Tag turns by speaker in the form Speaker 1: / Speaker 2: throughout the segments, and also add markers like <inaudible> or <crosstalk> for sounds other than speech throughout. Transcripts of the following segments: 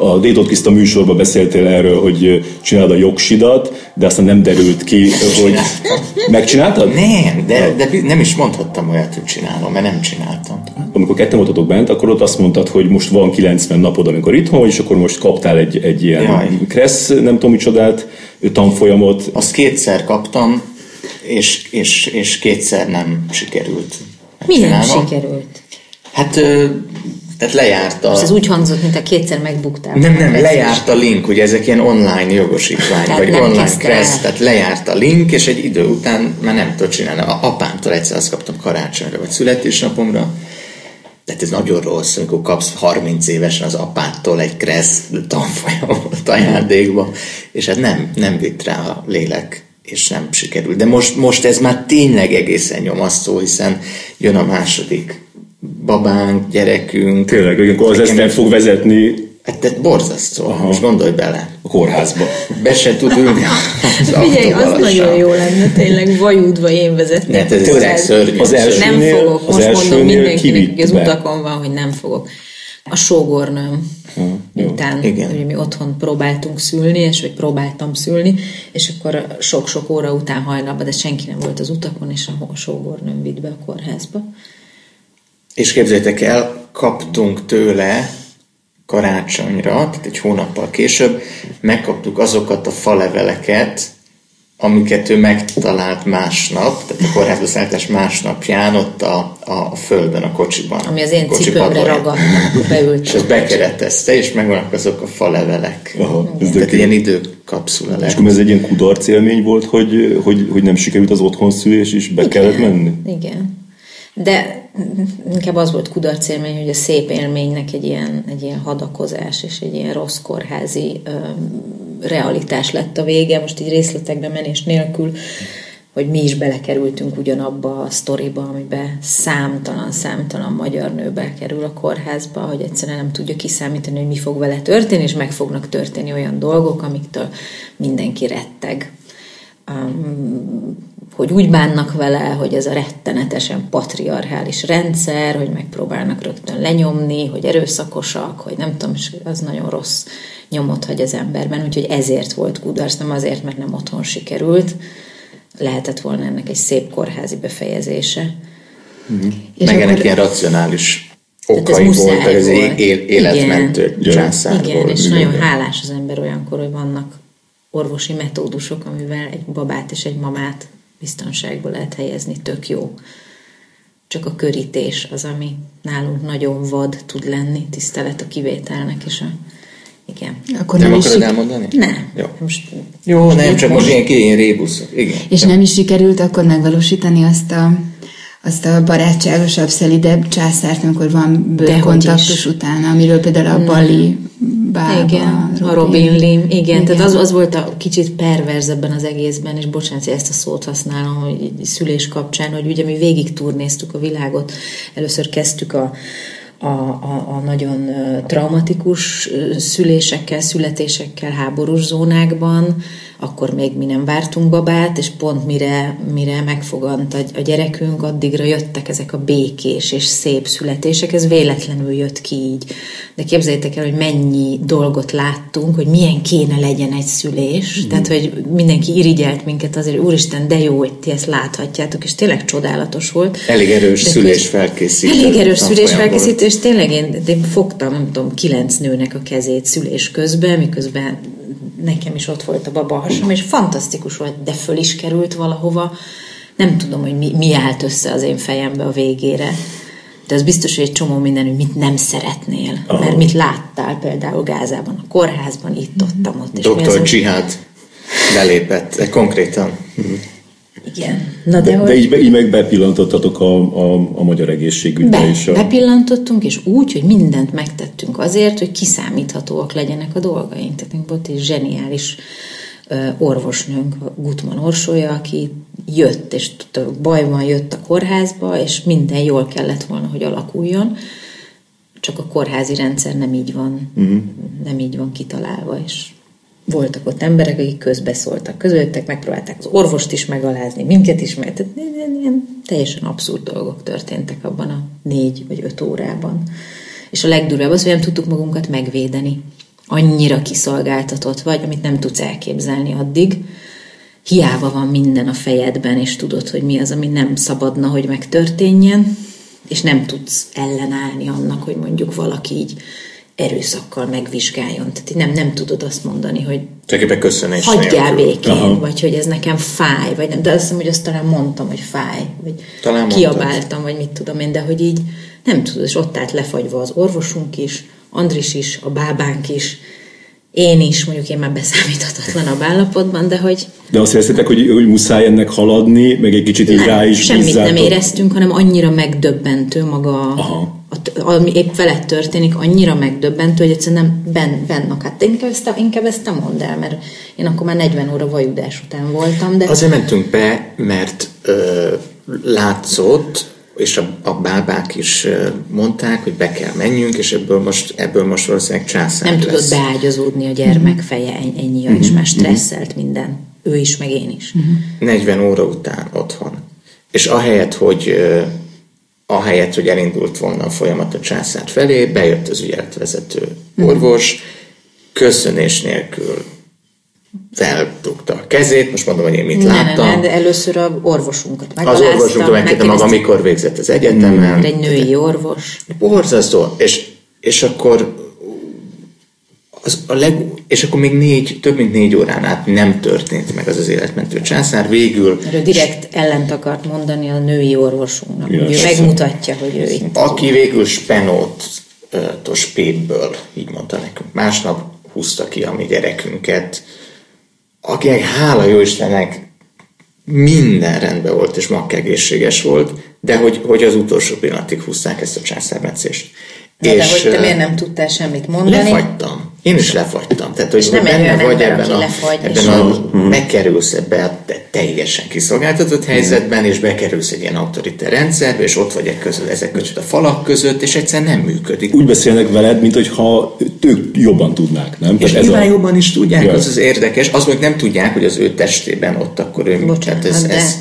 Speaker 1: a Détot Kriszta műsorban beszéltél erről, hogy csinálod a jogsidat, de aztán nem derült ki, hogy megcsináltad?
Speaker 2: Nem, de, de nem is mondhattam olyat, hogy csinálom, mert nem csináltam.
Speaker 1: Amikor ketten voltatok bent, akkor ott azt mondtad, hogy most van 90 napod, amikor itthon vagy, és akkor most kaptál egy, egy ilyen Jaj. kressz, nem tudom micsodát, tanfolyamot.
Speaker 2: Azt kétszer kaptam, és, és, és kétszer nem sikerült.
Speaker 3: Milyen nem sikerült?
Speaker 2: Hát tehát lejárt a...
Speaker 3: Most ez úgy hangzott, mint a kétszer megbuktál.
Speaker 2: Nem, nem, lejárt a link, ugye ezek ilyen online jogosítvány, tehát vagy online kressz, tehát lejárt a link, és egy idő után már nem tudod csinálni. A apámtól egyszer azt kaptam karácsonyra, vagy születésnapomra, tehát ez nagyon rossz, amikor kapsz 30 évesen az apától egy kressz tanfolyamot ajándékba, és hát nem, nem vitt rá a lélek, és nem sikerült. De most, most ez már tényleg egészen nyomasztó, hiszen jön a második babánk, gyerekünk.
Speaker 1: Tényleg, akkor az ezt nem fog vezetni.
Speaker 2: Hát te borzasztó, Aha. most gondolj bele.
Speaker 1: A kórházba. <laughs>
Speaker 2: Be se tud ülni <laughs>
Speaker 3: az Figyelj, az nagyon jó lenne, tényleg vajúdva én vezetni.
Speaker 2: Hát ez tényleg szörnyű.
Speaker 3: Az első nem fogok, most mondom mindenkinek, hogy az utakon van, hogy nem fogok. A sógornőm ha, után, Igen. hogy mi otthon próbáltunk szülni, és vagy próbáltam szülni, és akkor sok-sok óra után hajnalban, de senki nem volt az utakon, és a sógornőm vitt be a kórházba.
Speaker 2: És képzeljétek el, kaptunk tőle karácsonyra, tehát egy hónappal később, megkaptuk azokat a faleveleket, amiket ő megtalált másnap, tehát a kórházba szállítás másnapján ott a, a, a földön, a kocsiban.
Speaker 3: Ami az én cipőmre ragadt, beült.
Speaker 2: és ezt bekeretezte, és megvannak azok a falevelek. Aha, ez tehát ilyen időkapszula
Speaker 1: lett. És akkor ez egy ilyen kudarc élmény volt, hogy, hogy, hogy nem sikerült az otthon szülés, és be Igen. kellett menni?
Speaker 3: Igen. De inkább az volt kudarc élmény, hogy a szép élménynek egy ilyen, egy ilyen hadakozás és egy ilyen rossz kórházi ö, realitás lett a vége, most így részletekbe menés nélkül, hogy mi is belekerültünk ugyanabba a sztoriba, amiben számtalan-számtalan magyar nő bekerül a kórházba, hogy egyszerűen nem tudja kiszámítani, hogy mi fog vele történni, és meg fognak történni olyan dolgok, amiktől mindenki retteg. Um, hogy úgy bánnak vele, hogy ez a rettenetesen patriarchális rendszer, hogy megpróbálnak rögtön lenyomni, hogy erőszakosak, hogy nem tudom, az nagyon rossz nyomot hagy az emberben, úgyhogy ezért volt kudarc, nem azért, mert nem otthon sikerült. Lehetett volna ennek egy szép kórházi befejezése.
Speaker 2: Mm-hmm. És Meg ennek ilyen racionális okai ez volt, ez volt. életmentő igen, császár
Speaker 3: Igen, volt. és nagyon hálás az ember olyankor, hogy vannak orvosi metódusok, amivel egy babát és egy mamát biztonságba lehet helyezni, tök jó. Csak a körítés az, ami nálunk nagyon vad tud lenni, tisztelet a kivételnek, és a igen.
Speaker 2: Akkor nem, nem akarod elmondani?
Speaker 3: Nem.
Speaker 2: Jó, most, jó nem, csak most ilyen, ilyen rébusz. Igen.
Speaker 4: És jó. nem is sikerült akkor megvalósítani azt a azt a barátságosabb, szelidebb császárt, amikor van bőrkontaktus utána, amiről például a Bali
Speaker 3: bába, Igen, Robin. a Robin Lim. Igen, Igen, tehát az, az volt a kicsit perverz ebben az egészben, és bocsánat, hogy ezt a szót használom, hogy szülés kapcsán, hogy ugye mi végig turnéztuk a világot. Először kezdtük a a, a, a nagyon traumatikus szülésekkel, születésekkel háborús zónákban, akkor még mi nem vártunk babát, és pont mire, mire megfogant a, a gyerekünk, addigra jöttek ezek a békés és szép születések, ez véletlenül jött ki így. De képzeljétek el, hogy mennyi dolgot láttunk, hogy milyen kéne legyen egy szülés, mm. tehát hogy mindenki irigyelt minket azért, úristen, de jó, hogy ti ezt láthatjátok, és tényleg csodálatos volt.
Speaker 2: Elég erős szülés felkészítő.
Speaker 3: Elég erős szülés felkészítő, és tényleg én, én fogtam, nem tudom, kilenc nőnek a kezét szülés közben, miközben nekem is ott volt a baba hasam, és fantasztikus volt, de föl is került valahova. Nem tudom, hogy mi, mi állt össze az én fejembe a végére. De az biztos, hogy egy csomó minden, hogy mit nem szeretnél. Oh. Mert mit láttál például Gázában, a kórházban, itt, ott, ott.
Speaker 2: Dr. Jihad belépett, konkrétan.
Speaker 3: Igen.
Speaker 1: Na de, de, hogy... de így, így meg bepillantottatok a, a, a magyar egészségügybe
Speaker 3: Be,
Speaker 1: is. A...
Speaker 3: Bepillantottunk, és úgy, hogy mindent megtettünk azért, hogy kiszámíthatóak legyenek a dolgaink. Tehát volt egy zseniális orvosnőnk, Gutman Orsolya, aki jött, és tudta, baj van, jött a kórházba, és minden jól kellett volna, hogy alakuljon, csak a kórházi rendszer nem így van, uh-huh. nem így van kitalálva, és voltak ott emberek, akik közbeszóltak, közöttek, megpróbálták az orvost is megalázni, minket is, mert ilyen teljesen abszurd dolgok történtek abban a négy vagy öt órában. És a legdurvább az, hogy nem tudtuk magunkat megvédeni. Annyira kiszolgáltatott vagy, amit nem tudsz elképzelni addig. Hiába van minden a fejedben, és tudod, hogy mi az, ami nem szabadna, hogy megtörténjen, és nem tudsz ellenállni annak, hogy mondjuk valaki így erőszakkal megvizsgáljon. Tehát nem, nem tudod azt mondani, hogy
Speaker 2: köszönés
Speaker 3: hagyjál békén, Aha. vagy hogy ez nekem fáj, vagy nem. De azt hiszem, hogy azt talán mondtam, hogy fáj, vagy talán kiabáltam, mondtad. vagy mit tudom én, de hogy így nem tudod, és ott állt lefagyva az orvosunk is, Andris is, a bábánk is, én is, mondjuk én már beszámíthatatlanabb állapotban, de hogy...
Speaker 1: De azt éreztétek, hogy, hogy muszáj ennek haladni, meg egy kicsit így rá is
Speaker 3: Semmit bizzátok. nem éreztünk, hanem annyira megdöbbentő maga, Aha. Ami épp veled történik, annyira megdöbbentő, hogy egyszerűen nem ben, bennak. Hát inkább ezt, inkább ezt te mondd el, mert én akkor már 40 óra vajudás után voltam. De...
Speaker 2: Azért mentünk be, mert ö, látszott, és a, a bábák is mondták, hogy be kell menjünk, és ebből most, ebből most valószínűleg császár
Speaker 3: Nem lesz. tudott beágyazódni a gyermek mhm. feje, ennyi, mm-hmm. és már mhm. stresszelt minden. Ő is, meg én is. Mm-hmm.
Speaker 2: 40 óra után otthon. És ahelyett, hogy ahelyett, hogy elindult volna a folyamat a császár felé, bejött az ügyeletvezető orvos, köszönés nélkül feldugta a kezét, most mondom, hogy én mit láttam.
Speaker 3: Nem, de először a orvosunkat
Speaker 2: Az orvosunkat megkérdezte maga, amikor végzett az egyetemen.
Speaker 3: Mm, egy női orvos.
Speaker 2: Borzasztó. És, és akkor az a leg, és akkor még négy, több mint négy órán át nem történt meg az az életmentő császár. Végül...
Speaker 3: Ő direkt ellent akart mondani a női orvosunknak. Ja, ő megmutatja, hogy ő itt.
Speaker 2: Aki végül spenótos pépből, így mondta nekünk. Másnap húzta ki a mi gyerekünket, akinek hála jó Istennek minden rendben volt, és makkegészséges volt, de hogy, hogy az utolsó pillanatig húzták ezt a császármetszést.
Speaker 3: és de hogy te miért nem tudtál semmit mondani?
Speaker 2: Lefagytam. Én is lefagytam. Tehát, hogy nem benne vagy ember, ebben, a, lefagy, ebben a, megkerülsz ebbe a teljesen kiszolgáltatott helyzetben, és bekerülsz egy ilyen autoriter rendszerbe, és ott vagy egy között, ezek között a falak között, és egyszer nem működik.
Speaker 1: Úgy beszélnek veled, mint hogyha ők jobban tudnák, nem?
Speaker 2: És ez nyilván a... jobban is tudják, ja. az az érdekes. Az meg nem tudják, hogy az ő testében ott akkor ő
Speaker 3: Bocsánat, ez, de, ez,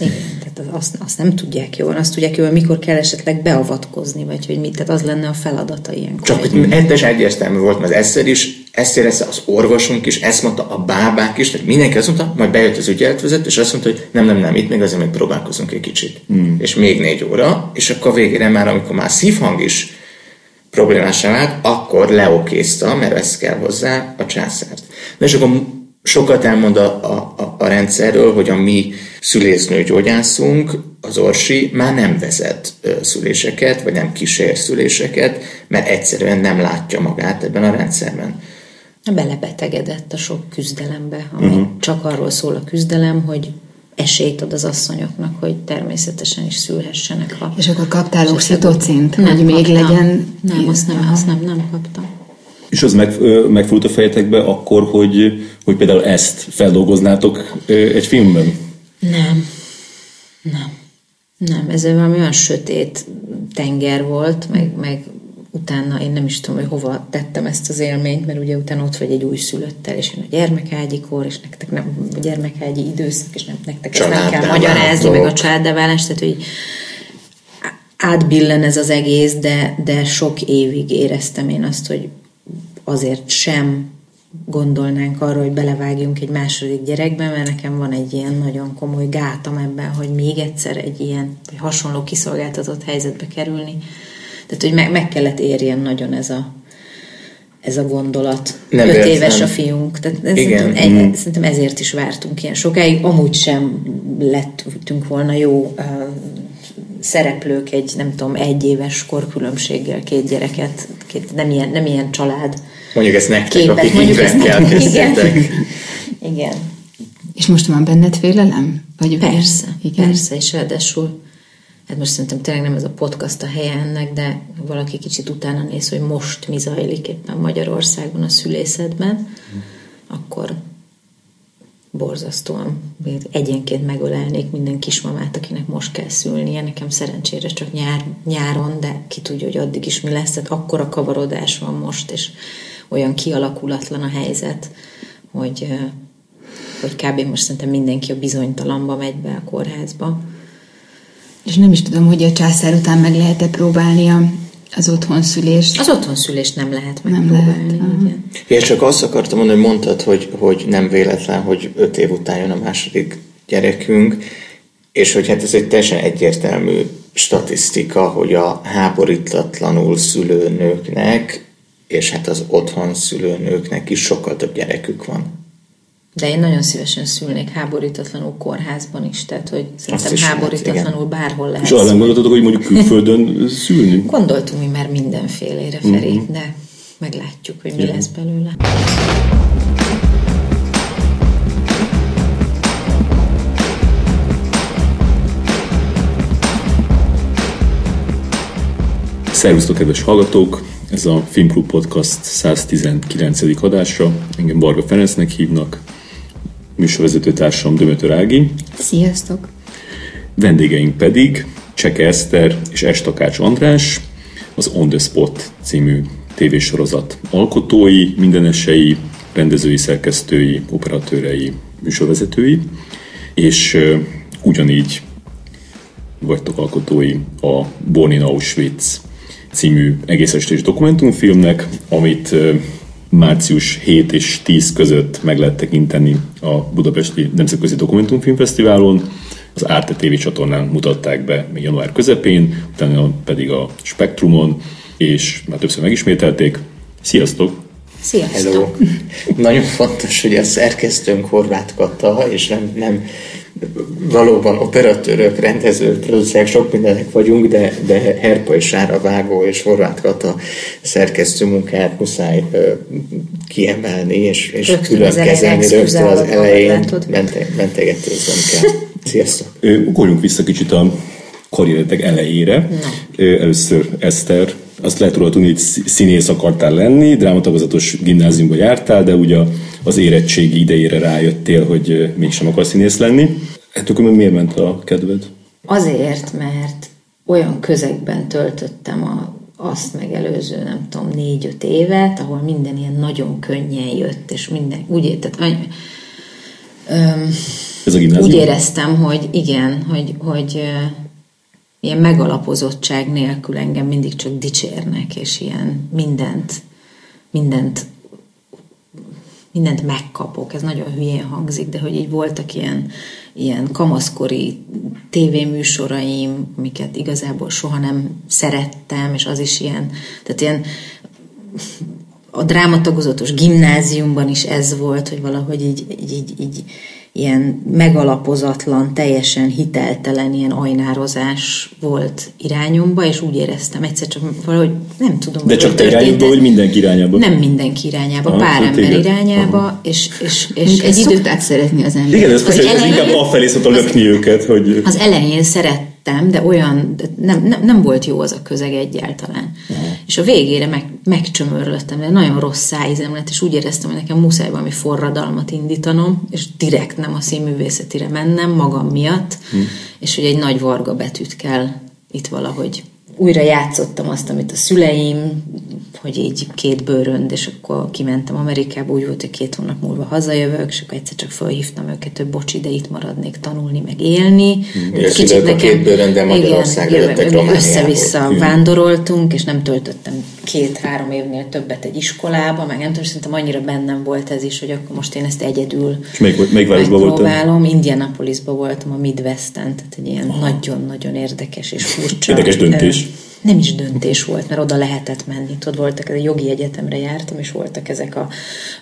Speaker 3: tehát azt, azt nem tudják jól, azt tudják jól, mikor kell esetleg beavatkozni, vagy hogy mit, tehát az lenne a feladata ilyenkor.
Speaker 2: Csak hogy ez egyértelmű volt, mert egyszer is ezt érezte az orvosunk is, ezt mondta a bábák is, tehát mindenki azt mondta, majd bejött az ügyeletvezető, és azt mondta, hogy nem, nem, nem, itt még azért még próbálkozunk egy kicsit. Mm. És még négy óra, és akkor végére már, amikor már szívhang is problémásá vált, akkor leokézta, mert ez kell hozzá, a császárt. Na és akkor sokat elmond a, a, a rendszerről, hogy a mi szülésznő gyógyászunk, az orsi már nem vezet szüléseket, vagy nem kísér szüléseket, mert egyszerűen nem látja magát ebben a rendszerben.
Speaker 3: Belebetegedett a sok küzdelembe, ami uh-huh. csak arról szól a küzdelem, hogy esélyt ad az asszonyoknak, hogy természetesen is szülhessenek. Ha
Speaker 4: és akkor kaptál oxitocint, hogy kaptam. még legyen...
Speaker 3: Nem, azt nem, azt nem, nem kaptam.
Speaker 1: És az meg, megfordult a fejetekbe akkor, hogy, hogy például ezt feldolgoznátok egy filmben?
Speaker 3: Nem. Nem. Nem, ez valami olyan sötét tenger volt, meg, meg utána én nem is tudom, hogy hova tettem ezt az élményt, mert ugye utána ott vagy egy új szülöttel, és jön a gyermekágyi kor, és nektek nem, a gyermekágyi időszak, és nem, nektek ezt nem kell magyarázni, meg a családdeválás, tehát hogy átbillen ez az egész, de, de sok évig éreztem én azt, hogy azért sem gondolnánk arra, hogy belevágjunk egy második gyerekbe, mert nekem van egy ilyen nagyon komoly gátam ebben, hogy még egyszer egy ilyen vagy hasonló kiszolgáltatott helyzetbe kerülni. Tehát, hogy meg, meg kellett érjen nagyon ez a, ez a gondolat. Nem Öt értem. éves a fiunk. Tehát Igen. Szerintem, mm. szerintem ezért is vártunk ilyen sokáig. Amúgy sem lettünk volna jó uh, szereplők egy, nem tudom, egy éves korkülönbséggel két gyereket, két, nem, ilyen, nem ilyen család
Speaker 2: Mondjuk ezt nektek, képet. akik Mondjuk ezt nektek, igen.
Speaker 3: igen.
Speaker 4: És most van benned félelem?
Speaker 3: Vagy persze, igen. persze, és ráadásul hát most szerintem tényleg nem ez a podcast a helye ennek, de valaki kicsit utána néz, hogy most mi zajlik éppen Magyarországon a szülészetben, akkor borzasztóan egyenként megölelnék minden kismamát, akinek most kell szülnie. Nekem szerencsére csak nyár, nyáron, de ki tudja, hogy addig is mi lesz. Tehát akkora kavarodás van most, és olyan kialakulatlan a helyzet, hogy, hogy kb. most szerintem mindenki a bizonytalanba megy be a kórházba.
Speaker 4: És nem is tudom, hogy a császár után meg lehet-e próbálni a, az otthonszülést.
Speaker 3: Az otthonszülést nem lehet megpróbálni. Nem lehet.
Speaker 2: Én csak azt akartam mondani, hogy mondtad, hogy, hogy nem véletlen, hogy öt év után jön a második gyerekünk, és hogy hát ez egy teljesen egyértelmű statisztika, hogy a háborítatlanul szülőnőknek, és hát az otthon szülőnőknek is sokkal több gyerekük van.
Speaker 3: De én nagyon szívesen szülnék háborítatlanul kórházban is, tehát hogy szerintem is háborítatlanul lehet, bárhol lehet
Speaker 1: És arra nem gondoltatok, hogy mondjuk külföldön <laughs> szülni?
Speaker 3: Gondoltunk mi már mindenfélére, Feri, mm-hmm. de meglátjuk, hogy mi ja. lesz belőle.
Speaker 1: Szervusztok, kedves hallgatók! Ez a Filmklub Podcast 119. adása. Engem Barga Ferencnek hívnak, műsorvezető társam Dömötör Ági.
Speaker 4: Sziasztok!
Speaker 1: Vendégeink pedig Cseke Eszter és Estakács András, az On The Spot című tévésorozat alkotói, mindenesei, rendezői, szerkesztői, operatőrei, műsorvezetői, és ugyanígy vagytok alkotói a Born in Auschwitz című egész estés dokumentumfilmnek, amit március 7 és 10 között meg lehet tekinteni a Budapesti Nemzetközi Dokumentumfilmfesztiválon. Az Arte TV csatornán mutatták be még január közepén, utána pedig a Spektrumon, és már többször megismételték. Sziasztok!
Speaker 3: Sziasztok!
Speaker 2: Hello. <laughs> Nagyon fontos, hogy a szerkesztőnk Horváth Kata, és nem, nem valóban operatőrök, rendezők, producerek, sok mindenek vagyunk, de, de Herpa és Sára Vágó és Horváth Kata szerkesztő munkát muszáj ö, kiemelni, és, és rögtön külön kezelni rögtön az elején mente, mentegetőzni kell. Sziasztok!
Speaker 1: Ugorjunk vissza kicsit a karrieretek elejére. Na. Először Eszter, azt lehet róla tudni, hogy színész akartál lenni, drámatagozatos gimnáziumba jártál, de ugye az érettségi idejére rájöttél, hogy mégsem akarsz színész lenni. Hát akkor miért ment a kedved?
Speaker 3: Azért, mert olyan közegben töltöttem a, azt megelőző, nem tudom, négy-öt évet, ahol minden ilyen nagyon könnyen jött, és minden, úgy tehát, öm, Ez a gimnázium? Úgy éreztem, hogy igen, hogy, hogy ilyen megalapozottság nélkül engem mindig csak dicsérnek, és ilyen mindent, mindent mindent megkapok, ez nagyon hülyén hangzik, de hogy így voltak ilyen, ilyen kamaszkori tévéműsoraim, amiket igazából soha nem szerettem, és az is ilyen, tehát ilyen a drámatagozatos gimnáziumban is ez volt, hogy valahogy így, így, így, így ilyen megalapozatlan, teljesen hiteltelen ilyen ajnározás volt irányomba, és úgy éreztem egyszer csak valahogy nem tudom.
Speaker 1: De csak te irányába, vagy mindenki irányába?
Speaker 3: Nem mindenki irányába, Aha, pár ember téged. irányába, Aha. és, és, és
Speaker 4: egy idő... szokták szeretni az emberek.
Speaker 1: Igen, ez, az ez inkább afelé szokta lökni őket, hogy...
Speaker 3: Az elején szeret lettem, de olyan, de nem, nem, nem volt jó az a közeg egyáltalán. Uh-huh. És a végére meg, megcsömörlöttem, de nagyon rossz szájízem lett, és úgy éreztem, hogy nekem muszáj valami forradalmat indítanom, és direkt nem a színművészetire mennem magam miatt, uh-huh. és hogy egy nagy varga betűt kell itt valahogy újra játszottam azt, amit a szüleim, hogy így két bőrönd, és akkor kimentem Amerikába, úgy volt, hogy két hónap múlva hazajövök, és akkor egyszer csak felhívtam őket, hogy bocs, ide itt maradnék tanulni, meg élni.
Speaker 2: Mm. És kicsit nekem, két bőröndel Magyarországra
Speaker 3: igen, össze-vissza vándoroltunk, és nem töltöttem két-három évnél többet egy iskolába, meg nem tudom, szerintem annyira bennem volt ez is, hogy akkor most én ezt egyedül
Speaker 1: és melyik városban voltam?
Speaker 3: Indianapolisban voltam, a Midwesten, tehát egy ilyen nagyon-nagyon érdekes és furcsa.
Speaker 1: Érdekes döntés
Speaker 3: nem is döntés volt, mert oda lehetett menni. Tudod, voltak, a jogi egyetemre jártam, és voltak ezek a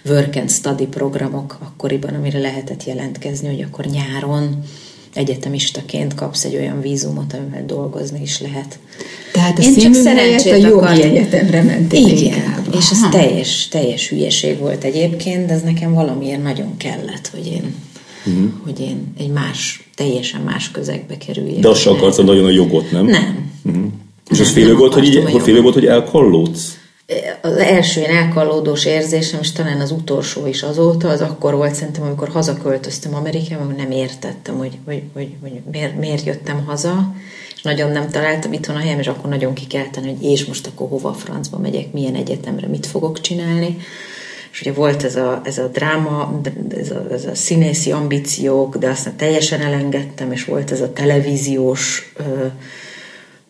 Speaker 3: work and study programok akkoriban, amire lehetett jelentkezni, hogy akkor nyáron egyetemistaként kapsz egy olyan vízumot, amivel dolgozni is lehet.
Speaker 4: Tehát a Én csak szerencsét a jogi akartam. egyetemre mentél
Speaker 3: Igen, inkább. és ez teljes, teljes hülyeség volt egyébként, de ez nekem valamiért nagyon kellett, hogy én, uh-huh. hogy én egy más, teljesen más közegbe kerüljek.
Speaker 1: De azt sem akarsz nagyon a jogot, nem?
Speaker 3: Nem. Uh-huh.
Speaker 1: És az félő volt, hogy így, akkor félő volt, hogy elkallódsz?
Speaker 3: Az első ilyen elkallódós érzésem, és talán az utolsó is azóta, az akkor volt szerintem, amikor hazaköltöztem Amerikába, nem értettem, hogy, hogy, hogy, hogy miért, miért jöttem haza, és nagyon nem találtam itthon a helyem, és akkor nagyon ki kellett tenni, hogy és most akkor hova francba megyek, milyen egyetemre, mit fogok csinálni. És ugye volt ez a, ez a dráma, ez a, ez a színészi ambíciók, de aztán teljesen elengedtem, és volt ez a televíziós ö,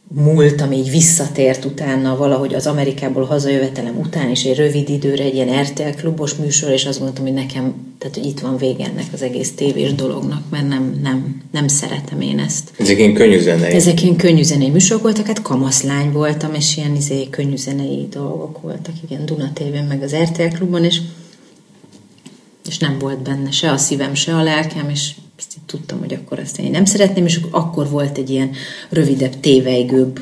Speaker 3: múlt, ami így visszatért utána valahogy az Amerikából hazajövetelem után, és egy rövid időre egy ilyen RTL klubos műsor, és azt gondoltam, hogy nekem, tehát hogy itt van vége ennek az egész tévés dolognak, mert nem, nem, nem szeretem én ezt.
Speaker 2: Ezek ilyen könnyű zenei.
Speaker 3: Ezek ilyen könnyű zenei műsorok voltak, hát kamaszlány voltam, és ilyen izé, könnyű zenei dolgok voltak, igen, Duna tévén, meg az RTL klubon, és, és nem volt benne se a szívem, se a lelkem, és így tudtam, hogy akkor ezt én nem szeretném, és akkor volt egy ilyen rövidebb, téveigőbb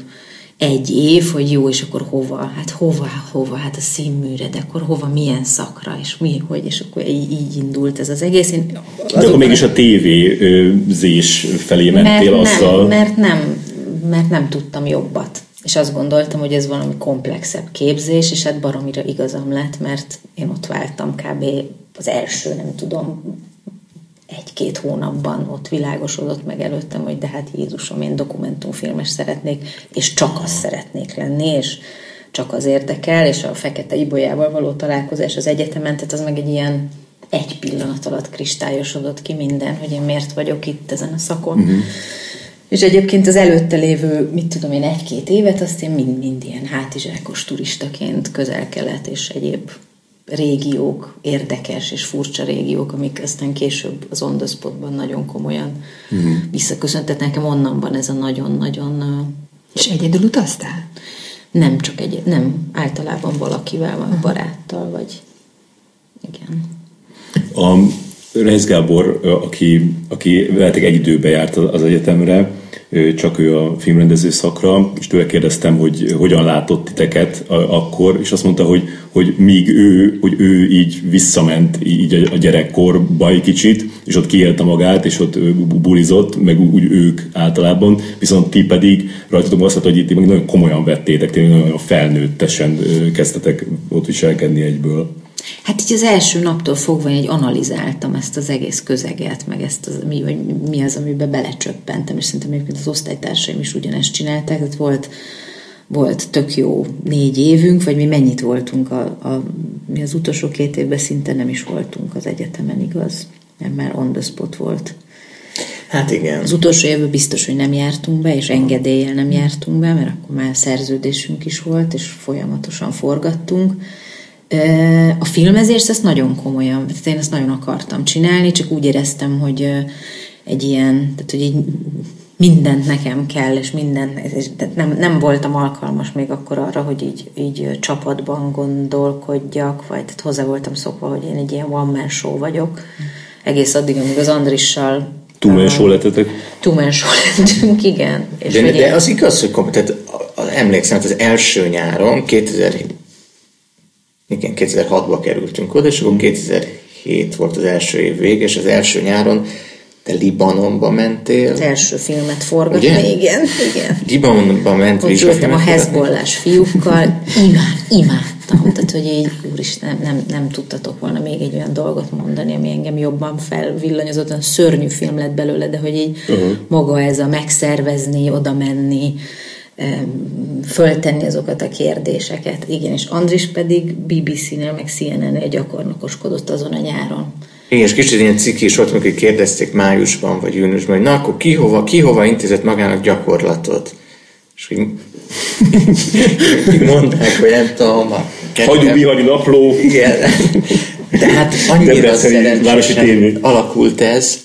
Speaker 3: egy év, hogy jó, és akkor hova, hát hova, hova, hát a színműre, de akkor hova, milyen szakra, és mi, hogy, és akkor így, így indult ez az egész. Én
Speaker 1: de akkor mégis a tévézés felé mentél
Speaker 3: mert
Speaker 1: azzal.
Speaker 3: Nem, mert nem, mert nem tudtam jobbat. És azt gondoltam, hogy ez valami komplexebb képzés, és hát baromira igazam lett, mert én ott váltam kb. az első, nem tudom, egy-két hónapban ott világosodott meg előttem, hogy de hát Jézusom, én dokumentumfilmes szeretnék, és csak azt szeretnék lenni, és csak az érdekel, és a Fekete Ibolyával való találkozás az egyetemen, tehát az meg egy ilyen egy pillanat alatt kristályosodott ki minden, hogy én miért vagyok itt ezen a szakon. Uh-huh. És egyébként az előtte lévő, mit tudom én, egy-két évet, azt én mind-mind ilyen hátizsákos turistaként közel-kelet és egyéb régiók, érdekes és furcsa régiók, amik aztán később az On The Spotban nagyon komolyan uh-huh. visszaköszöntett. Nekem onnan van ez a nagyon-nagyon...
Speaker 4: És egyedül utaztál?
Speaker 3: Nem csak egy, nem, általában valakivel, vagy uh-huh. baráttal, vagy igen.
Speaker 1: A Reis Gábor, aki, aki veletek egy időben járt az egyetemre, csak ő a filmrendező szakra, és tőle kérdeztem, hogy hogyan látott titeket akkor, és azt mondta, hogy, hogy míg ő, hogy ő így visszament így a gyerekkorba egy kicsit, és ott kiélte magát, és ott bulizott, meg úgy ők általában, viszont ti pedig rajtatok azt hogy itt meg nagyon komolyan vettétek, tényleg nagyon felnőttesen kezdtetek ott viselkedni egyből.
Speaker 3: Hát így az első naptól fogva én egy analizáltam ezt az egész közeget, meg ezt az, mi, hogy mi az, amiben belecsöppentem, és szerintem egyébként az osztálytársaim is ugyanezt csinálták, tehát volt, volt tök jó négy évünk, vagy mi mennyit voltunk, a, a, mi az utolsó két évben szinte nem is voltunk az egyetemen, igaz? Mert már on the spot volt.
Speaker 2: Hát igen.
Speaker 3: Az utolsó évben biztos, hogy nem jártunk be, és engedéllyel nem jártunk be, mert akkor már szerződésünk is volt, és folyamatosan forgattunk a filmezést ezt nagyon komolyan, tehát én ezt nagyon akartam csinálni, csak úgy éreztem, hogy egy ilyen, tehát hogy így mindent nekem kell, és minden, és nem, nem voltam alkalmas még akkor arra, hogy így, így csapatban gondolkodjak, vagy tehát hozzá voltam szokva, hogy én egy ilyen one man show vagyok, egész addig, amíg az Andrissal
Speaker 1: show lettetek?
Speaker 3: Show lettünk, igen.
Speaker 2: És de, de az igaz, hogy tehát emlékszem, hogy az első nyáron, 2000 igen, 2006-ba kerültünk oda, és akkor 2007 volt az első év vége, és az első nyáron te Libanonba mentél.
Speaker 3: Az első filmet forgatni, Ugye? igen. igen.
Speaker 2: Libanonba ment
Speaker 3: Ott ültem a Hezbollás fiúkkal, imád, imádtam. Tehát, hogy így, úristen, nem, nem, nem tudtatok volna még egy olyan dolgot mondani, ami engem jobban felvillanyozott, olyan szörnyű film lett belőle, de hogy így uh-huh. maga ez a megszervezni, oda menni, föltenni azokat a kérdéseket. Igen, és Andris pedig BBC-nél, meg CNN-nél gyakornokoskodott azon a nyáron.
Speaker 2: Igen, és kicsit ilyen ciki is volt, amikor kérdezték májusban vagy júniusban, hogy na akkor ki hova, ki hova intézett magának gyakorlatot. És hogy <laughs> mondták, hogy nem tudom, a
Speaker 1: Hagyú Bihari napló.
Speaker 2: Igen. <laughs> De hát annyira szerencsésén alakult ez,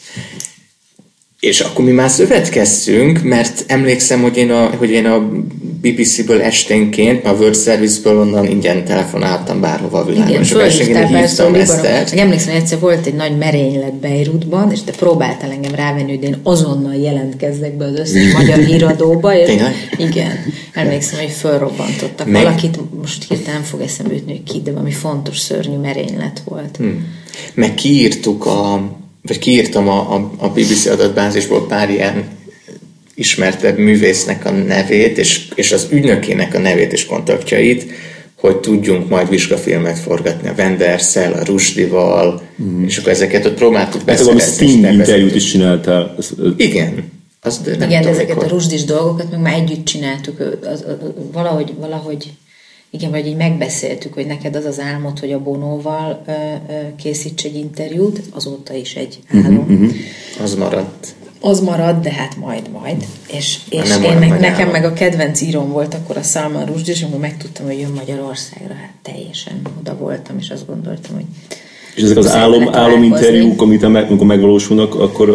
Speaker 2: és akkor mi már szövetkeztünk, mert emlékszem, hogy én a, hogy én a BBC-ből esténként, a World Service-ből onnan ingyen telefonáltam bárhova a világon.
Speaker 3: Igen, fölhívtál hívtam ezt. Emlékszem, hogy egyszer volt egy nagy merénylet Beirutban, és te próbáltál engem rávenni, hogy én azonnal jelentkezzek be az összes <laughs> magyar híradóba. És
Speaker 2: Tényleg?
Speaker 3: Igen. Emlékszem, hogy fölrobbantottak Meg... valakit, most hirtelen fog eszembe jutni, hogy ki, de valami fontos, szörnyű merénylet volt. Hmm.
Speaker 2: Meg kiírtuk a vagy kiírtam a, a, a BBC adatbázisból pár ilyen ismertebb művésznek a nevét, és, és az ügynökének a nevét és kontaktjait, hogy tudjunk majd vizsgafilmet forgatni a Wenderszel, a Rusdival, mm. és akkor ezeket ott próbáltuk
Speaker 1: beszélni. Hát Sting interjút is csináltál.
Speaker 2: Igen.
Speaker 3: Az, de nem Igen, tudom, ezeket mikor. a Rusdis dolgokat meg már együtt csináltuk. Az, az, az, valahogy, valahogy igen, vagy így megbeszéltük, hogy neked az az álmod, hogy a Bonóval ö, ö, készíts egy interjút, azóta is egy álom. Uh-huh, uh-huh.
Speaker 2: Az maradt.
Speaker 3: az marad, de hát majd, majd. És, és nem én meg, nekem meg a kedvenc írom volt akkor a Salman Rushdie, és amikor megtudtam, hogy jön Magyarországra, hát teljesen oda voltam, és azt gondoltam, hogy
Speaker 1: és ezek az álom, álominterjúk, amit amikor megvalósulnak, akkor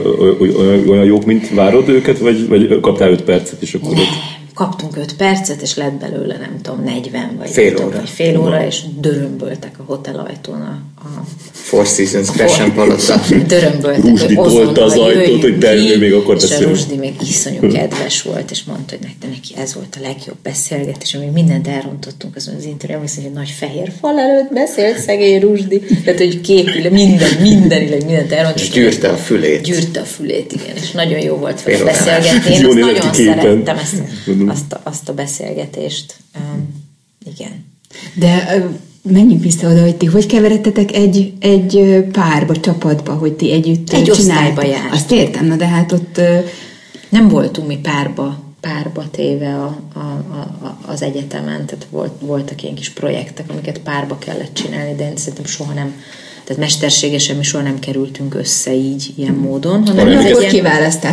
Speaker 1: olyan jók, mint várod őket, vagy, vagy kaptál 5 percet, és akkor...
Speaker 3: ott kaptunk 5 percet, és lett belőle, nem tudom, 40 vagy
Speaker 2: fél
Speaker 3: tudom,
Speaker 2: óra.
Speaker 3: Vagy fél óra, és dörömböltek a hotel ajtón a, a
Speaker 2: Four Seasons Gresham Palota. <laughs>
Speaker 3: Dörömböltek,
Speaker 1: Rusdi tolta az ajtót, hogy belül még akkor
Speaker 3: beszélni. És Rusdi még iszonyú <laughs> kedves volt, és mondta, hogy neki, neki ez volt a legjobb beszélgetés, ami mindent elrontottunk azon az interjú, emlékszem, hogy nagy fehér fal előtt beszélt szegény Rusdi, tehát hogy képül, minden, mindenileg mindent elrontottunk.
Speaker 2: És gyűrte a fülét.
Speaker 3: Gyűrte a fülét, igen, és nagyon jó volt vele beszélgetni. Én nagyon szerettem ezt, azt, a, azt a beszélgetést. Um, igen.
Speaker 4: De menjünk vissza oda, hogy ti hogy keveredtetek egy, egy párba, csapatba, hogy ti együtt
Speaker 3: Egy osztályba járt.
Speaker 4: Azt értem, na de hát ott...
Speaker 3: Nem voltunk mi párba, párba téve a, a, a, az egyetemen, tehát volt, voltak ilyen kis projektek, amiket párba kellett csinálni, de én szerintem soha nem tehát mesterségesen mi soha nem kerültünk össze így, ilyen módon,
Speaker 4: hanem ez egy, ilyen,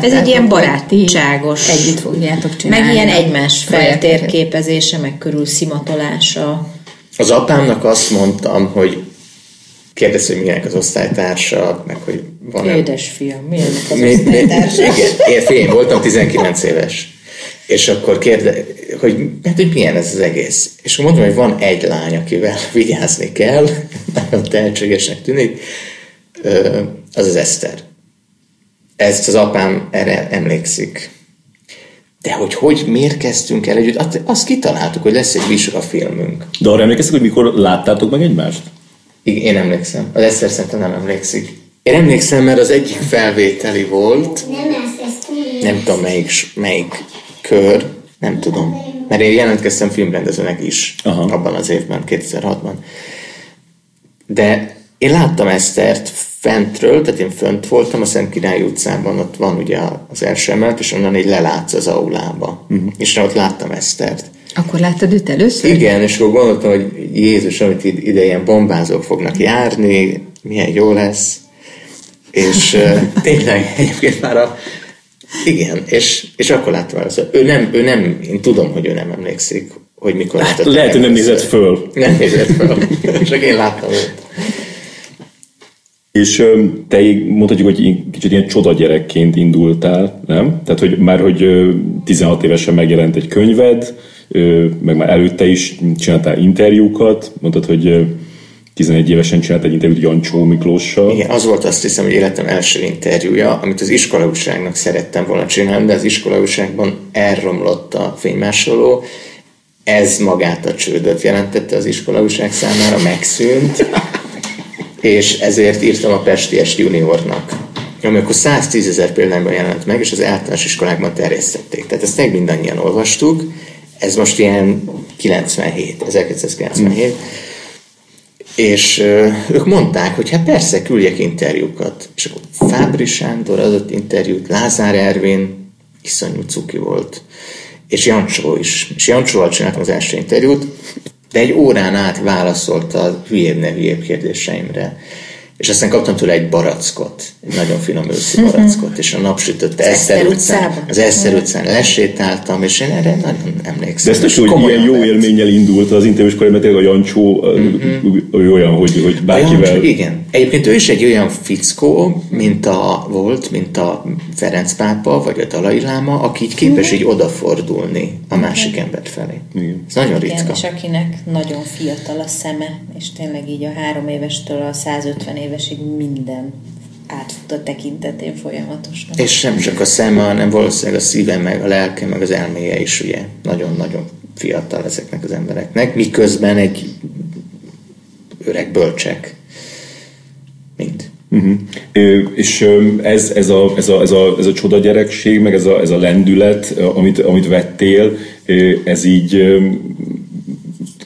Speaker 3: ez egy ilyen barátságos
Speaker 4: együtt fogjátok csinálni.
Speaker 3: Meg ilyen egymás feltérképezése, meg körül szimatolása.
Speaker 2: Az apámnak azt mondtam, hogy kérdez, hogy milyenek az osztálytársa, meg hogy van
Speaker 3: Édes fiam, milyenek az osztálytársa?
Speaker 2: Igen, én, én voltam 19 éves. És akkor kérde, hogy, hát, hogy milyen ez az egész. És mondom, hogy van egy lány, akivel <laughs> vigyázni kell, <laughs> nagyon tehetségesnek tűnik, az az Eszter. Ezt az apám erre emlékszik. De hogy hogy, miért kezdtünk el együtt, azt kitaláltuk, hogy lesz egy vizsgafilmünk.
Speaker 1: De arra emlékeztek, hogy mikor láttátok meg egymást?
Speaker 2: Igen, én emlékszem. Az Eszter szerintem nem emlékszik. Én emlékszem, mert az egyik felvételi volt, nem tudom melyik, melyik kör, nem tudom. Mert én jelentkeztem filmrendezőnek is Aha. abban az évben, 2006-ban. De én láttam Esztert fentről, tehát én fönt voltam a Szent Király utcában, ott van ugye az első emelet, és onnan így lelátsz az aulába. Uh-huh. És ott láttam Esztert.
Speaker 4: Akkor láttad őt először?
Speaker 2: Igen, és akkor gondoltam, hogy Jézus, amit ide ilyen bombázók fognak járni, milyen jó lesz. És <laughs> tényleg egyébként már a igen, és, és akkor láttam el. Ő nem, ő nem, én tudom, hogy ő nem emlékszik, hogy mikor
Speaker 1: hát, Lehet, hogy nem nézett föl.
Speaker 2: Nem nézett föl. <laughs> Csak én láttam őt.
Speaker 1: És te mondhatjuk, hogy kicsit ilyen csoda gyerekként indultál, nem? Tehát, hogy már, hogy 16 évesen megjelent egy könyved, meg már előtte is csináltál interjúkat, mondtad, hogy 11 évesen csinált egy interjút Jancsó Miklóssal.
Speaker 2: Igen, az volt azt hiszem, hogy életem első interjúja, amit az iskolaúságnak szerettem volna csinálni, de az iskolaúságban elromlott a fénymásoló, ez magát a csődöt jelentette az iskolaúság számára, megszűnt, és ezért írtam a Pesties Juniornak, ami akkor 110 ezer példányban jelent meg, és az általános iskolákban terjesztették. Tehát ezt meg mindannyian olvastuk, ez most ilyen 97, 1997, mm és ők mondták, hogy hát persze, küldjek interjúkat. És akkor Fábri Sándor adott interjút, Lázár Ervin, iszonyú cuki volt, és Jancsó is. És Jancsóval csináltam az első interjút, de egy órán át válaszolt a hülyébb ne hülyébb kérdéseimre és aztán kaptam tőle egy barackot, egy nagyon finom őszi barackot, és a napsütötte Eszter utcán, az Eszter utcán lesétáltam, és én erre nagyon emlékszem.
Speaker 1: De ezt is, hogy ilyen jó élménnyel indult az interjús mert tényleg a Jancsó mm-hmm. olyan, hogy, hogy bárkivel... Jancsó,
Speaker 2: igen. Egyébként ő is egy olyan fickó, mint a volt, mint a Ferenc pápa, vagy a Dalai Láma, aki így képes mm-hmm. így odafordulni a másik ember felé. Igen. Ez nagyon ritka. Igen,
Speaker 3: és akinek nagyon fiatal a szeme, és tényleg így a három évestől a 150 év évesig minden átfut a tekintetén folyamatosan.
Speaker 2: És sem csak a szeme, hanem valószínűleg a szíve, meg a lelke, meg az elméje is ugye nagyon-nagyon fiatal ezeknek az embereknek, miközben egy öreg bölcsek. Mind.
Speaker 1: Uh-huh. És ez, ez, a, ez, a, ez, a, ez a csoda gyerekség, meg ez a, ez a lendület, amit, amit vettél, ez így,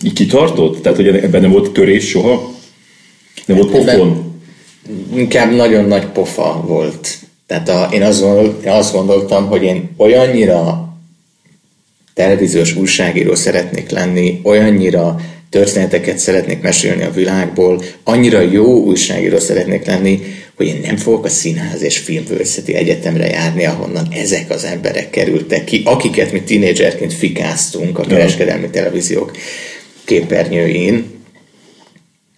Speaker 1: így kitartott? Tehát, hogy ebben nem volt törés soha? Nem volt pofon?
Speaker 2: inkább nagyon nagy pofa volt. Tehát a, én, azt gondol, én azt gondoltam, hogy én olyannyira televíziós újságíró szeretnék lenni, olyannyira történeteket szeretnék mesélni a világból, annyira jó újságíró szeretnék lenni, hogy én nem fogok a Színház és Filmvőszeti Egyetemre járni, ahonnan ezek az emberek kerültek ki, akiket mi tínédzserként fikáztunk a kereskedelmi televíziók képernyőin,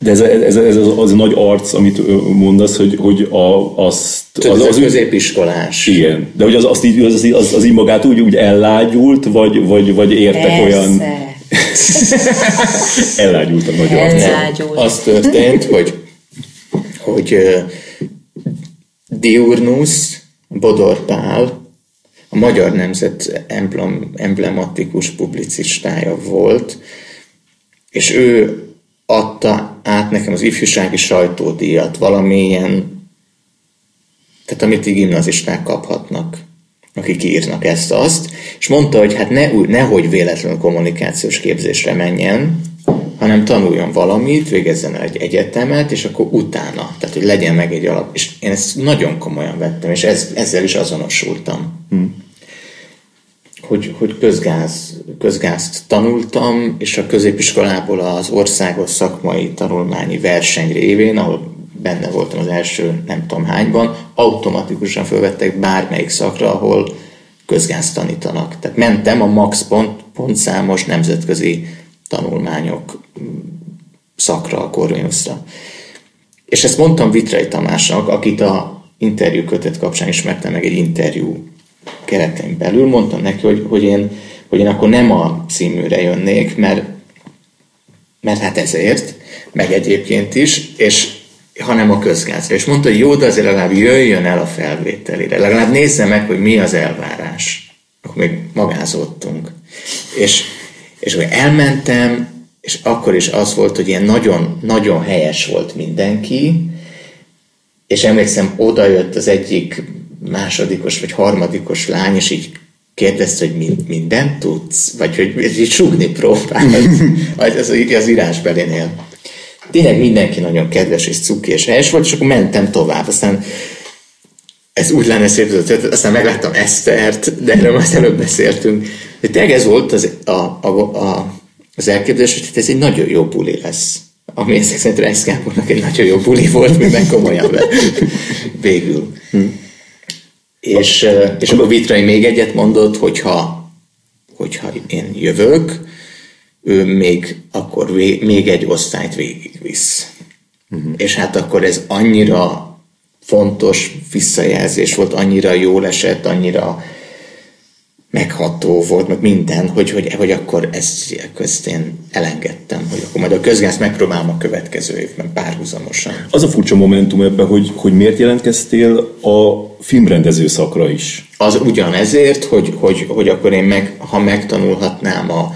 Speaker 1: de ez, ez, ez az, az a nagy arc, amit mondasz, hogy, hogy a, azt...
Speaker 2: Az, az, az középiskolás.
Speaker 1: Igen, de hogy az, azt így, az, az, az így magát úgy, úgy ellágyult, vagy, vagy, vagy értek Persze. olyan... <laughs> ellágyult a nagy.
Speaker 2: Ellágyult. Az történt, hogy, hogy uh, Diurnus, Bodor Pál, a Magyar Nemzet emblem, emblematikus publicistája volt, és ő adta át nekem az ifjúsági sajtódíjat, valamilyen, tehát amit így gimnazisták kaphatnak, akik írnak ezt-azt, és mondta, hogy hát ne, nehogy véletlenül kommunikációs képzésre menjen, hanem tanuljon valamit, végezzen egy egyetemet, és akkor utána, tehát hogy legyen meg egy alap. És én ezt nagyon komolyan vettem, és ez, ezzel is azonosultam. Hmm hogy, hogy közgáz, közgázt tanultam, és a középiskolából az országos szakmai tanulmányi verseny révén, ahol benne voltam az első nem tudom hányban, automatikusan felvettek bármelyik szakra, ahol közgázt tanítanak. Tehát mentem a max pont, pontszámos nemzetközi tanulmányok szakra, a Corvinusra. És ezt mondtam Vitrai Tamásnak, akit a interjú kötet kapcsán ismertem meg egy interjú keretein belül, mondtam neki, hogy, hogy, én, hogy én akkor nem a címűre jönnék, mert, mert hát ezért, meg egyébként is, és hanem a közgázra. És mondta, hogy jó, de azért legalább jöjjön el a felvételire, legalább nézze meg, hogy mi az elvárás. Akkor még magázottunk. És, és hogy elmentem, és akkor is az volt, hogy ilyen nagyon, nagyon helyes volt mindenki, és emlékszem, oda jött az egyik másodikos vagy harmadikos lány, és így kérdezte, hogy mind, mindent tudsz? Vagy hogy így sugni próbál <laughs> az, az írásbelénél. Tényleg mindenki nagyon kedves és cuki és helyes volt, és akkor mentem tovább. Aztán ez úgy lenne szép, aztán megláttam Esztert, de erről most előbb beszéltünk. De tényleg ez volt az, a, a, a, az elképzelés, hogy ez egy nagyon jó buli lesz. Ami ezek szerint Reis egy nagyon jó buli volt, mi meg komolyan vett <laughs> végül. Hm. És, és akkor Vitrai még egyet mondott, hogyha, hogyha én jövök, ő még akkor vé, még egy osztályt végigvisz. Uh-huh. És hát akkor ez annyira fontos visszajelzés volt, annyira jól esett, annyira megható volt, meg minden, hogy, hogy, hogy akkor ezt, ezt én elengedtem, hogy akkor majd a közgáz megpróbálom a következő évben párhuzamosan.
Speaker 1: Az a furcsa momentum ebben, hogy, hogy miért jelentkeztél a filmrendező szakra is?
Speaker 2: Az ugyanezért, hogy, hogy, hogy akkor én meg, ha megtanulhatnám a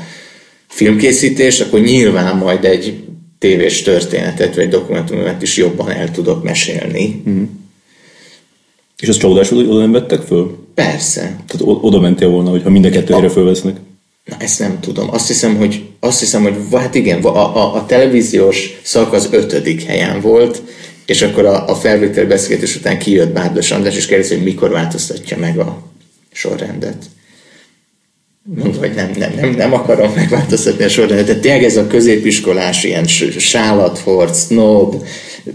Speaker 2: filmkészítést, akkor nyilván majd egy tévés történetet, vagy dokumentumot is jobban el tudok mesélni. Mm.
Speaker 1: És az csalódás, hogy oda nem vettek föl?
Speaker 2: Persze.
Speaker 1: Tehát oda mentél volna, hogyha mind a kettőre fölvesznek?
Speaker 2: Na, ezt nem tudom. Azt hiszem, hogy, azt hiszem, hogy hát igen, a, a, a televíziós szak az ötödik helyen volt, és akkor a, a felvétel beszélgetés után kijött Bárdos András, és kérdezi, hogy mikor változtatja meg a sorrendet. Mondta, hogy nem, nem, nem, nem akarom megváltoztatni a sorrendet. Tehát tényleg ez a középiskolás ilyen sálathorc, snob,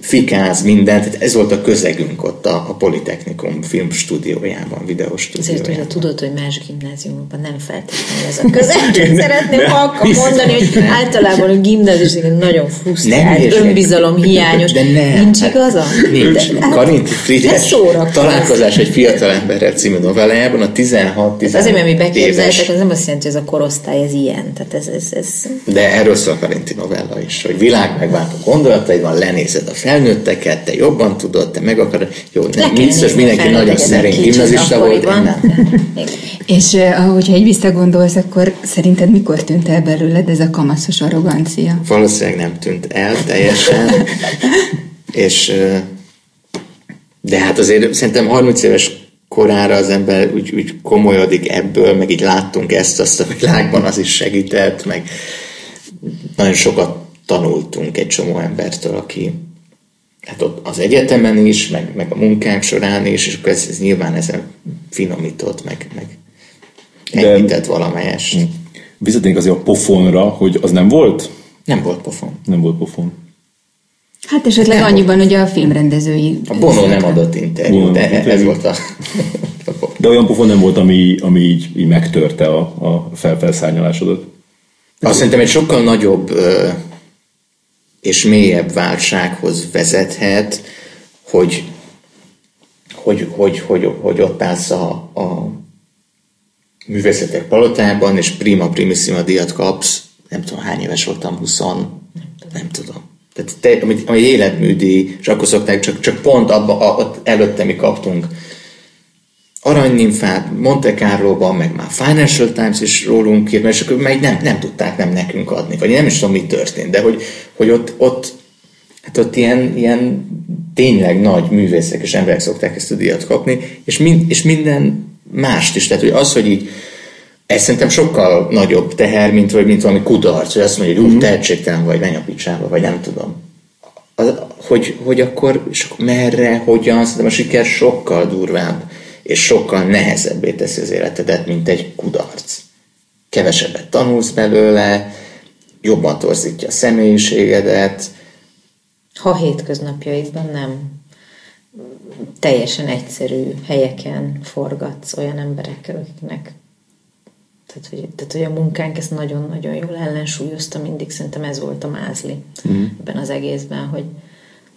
Speaker 2: fikáz, mindent. Tehát ez volt a közegünk ott a, a Politechnikum filmstúdiójában, videóstúdiójában.
Speaker 3: Azért, hogy tudod, hogy más gimnáziumokban nem feltétlenül ez a közeg. <laughs> Szeretném halkan mondani, hogy általában a gimnázium nagyon frusztrált, önbizalom hiányos. De nem. Nincs hát igaza?
Speaker 2: Nincs. Hát, Karinti Frigyes találkozás egy fiatal emberrel című novellájában a 16-17
Speaker 3: Azért, mert mi beképzeltek, az nem azt jelenti, hogy ez a korosztály ez ilyen. Tehát ez, ez, ez...
Speaker 2: De erről szól a Karinti novella is, hogy világ megváltó gondolataidban lenézed a felnőtteket, te jobban tudod, te meg akarod. Jó, nem, biztos mindenki nagyon szerint gimnazista volt, én nem.
Speaker 4: És ahogyha egy visszagondolsz, akkor szerinted mikor tűnt el belőled ez a kamaszos arrogancia?
Speaker 2: Valószínűleg nem tűnt el teljesen. <laughs> és de hát azért szerintem 30 éves korára az ember úgy, úgy komolyodik ebből, meg így láttunk ezt, azt a világban az is segített, meg nagyon sokat tanultunk egy csomó embertől, aki, hát ott az egyetemen is, meg, meg a munkánk során is, és akkor ez, ez nyilván ezen finomított, meg, meg enyhített valamelyest.
Speaker 1: Visszatérnék azért a pofonra, hogy az nem volt?
Speaker 2: Nem volt pofon.
Speaker 1: Nem volt pofon.
Speaker 4: Hát esetleg nem annyiban, hogy a filmrendezői...
Speaker 2: A Bono nem adott interjút, de interjú. ez volt a...
Speaker 1: De olyan pofon nem volt, ami, ami így, így megtörte a, a felfelszárnyalásodat.
Speaker 2: Azt szerintem egy sokkal nagyobb ö, és mélyebb válsághoz vezethet, hogy, hogy, hogy, hogy, hogy ott állsz a, a művészetek palotában, és prima primissima díjat kapsz, nem tudom hány éves voltam, 20, nem tudom. Tehát te, amit, ami életműdi, és akkor szokták, csak, csak pont abba, a, ott előtte mi kaptunk. Aranynimfát, Monte Carlo-ban, meg már Financial Times is rólunk írt, és akkor meg nem, nem tudták nem nekünk adni, vagy nem is tudom, mi történt, de hogy, hogy ott, ott, hát ott ilyen, ilyen tényleg nagy művészek és emberek szokták ezt a díjat kapni, és, mind, és minden mást is, tehát hogy az, hogy így ez szerintem sokkal nagyobb teher, mint, vagy, mint valami kudarc, hogy azt mondja, hogy úgy mm-hmm. tehetségtelen vagy, menj a picsába, vagy nem tudom. Az, hogy, hogy akkor, és akkor merre, hogyan, szerintem a siker sokkal durvább és sokkal nehezebbé teszi az életedet, mint egy kudarc. Kevesebbet tanulsz belőle, jobban torzítja a személyiségedet.
Speaker 3: Ha hétköznapjaidban nem teljesen egyszerű helyeken forgatsz olyan emberekkel, akiknek tehát hogy, tehát, hogy a munkánk ezt nagyon-nagyon jól ellensúlyozta, mindig szerintem ez volt a mázli mm. ebben az egészben, hogy,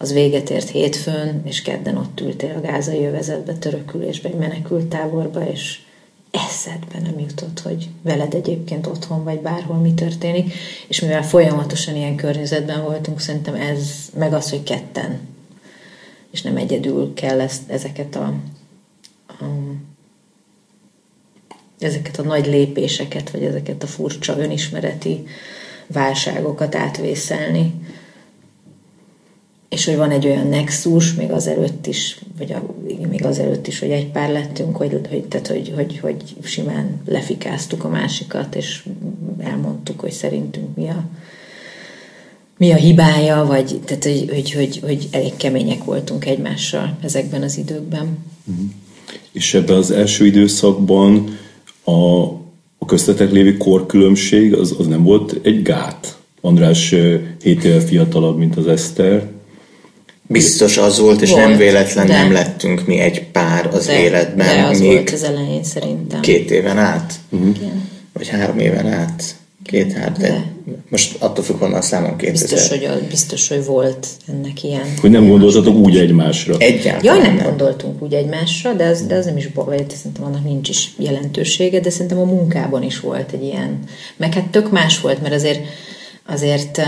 Speaker 3: az véget ért hétfőn, és kedden ott ültél a gázai övezetbe, törökülésbe, egy menekült táborba, és eszedbe nem jutott, hogy veled egyébként otthon vagy bárhol mi történik, és mivel folyamatosan ilyen környezetben voltunk, szerintem ez, meg az, hogy ketten, és nem egyedül kell ezt, ezeket a, a ezeket a nagy lépéseket, vagy ezeket a furcsa önismereti válságokat átvészelni, és hogy van egy olyan nexus, még azelőtt is, vagy a, még azelőtt is, hogy egy pár lettünk, hogy, hogy, tehát, hogy, hogy, hogy simán lefikáztuk a másikat, és elmondtuk, hogy szerintünk mi a, mi a hibája, vagy tehát, hogy, hogy, hogy, hogy elég kemények voltunk egymással ezekben az időkben.
Speaker 1: Uh-huh. És ebben az első időszakban a, a köztetek lévő korkülönbség az, az nem volt egy gát? András 7 éve fiatalabb, mint az Eszter,
Speaker 2: Biztos az volt, és volt, nem véletlen de, nem lettünk mi egy pár az de, életben.
Speaker 3: De az még volt az elején szerintem.
Speaker 2: Két éven át? Uh-huh. Vagy három éven át? Két hát, de, de most attól függ, honnan számom 2000.
Speaker 3: Biztos, hogy, biztos, hogy volt ennek ilyen.
Speaker 1: Hogy nem gondoltatok úgy egymásra.
Speaker 2: Egyáltalán
Speaker 3: Jaj, nem, nem gondoltunk úgy egymásra, de az, de az nem is baj, szerintem annak nincs is jelentősége, de szerintem a munkában is volt egy ilyen. Meg hát tök más volt, mert azért azért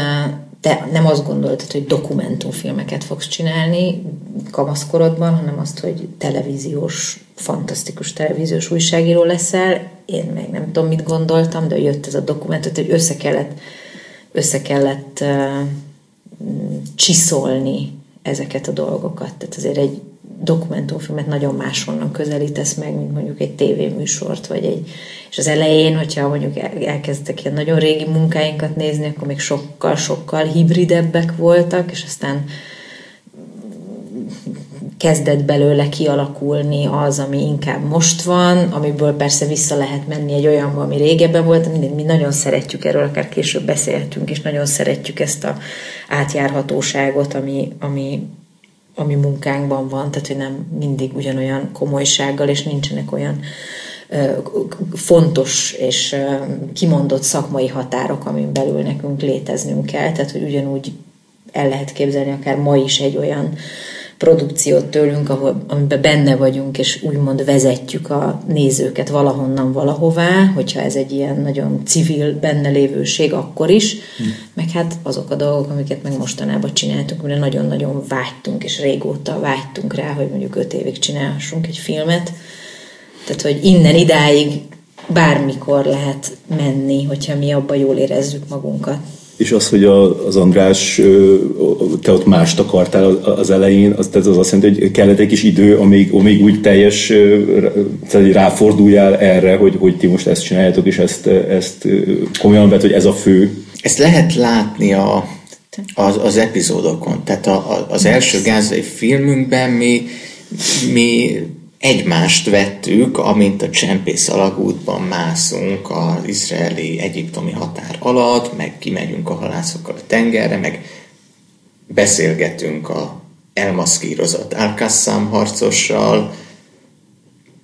Speaker 3: te nem azt gondoltad, hogy dokumentumfilmeket fogsz csinálni kamaszkorodban, hanem azt, hogy televíziós, fantasztikus televíziós újságíró leszel. Én meg nem tudom, mit gondoltam, de jött ez a dokumentum, hogy össze kellett, össze kellett uh, csiszolni ezeket a dolgokat. Tehát azért egy dokumentumfilmet nagyon máshonnan közelítesz meg, mint mondjuk egy tévéműsort, vagy egy... És az elején, hogyha mondjuk elkezdtek ilyen nagyon régi munkáinkat nézni, akkor még sokkal-sokkal hibridebbek voltak, és aztán kezdett belőle kialakulni az, ami inkább most van, amiből persze vissza lehet menni egy olyanba, ami régebben volt, mi, mi nagyon szeretjük erről, akár később beszéltünk, és nagyon szeretjük ezt a átjárhatóságot, ami, ami ami munkánkban van, tehát hogy nem mindig ugyanolyan komolysággal, és nincsenek olyan fontos és kimondott szakmai határok, amin belül nekünk léteznünk kell, tehát hogy ugyanúgy el lehet képzelni akár ma is egy olyan produkciót tőlünk, ahol, amiben benne vagyunk, és úgymond vezetjük a nézőket valahonnan valahová, hogyha ez egy ilyen nagyon civil benne lévőség, akkor is, hm. meg hát azok a dolgok, amiket meg mostanában csináltunk, amire nagyon-nagyon vágytunk, és régóta vágytunk rá, hogy mondjuk öt évig csinálhassunk egy filmet. Tehát, hogy innen idáig bármikor lehet menni, hogyha mi abba jól érezzük magunkat
Speaker 1: és az, hogy az András, te ott mást akartál az elején, az, tehát az azt jelenti, hogy kellett egy kis idő, amíg, amíg úgy teljes, tehát ráforduljál erre, hogy, hogy ti most ezt csináljátok, és ezt, ezt komolyan vett, hogy ez a fő.
Speaker 2: Ezt lehet látni a, az, az epizódokon. Tehát a, a, az első gázai filmünkben mi, mi egymást vettük, amint a csempész alagútban mászunk az izraeli-egyiptomi határ alatt, meg kimegyünk a halászokkal a tengerre, meg beszélgetünk a elmaszkírozott Alkasszám harcossal,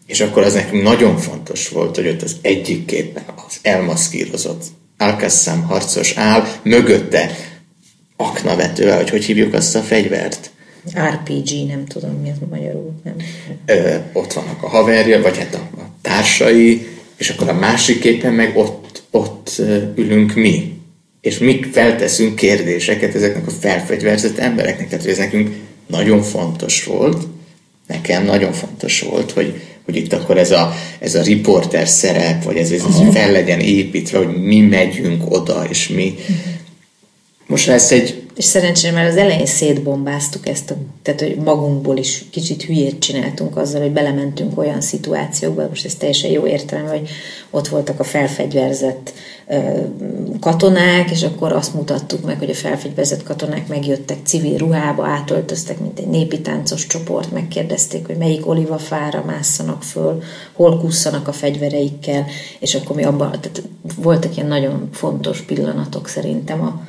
Speaker 2: és akkor az nekünk nagyon fontos volt, hogy ott az egyik képen az elmaszkírozott Alkasszám harcos áll, mögötte aknavetővel, hogy hogy hívjuk azt a fegyvert.
Speaker 3: RPG, nem tudom mi ez magyarul. Nem.
Speaker 2: Ö, ott vannak a haverja, vagy hát a, a társai, és akkor a másik képen meg ott, ott ülünk mi. És mi felteszünk kérdéseket ezeknek a felfegyverzett embereknek. Tehát, hogy ez nekünk nagyon fontos volt, nekem nagyon fontos volt, hogy, hogy itt akkor ez a, ez a riporter szerep, vagy ez, ez fel legyen építve, hogy mi megyünk oda, és mi. Most lesz egy
Speaker 3: és szerencsére már az elején szétbombáztuk ezt, a, tehát hogy magunkból is kicsit hülyét csináltunk azzal, hogy belementünk olyan szituációkba, most ez teljesen jó értelem, hogy ott voltak a felfegyverzett katonák, és akkor azt mutattuk meg, hogy a felfegyverzett katonák megjöttek civil ruhába, átöltöztek, mint egy népi táncos csoport, megkérdezték, hogy melyik olivafára másszanak föl, hol kusszanak a fegyvereikkel, és akkor mi abban, tehát voltak ilyen nagyon fontos pillanatok szerintem a,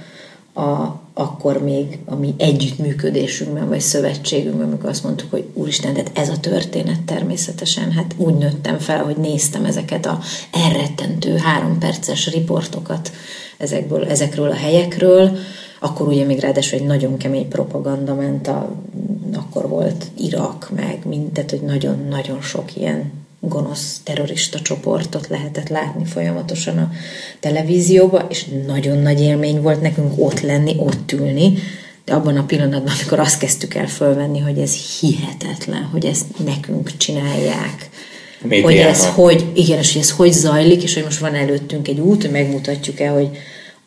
Speaker 3: a, akkor még a mi együttműködésünkben, vagy szövetségünkben, amikor azt mondtuk, hogy úristen, tehát ez a történet természetesen, hát úgy nőttem fel, hogy néztem ezeket a elrettentő három perces riportokat ezekből, ezekről a helyekről, akkor ugye még ráadásul egy nagyon kemény propaganda ment, a, akkor volt Irak, meg mind, tehát hogy nagyon-nagyon sok ilyen gonosz terrorista csoportot lehetett látni folyamatosan a televízióba, és nagyon nagy élmény volt nekünk ott lenni, ott ülni, de abban a pillanatban, amikor azt kezdtük el fölvenni, hogy ez hihetetlen, hogy ezt nekünk csinálják, hogy ez hogy, igen, és hogy ez hogy zajlik, és hogy most van előttünk egy út, hogy megmutatjuk el, hogy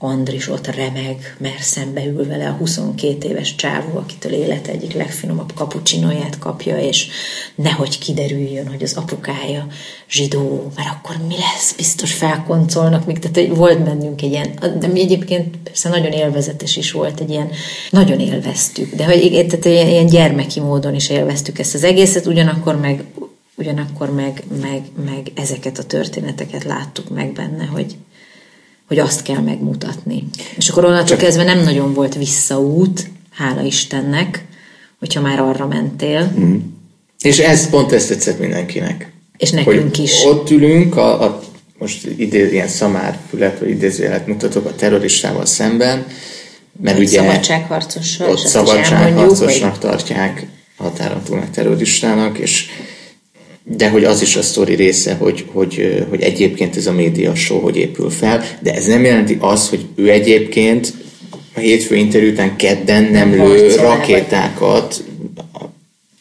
Speaker 3: Andris ott remeg, mert szembe ül vele a 22 éves csávó, akitől élet egyik legfinomabb kapucsinóját kapja, és nehogy kiderüljön, hogy az apukája zsidó, mert akkor mi lesz? Biztos felkoncolnak még, tehát volt bennünk egy ilyen, de mi egyébként persze nagyon élvezetes is volt, egy ilyen, nagyon élveztük, de hogy tehát ilyen, ilyen gyermeki módon is élveztük ezt az egészet, ugyanakkor meg ugyanakkor meg, meg, meg ezeket a történeteket láttuk meg benne, hogy, hogy azt kell megmutatni. És akkor onnantól Csak... kezdve nem nagyon volt visszaút, hála Istennek, hogyha már arra mentél. Mm.
Speaker 2: És ez pont ezt tetszett mindenkinek.
Speaker 3: És nekünk is.
Speaker 2: Ott ülünk, a, a most idéz, ilyen szamár fület, vagy idézőjelet mutatok a terroristával szemben, mert egy ugye
Speaker 3: szabadságharcossal,
Speaker 2: ott szabadságharcosnak tartják határon túl meg terroristának, és de hogy az is a sztori része, hogy, hogy, hogy egyébként ez a média show hogy épül fel, de ez nem jelenti azt, hogy ő egyébként a hétfő interjú után kedden nem, nem lő rakétákat,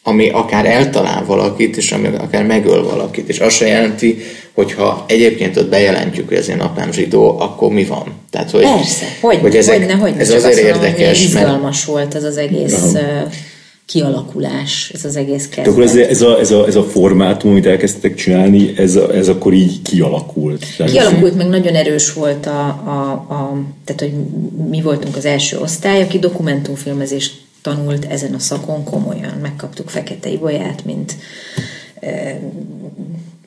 Speaker 2: ami akár eltalál valakit, és ami akár megöl valakit. És azt se jelenti, hogyha egyébként ott bejelentjük, hogy ez egy napám zsidó, akkor mi van?
Speaker 3: Tehát, hogy, Persze, hogy, hogy, ezek, hogy ne, hogy
Speaker 2: ez azért érdekes. Hogy
Speaker 3: izgalmas mert... volt ez az egész kialakulás, ez az egész kezdet.
Speaker 1: akkor ez, ez, a, ez, a, ez a formátum, amit elkezdtek csinálni, ez, ez akkor így kialakult.
Speaker 3: Kialakult, meg nagyon erős volt a, a, a, tehát hogy mi voltunk az első osztály, aki dokumentumfilmezést tanult ezen a szakon komolyan. Megkaptuk Fekete Ibolyát, mint e,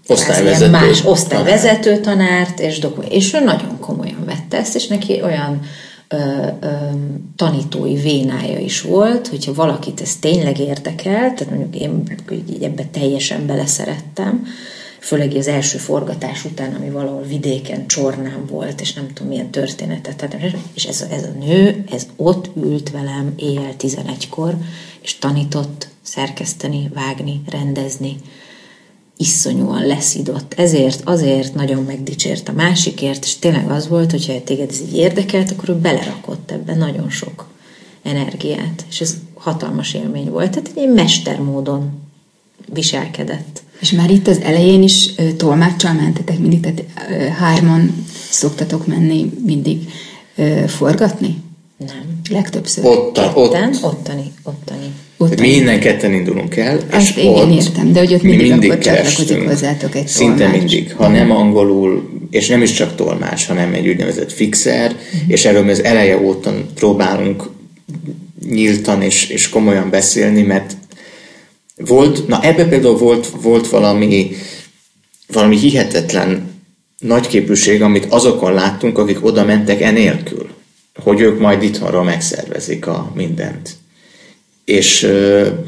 Speaker 2: osztályvezető,
Speaker 3: más osztályvezető tanárt, és, doku- és ő nagyon komolyan vette ezt, és neki olyan ö, ö, tanítói vénája is volt, hogyha valakit ez tényleg érdekel, tehát mondjuk én ebbe teljesen beleszerettem, főleg az első forgatás után, ami valahol vidéken csornám volt, és nem tudom milyen történetet. Tehát, és ez, ez a nő, ez ott ült velem éjjel 11-kor, és tanított szerkeszteni, vágni, rendezni iszonyúan leszidott. Ezért, azért nagyon megdicsért a másikért, és tényleg az volt, hogyha téged ez így érdekelt, akkor ő belerakott ebbe nagyon sok energiát, és ez hatalmas élmény volt. Tehát egy mestermódon viselkedett.
Speaker 4: És már itt az elején is uh, tolmáccsal mentetek mindig, tehát uh, hárman szoktatok menni mindig uh, forgatni?
Speaker 3: Nem.
Speaker 4: Legtöbbször.
Speaker 2: Ott,
Speaker 3: Ketten, ott. ottani, ottani.
Speaker 2: Ott mi innen ketten indulunk el,
Speaker 4: Azt
Speaker 2: és
Speaker 4: igen,
Speaker 2: ott
Speaker 4: értem, de hogy ott mindig, mindig akkor csatlakozik hozzátok egy
Speaker 2: Szinte
Speaker 4: tolmács.
Speaker 2: mindig. Ha nem angolul, és nem is csak tolmács, hanem egy úgynevezett fixer, uh-huh. és erről mi az eleje óta próbálunk nyíltan és, és komolyan beszélni, mert volt, na ebbe például volt, volt valami, valami hihetetlen nagyképűség, amit azokon láttunk, akik oda mentek enélkül hogy ők majd itthonról megszervezik a mindent. És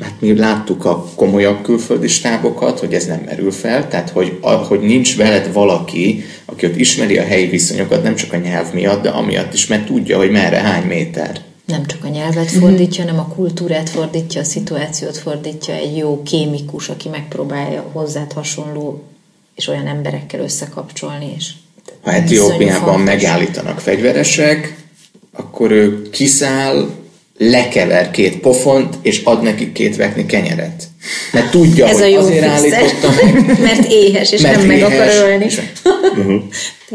Speaker 2: hát mi láttuk a komolyabb külföldi stábokat, hogy ez nem merül fel, tehát hogy, hogy nincs veled valaki, aki ott ismeri a helyi viszonyokat, nem csak a nyelv miatt, de amiatt is, mert tudja, hogy merre, hány méter.
Speaker 3: Nem csak a nyelvet fordítja, hanem a kultúrát fordítja, a szituációt fordítja, egy jó kémikus, aki megpróbálja hozzád hasonló és olyan emberekkel összekapcsolni. És
Speaker 2: ha Etiópiában megállítanak fegyveresek, akkor ő kiszáll, lekever két pofont, és ad neki két vekni kenyeret. Mert tudja,
Speaker 3: Ez
Speaker 2: hogy
Speaker 3: a jó
Speaker 2: azért állította meg. <laughs>
Speaker 3: mert éhes, és mert nem éhes, meg akar ölni. És, uh-huh.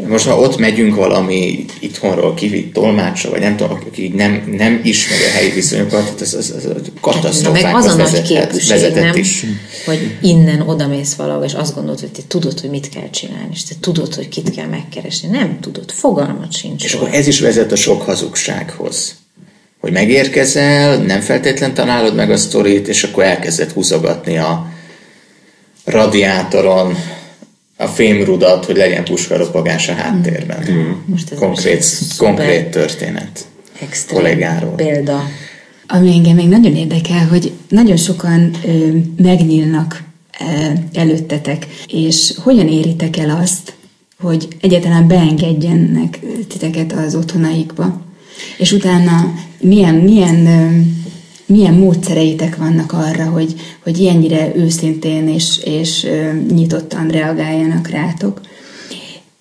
Speaker 2: Most, ha ott megyünk valami itthonról kivitt tolmácsra, vagy nem tudom, aki nem, nem ismeri a helyi viszonyokat, ez, ez, ez katasztrofákhoz meg az a nagy képviség, nem? Is.
Speaker 3: Hogy innen odamész valahol, és azt gondolod, hogy te tudod, hogy mit kell csinálni, és te tudod, hogy kit kell megkeresni. Nem tudod, fogalmat sincs.
Speaker 2: És akkor ez is vezet a sok hazugsághoz hogy megérkezel, nem feltétlen találod meg a sztorit, és akkor elkezded húzogatni a radiátoron a fémrudat, hogy legyen puskaropogás a háttérben. Mm. Most ez konkrét, konkrét történet.
Speaker 3: Extrém kollégáról. példa.
Speaker 4: Ami engem még nagyon érdekel, hogy nagyon sokan ö, megnyílnak ö, előttetek, és hogyan éritek el azt, hogy egyáltalán beengedjenek titeket az otthonaikba, és utána milyen, milyen, milyen módszereitek vannak arra, hogy, hogy ilyennyire őszintén és, és nyitottan reagáljanak rátok.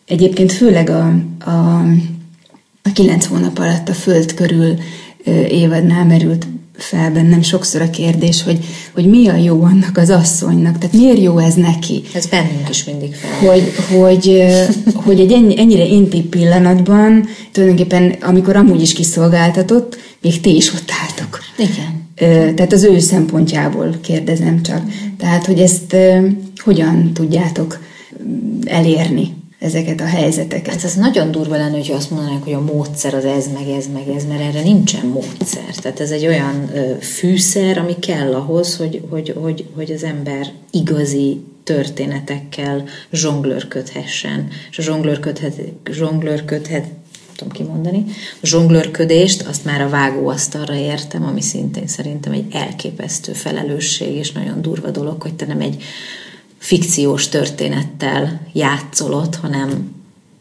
Speaker 4: Egyébként főleg a, a, a kilenc hónap alatt a föld körül évadnál merült fel bennem sokszor a kérdés, hogy, hogy mi a jó annak az asszonynak, tehát miért jó ez neki.
Speaker 3: Ez bennünk is mindig fel.
Speaker 4: Hogy, hogy, hogy egy ennyi, ennyire intim pillanatban, tulajdonképpen amikor amúgy is kiszolgáltatott, még ti is ott álltok.
Speaker 3: Igen.
Speaker 4: Tehát az ő szempontjából kérdezem csak. Tehát, hogy ezt hogyan tudjátok elérni? Ezeket a helyzeteket.
Speaker 3: Hát ez nagyon durva lenne, hogy azt mondanánk, hogy a módszer az ez, meg ez, meg ez, mert erre nincsen módszer. Tehát ez egy olyan ö, fűszer, ami kell ahhoz, hogy, hogy, hogy, hogy az ember igazi történetekkel zsonglőrködhessen. És a zsonglőrködhet, zsonglőrködhet tudom kimondani. A zsonglőrködést azt már a vágóasztalra értem, ami szintén szerintem egy elképesztő felelősség, és nagyon durva dolog, hogy te nem egy fikciós történettel játszolod, hanem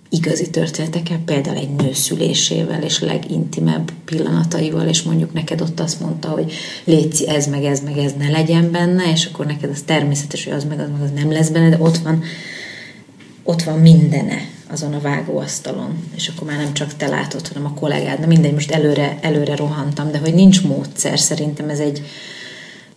Speaker 3: igazi történetekkel, például egy nő szülésével és legintimebb pillanataival, és mondjuk neked ott azt mondta, hogy léci ez meg ez meg ez ne legyen benne, és akkor neked az természetes, hogy az meg az meg az nem lesz benne, de ott van, ott van mindene azon a vágóasztalon, és akkor már nem csak te látod, hanem a kollégád. Na mindegy, most előre, előre rohantam, de hogy nincs módszer, szerintem ez egy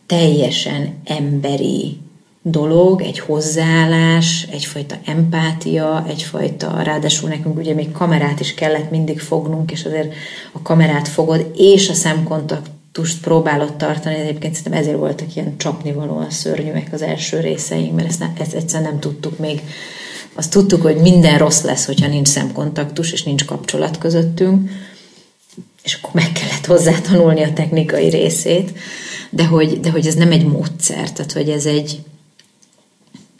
Speaker 3: teljesen emberi dolog, egy hozzáállás, egyfajta empátia, egyfajta, ráadásul nekünk ugye még kamerát is kellett mindig fognunk, és azért a kamerát fogod, és a szemkontaktust próbálod tartani, egyébként szerintem ezért voltak ilyen csapnivalóan szörnyűek az első részeink, mert ezt, ne, ezt egyszerűen nem tudtuk még. Azt tudtuk, hogy minden rossz lesz, hogyha nincs szemkontaktus, és nincs kapcsolat közöttünk, és akkor meg kellett hozzá tanulni a technikai részét, de hogy, de hogy ez nem egy módszer, tehát hogy ez egy,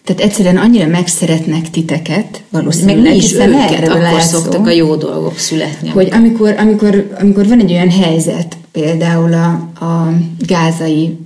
Speaker 4: tehát egyszerűen annyira megszeretnek titeket, valószínűleg,
Speaker 3: meg mi is őket, akkor szoktak a jó dolgok születni.
Speaker 4: Hogy amikor, amikor, amikor van egy olyan helyzet, például a, a gázai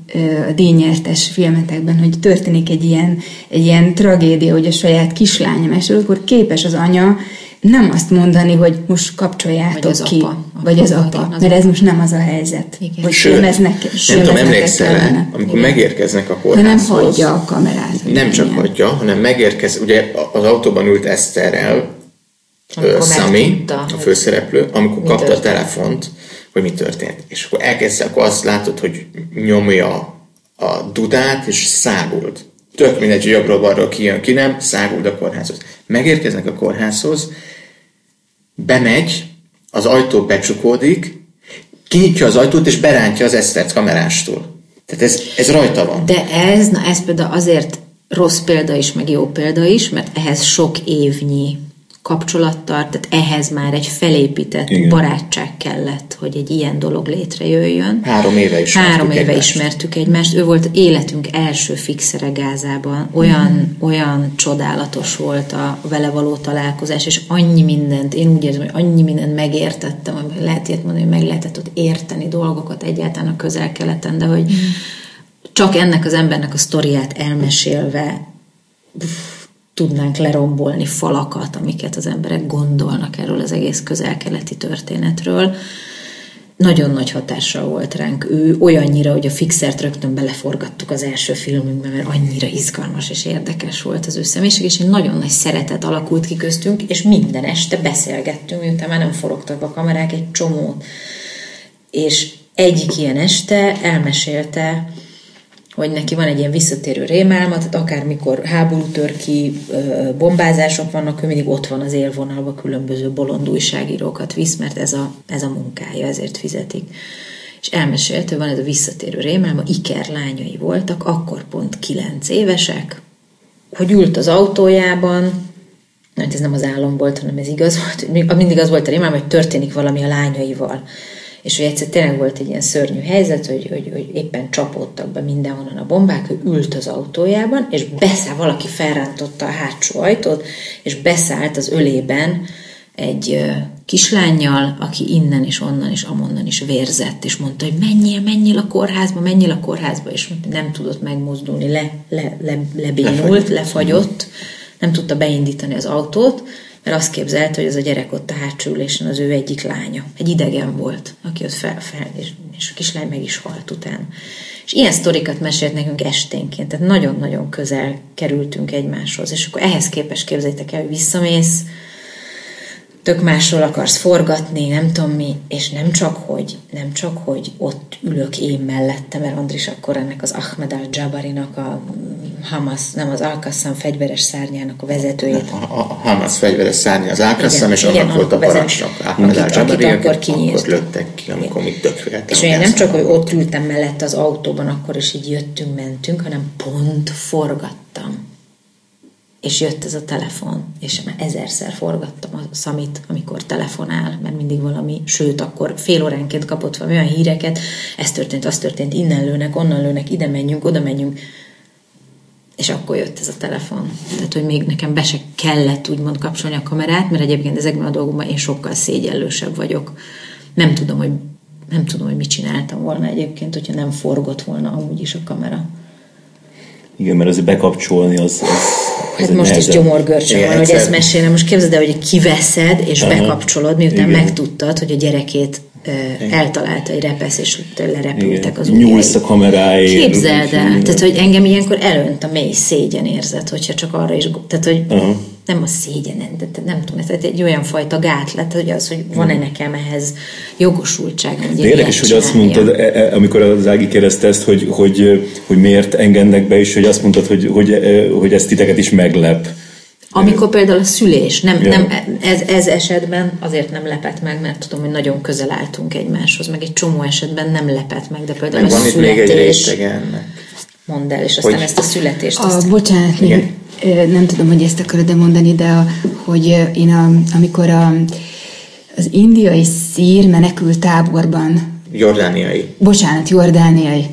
Speaker 4: a díjnyertes filmetekben, hogy történik egy ilyen, egy ilyen tragédia, hogy a saját kislánya mesél, akkor képes az anya nem azt mondani, hogy most kapcsoljátok vagy az ki, apa, vagy az apa, az mert ez most nem az a helyzet.
Speaker 2: Igen. Hogy Sőt, filmeznek, nem tudom, emlékszel amikor Igen. megérkeznek a kórházhoz.
Speaker 4: nem hagyja a kamerát.
Speaker 2: Nem csak ilyen. hagyja, hanem megérkez, ugye az autóban ült Eszterrel, Sami, a főszereplő, amikor kapta történt? a telefont, hogy mi történt. És akkor elkezdte, akkor azt látod, hogy nyomja a dudát, és szágult. Tök mindegy, hogy jobbról-balról ki jön, ki nem, szágult a kórházhoz. Megérkeznek a kórházhoz, bemegy, az ajtó becsukódik, kinyitja az ajtót, és berántja az Eszterc kamerástól. Tehát ez, ez rajta van.
Speaker 3: De ez, na ez például azért rossz példa is, meg jó példa is, mert ehhez sok évnyi kapcsolattal, tehát ehhez már egy felépített Igen. barátság kellett, hogy egy ilyen dolog létrejöjjön.
Speaker 2: Három éve ismertük
Speaker 3: Három éve egymást. ismertük egymást. Ő volt életünk első fixere Gázában. Olyan, mm. olyan csodálatos volt a vele való találkozás, és annyi mindent, én úgy érzem, hogy annyi mindent megértettem, hogy lehet ilyet mondani, hogy meg lehetett ott érteni dolgokat egyáltalán a közel-keleten, de hogy mm. csak ennek az embernek a sztoriát elmesélve uff, tudnánk lerombolni falakat, amiket az emberek gondolnak erről az egész közel-keleti történetről. Nagyon nagy hatással volt ránk ő, olyannyira, hogy a fixert rögtön beleforgattuk az első filmünkbe, mert annyira izgalmas és érdekes volt az ő személyiség, és egy nagyon nagy szeretet alakult ki köztünk, és minden este beszélgettünk, miután már nem forogtak a kamerák egy csomót. És egyik ilyen este elmesélte, hogy neki van egy ilyen visszatérő rémálma, tehát akármikor háború tör ki, bombázások vannak, ő mindig ott van az élvonalban, különböző bolond újságírókat visz, mert ez a, ez a munkája, ezért fizetik. És elmesélte, van ez a visszatérő rémálma, Iker lányai voltak, akkor pont kilenc évesek, hogy ült az autójában, mert ez nem az álom volt, hanem ez igaz volt, mindig az volt a rémálma, hogy történik valami a lányaival és hogy egyszer tényleg volt egy ilyen szörnyű helyzet, hogy, hogy, hogy éppen csapódtak be mindenhonnan a bombák, ő ült az autójában, és beszáll, valaki felrántotta a hátsó ajtót, és beszállt az ölében egy kislányjal, aki innen és onnan és amonnan is vérzett, és mondta, hogy menjél, menjél a kórházba, menjél a kórházba, és nem tudott megmozdulni, le, le, le, lebénult, lefagyott, nem tudta beindítani az autót, mert azt képzelt, hogy ez a gyerek ott a hátsó ülésen az ő egyik lánya. Egy idegen volt, aki ott fel, fel és, és a kislány meg is halt utána. És ilyen sztorikat mesélt nekünk esténként, tehát nagyon-nagyon közel kerültünk egymáshoz, és akkor ehhez képest képzeljétek el, hogy visszamész, tök másról akarsz forgatni, nem tudom mi, és nem csak, hogy, nem csak, hogy ott ülök én mellette, mert Andris akkor ennek az Ahmed al-Jabarinak a Hamas, nem az al fegyveres szárnyának a vezetőjét.
Speaker 2: A, a, a Hamas fegyveres szárnya az al és igen, annak volt a parancsnok. Ahmed al-Jabari, akkor, akkor lőttek ki, amikor még tök
Speaker 3: És én nem csak, hogy ott ültem mellette az autóban, akkor is így jöttünk, mentünk, hanem pont forgattam és jött ez a telefon, és már ezerszer forgattam a szamit, amikor telefonál, mert mindig valami, sőt, akkor fél óránként kapott valami olyan híreket, ez történt, az történt, innen lőnek, onnan lőnek, ide menjünk, oda menjünk, és akkor jött ez a telefon. Tehát, hogy még nekem be se kellett úgymond kapcsolni a kamerát, mert egyébként ezekben a dolgokban én sokkal szégyellősebb vagyok. Nem tudom, hogy nem tudom, hogy mit csináltam volna egyébként, hogyha nem forgott volna amúgy is a kamera.
Speaker 1: Igen, mert azért bekapcsolni az, az
Speaker 3: Hát most nehezebb. is gyomorgörcsöm van, hogy ezt mesélem. Most képzeld el, hogy kiveszed és Aha. bekapcsolod, miután Igen. megtudtad, hogy a gyerekét uh, eltalálta egy repesz, és lerepültek az
Speaker 1: ujjai. Nyúlsz a kameráért.
Speaker 3: Képzeld el. Tehát, hogy engem ilyenkor elönt a mély szégyen érzet, hogyha csak arra is... Tehát, hogy Aha nem a szégyenen, de nem tudom, ez egy olyan fajta gátlet, hogy az, hogy van-e hmm. nekem ehhez jogosultság.
Speaker 1: Hogy érdekes, hogy azt mondtad, e, e, amikor az Ági kérdezte ezt, hogy, hogy, hogy miért engednek be, és hogy azt mondtad, hogy, hogy, e, hogy ez titeket is meglep.
Speaker 3: Amikor például a szülés, nem, nem, ez, ez esetben azért nem lepett meg, mert tudom, hogy nagyon közel álltunk egymáshoz, meg egy csomó esetben nem lepett meg, de például meg
Speaker 2: a van születés... még egy rétege ennek.
Speaker 3: Mondd el, és aztán hogy... ezt a születést...
Speaker 4: A, bocsánat, Igen nem tudom, hogy ezt akarod-e mondani, de a, hogy én a, amikor a, az indiai szír menekült táborban
Speaker 2: Jordániai.
Speaker 4: Bocsánat, jordániai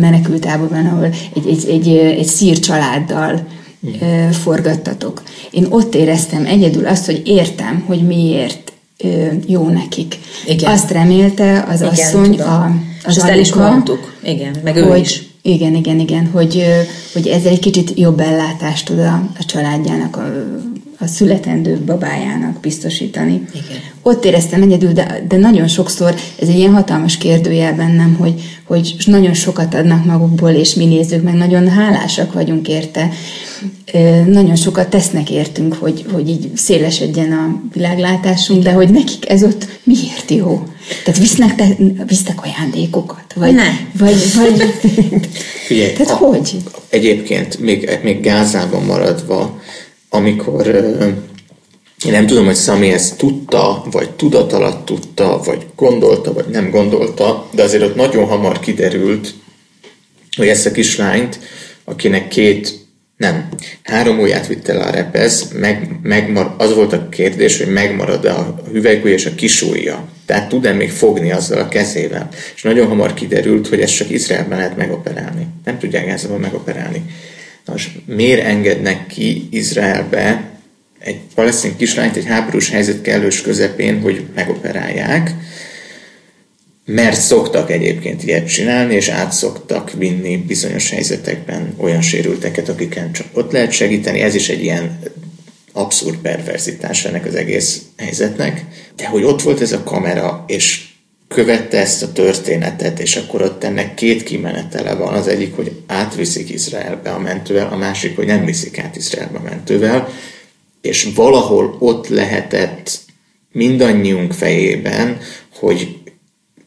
Speaker 4: menekült táborban, ahol egy, egy, egy, egy szír családdal mm. forgattatok. Én ott éreztem egyedül azt, hogy értem, hogy miért jó nekik. Igen. Azt remélte az Igen, asszony, a,
Speaker 3: az És el is mondtuk. Igen, meg ő hogy, is
Speaker 4: igen, igen, igen, hogy, hogy ezzel egy kicsit jobb ellátást tud a, a családjának, a, a születendő babájának biztosítani. Igen. Ott éreztem egyedül, de, de nagyon sokszor ez egy ilyen hatalmas kérdőjel bennem, hogy, hogy nagyon sokat adnak magukból, és mi nézzük meg nagyon hálásak vagyunk érte. Nagyon sokat tesznek értünk, hogy, hogy így szélesedjen a világlátásunk, Igen. de hogy nekik ez ott miért jó? Tehát visznek, te, visznek ajándékokat? Vagy,
Speaker 3: nem.
Speaker 4: Vagy, vagy, <laughs> Figyelj, tehát a, hogy?
Speaker 2: Egyébként még, még Gázában maradva, amikor én nem tudom, hogy Sami ezt tudta, vagy tudat alatt tudta, vagy gondolta, vagy nem gondolta, de azért ott nagyon hamar kiderült, hogy ezt a kislányt, akinek két Nem. Három ujját vitte el a repesz, meg, megmar, az volt a kérdés, hogy megmarad a hüvelykúj és a kisújja. Tehát tud-e még fogni azzal a kezével. És nagyon hamar kiderült, hogy ezt csak Izraelben lehet megoperálni. Nem tudják Gázában megoperálni. Nos, miért engednek ki Izraelbe egy palesztin kislányt egy háborús helyzet kellős közepén, hogy megoperálják? mert szoktak egyébként ilyet csinálni, és át szoktak vinni bizonyos helyzetekben olyan sérülteket, akiken csak ott lehet segíteni. Ez is egy ilyen abszurd perverzitás ennek az egész helyzetnek. De hogy ott volt ez a kamera, és követte ezt a történetet, és akkor ott ennek két kimenetele van. Az egyik, hogy átviszik Izraelbe a mentővel, a másik, hogy nem viszik át Izraelbe a mentővel, és valahol ott lehetett mindannyiunk fejében, hogy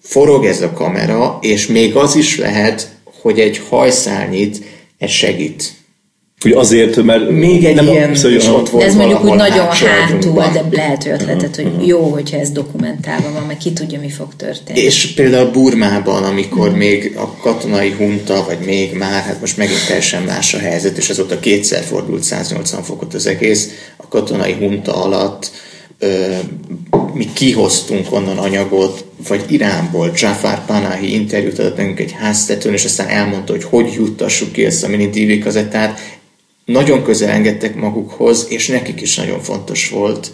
Speaker 2: forog ez a kamera, és még az is lehet, hogy egy hajszálnyit ez segít.
Speaker 1: Hogy azért, mert
Speaker 2: még egy nem ilyen
Speaker 3: szóval, is ott volt Ez mondjuk úgy nagyon hátul, de lehet ötletet, hogy uh-huh. jó, hogyha ez dokumentálva van, mert ki tudja, mi fog történni.
Speaker 2: És például Burmában, amikor uh-huh. még a katonai hunta, vagy még már, hát most megint teljesen más a helyzet, és azóta kétszer fordult 180 fokot az egész, a katonai hunta alatt mi kihoztunk onnan anyagot, vagy Iránból Jafar Panahi interjút adott nekünk egy háztetőn, és aztán elmondta, hogy hogy juttassuk ki ezt a mini DV kazettát. Nagyon közel engedtek magukhoz, és nekik is nagyon fontos volt,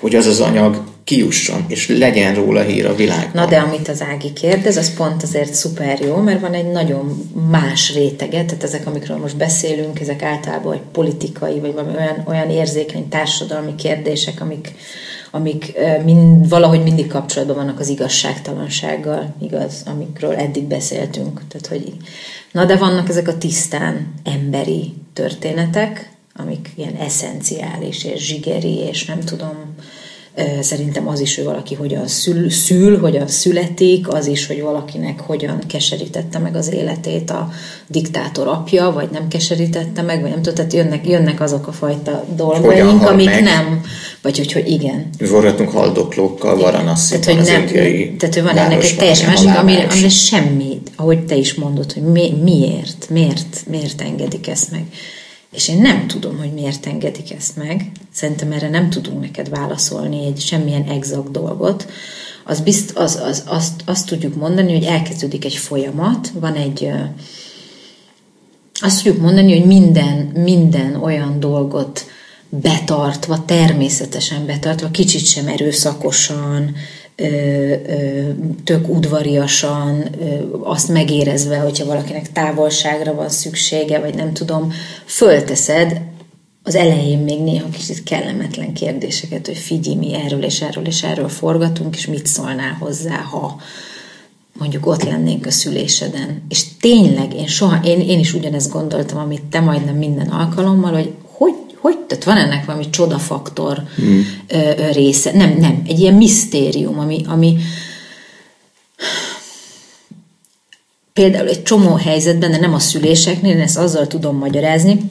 Speaker 2: hogy az az anyag kijusson, és legyen róla hír a világban.
Speaker 3: Na de amit az Ági kérdez, az pont azért szuper jó, mert van egy nagyon más rétege, tehát ezek, amikről most beszélünk, ezek általában egy politikai, vagy olyan, olyan érzékeny társadalmi kérdések, amik, amik mind, valahogy mindig kapcsolatban vannak az igazságtalansággal, igaz, amikről eddig beszéltünk. Tehát, hogy, na de vannak ezek a tisztán emberi történetek, amik ilyen eszenciális és zsigeri, és nem tudom, Szerintem az is, hogy valaki hogyan szül, szül, hogyan születik, az is, hogy valakinek hogyan keserítette meg az életét a diktátor apja, vagy nem keserítette meg, vagy nem tudom, tehát jönnek, jönnek azok a fajta dolgaink, amik meg? nem, vagy hogy, hogy igen.
Speaker 2: Forgatunk haldoklókkal Varanasziban, tehát, hogy nem,
Speaker 3: Tehát, hogy van ennek egy teljesen másik, amire, amire semmi, ahogy te is mondod, hogy mi, miért, miért, miért engedik ezt meg. És én nem tudom, hogy miért engedik ezt meg. Szerintem erre nem tudunk neked válaszolni egy semmilyen exakt dolgot. Az bizt, az, az, azt, azt tudjuk mondani, hogy elkezdődik egy folyamat, van egy azt tudjuk mondani, hogy minden, minden olyan dolgot betartva, természetesen betartva, kicsit sem erőszakosan, tök udvariasan, azt megérezve, hogyha valakinek távolságra van szüksége, vagy nem tudom, fölteszed az elején még néha kicsit kellemetlen kérdéseket, hogy figyelj, mi erről és erről és erről forgatunk, és mit szólnál hozzá, ha mondjuk ott lennénk a szüléseden. És tényleg, én soha, én, én is ugyanezt gondoltam, amit te majdnem minden alkalommal, hogy hogy, tehát van ennek valami csodafaktor mm. része. Nem, nem, egy ilyen misztérium, ami, ami például egy csomó helyzetben, de nem a szüléseknél, én ezt azzal tudom magyarázni,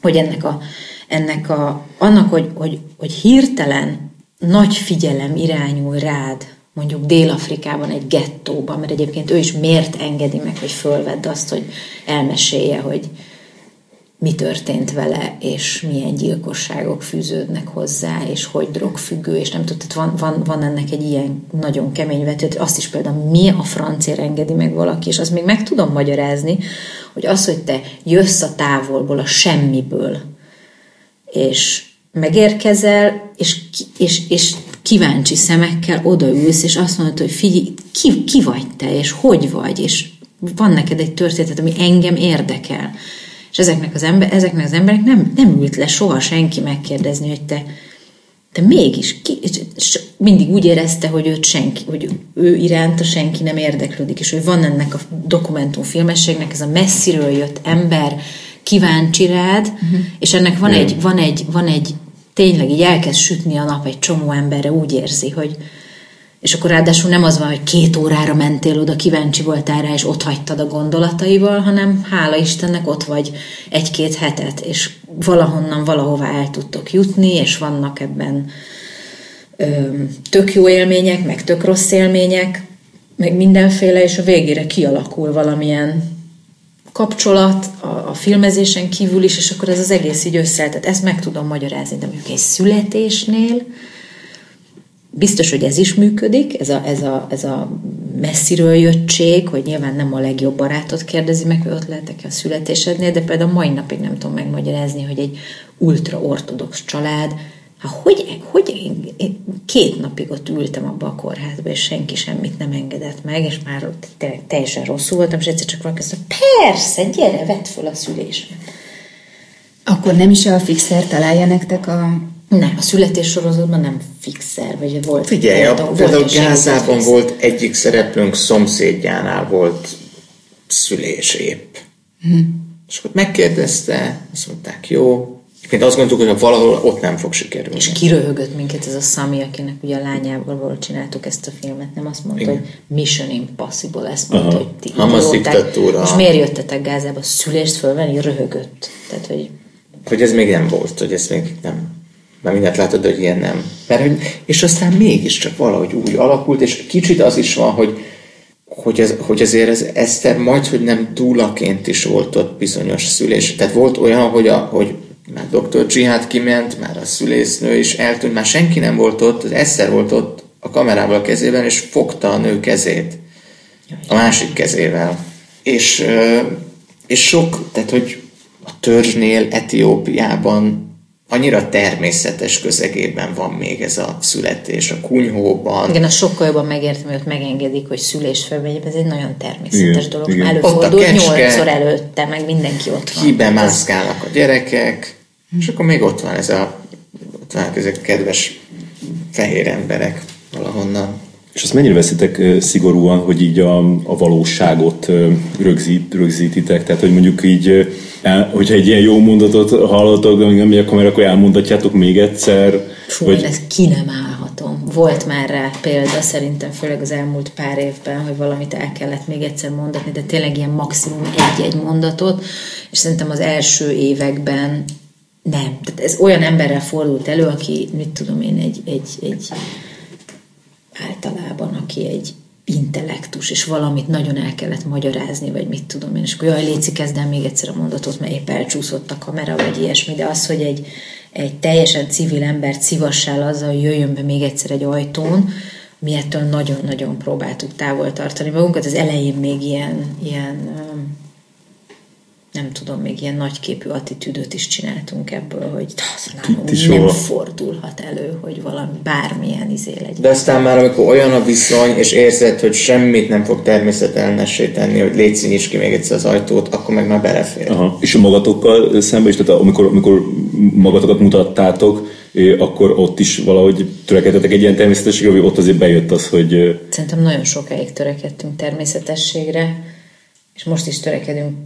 Speaker 3: hogy ennek a, ennek a annak, hogy, hogy, hogy hirtelen nagy figyelem irányul rád, mondjuk Dél-Afrikában egy gettóban, mert egyébként ő is miért engedi meg, hogy fölvedd azt, hogy elmesélje, hogy, mi történt vele, és milyen gyilkosságok fűződnek hozzá, és hogy drogfüggő, és nem tudom, van, van, van ennek egy ilyen nagyon kemény vetőt, azt is például mi a francia engedi meg valaki, és azt még meg tudom magyarázni, hogy az, hogy te jössz a távolból, a semmiből, és megérkezel, és, és, és kíváncsi szemekkel odaülsz, és azt mondod, hogy figyelj, ki, ki vagy te, és hogy vagy, és van neked egy történet, ami engem érdekel ezeknek az, ember, ezeknek az emberek nem, nem ült le soha senki megkérdezni, hogy te, te mégis ki, mindig úgy érezte, hogy őt senki, hogy ő iránta senki nem érdeklődik, és hogy van ennek a dokumentumfilmességnek ez a messziről jött ember kíváncsi rád, uh-huh. és ennek van egy, van egy, van egy, tényleg így elkezd sütni a nap egy csomó emberre, úgy érzi, hogy, és akkor ráadásul nem az van, hogy két órára mentél oda, kíváncsi voltál rá, és ott hagytad a gondolataival, hanem hála Istennek ott vagy egy-két hetet, és valahonnan valahová el tudtok jutni, és vannak ebben ö, tök jó élmények, meg tök rossz élmények, meg mindenféle, és a végére kialakul valamilyen kapcsolat a, a filmezésen kívül is, és akkor ez az egész így össze, tehát ezt meg tudom magyarázni, de mondjuk egy születésnél biztos, hogy ez is működik, ez a, ez a, ez a messziről jöttség, hogy nyilván nem a legjobb barátot kérdezi meg, hogy ott lehetek a születésednél, de például mai napig nem tudom megmagyarázni, hogy egy ultra-ortodox család Hát hogy, hogy én két napig ott ültem abba a kórházba, és senki semmit nem engedett meg, és már ott teljesen rosszul voltam, és egyszer csak valaki mondta, persze, gyere, vedd föl a szülésre.
Speaker 4: Akkor nem is a fixer találja nektek a...
Speaker 3: Nem, a születés sorozatban nem fixer, vagy volt...
Speaker 2: Figyelj, volt, a, volt például Gázában volt egyik szereplőnk szomszédjánál volt szülés épp. Hm. És akkor megkérdezte, azt mondták, jó, én azt gondoltuk, hogy valahol ott nem fog sikerülni.
Speaker 3: És kiröhögött minket ez a Sami, akinek ugye a lányával csináltuk ezt a filmet, nem azt mondta, Igen. hogy Mission Impossible, ezt mondta, Aha. hogy ti
Speaker 2: Hamas diktatúra.
Speaker 3: És miért jöttetek Gázába szülést fölvenni? Röhögött. Tehát, hogy...
Speaker 2: hogy ez még nem volt, hogy ez még nem már mindent látod, hogy ilyen nem. Mert, hogy, és aztán mégiscsak valahogy úgy alakult, és kicsit az is van, hogy hogy, ez, hogy ezért ez Eszter majd, hogy nem túlaként is volt ott bizonyos szülés. Tehát volt olyan, hogy, a, hogy már dr. Dzsihát kiment, már a szülésznő is eltűnt, már senki nem volt ott, az Eszer volt ott a kamerával a kezében, és fogta a nő kezét a másik kezével. És, és sok, tehát hogy a törzsnél Etiópiában annyira természetes közegében van még ez a születés, a kunyhóban.
Speaker 3: Igen, a sokkal jobban megértem, hogy ott megengedik, hogy szülés fölmegy, ez egy nagyon természetes igen, dolog. Igen. Előfordult nyolcszor előtte, meg mindenki ott
Speaker 2: van. Kibe mászkálnak a gyerekek, és akkor még ott van ez a, ott van ezek a kedves fehér emberek valahonnan.
Speaker 1: És azt mennyire veszitek szigorúan, hogy így a, a valóságot rögzít, rögzítitek? Tehát, hogy mondjuk így, hogyha egy ilyen jó mondatot hallottok, amíg nem megy a kamera, akkor elmondhatjátok még egyszer?
Speaker 3: Fú, vagy... ezt ki nem állhatom. Volt már rá példa, szerintem főleg az elmúlt pár évben, hogy valamit el kellett még egyszer mondatni, de tényleg ilyen maximum egy-egy mondatot, és szerintem az első években nem. Tehát ez olyan emberrel fordult elő, aki, mit tudom én, egy, egy, egy általában, aki egy intellektus, és valamit nagyon el kellett magyarázni, vagy mit tudom én, és akkor jaj, Léci, kezd még egyszer a mondatot, mert épp elcsúszott a kamera, vagy ilyesmi, de az, hogy egy, egy teljesen civil ember civassál azzal, hogy jöjjön be még egyszer egy ajtón, mi ettől nagyon-nagyon próbáltuk távol tartani magunkat. Az elején még ilyen, ilyen nem tudom, még ilyen nagyképű attitűdöt is csináltunk ebből, hogy nem fordulhat elő, hogy valami bármilyen izé legyen.
Speaker 2: De aztán már amikor olyan a viszony, és érzed, hogy semmit nem fog természetelnessé tenni, hogy légy nyisd ki még egyszer az ajtót, akkor meg már belefér.
Speaker 1: Aha. És magatokkal szemben is, tehát amikor, amikor magatokat mutattátok, akkor ott is valahogy törekedtetek egy ilyen természetességre, vagy ott azért bejött az, hogy...
Speaker 3: Szerintem nagyon sokáig törekedtünk természetességre, és most is törekedünk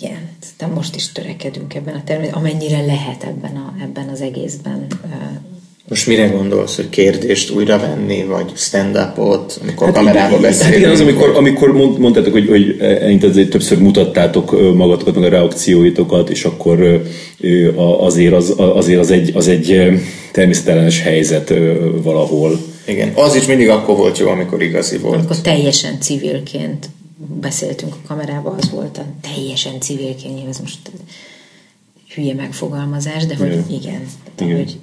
Speaker 3: igen, de most is törekedünk ebben a természetben, amennyire lehet ebben, a, ebben az egészben.
Speaker 2: Most mire gondolsz, hogy kérdést újra venni, vagy stand-upot, amikor hát kamerába beszélünk? Hát
Speaker 1: igen, az, amikor, amikor mond, mondtátok, hogy, hogy hogy többször mutattátok magatokat, meg a reakcióitokat, és akkor azért az, azért az egy, az egy természetellenes helyzet valahol.
Speaker 2: Igen, az is mindig akkor volt jó, amikor igazi volt.
Speaker 3: Amikor teljesen civilként beszéltünk a kamerába, az volt a teljesen civilként, ez most hülye megfogalmazás, de hogy igen. igen. igen. Hogy...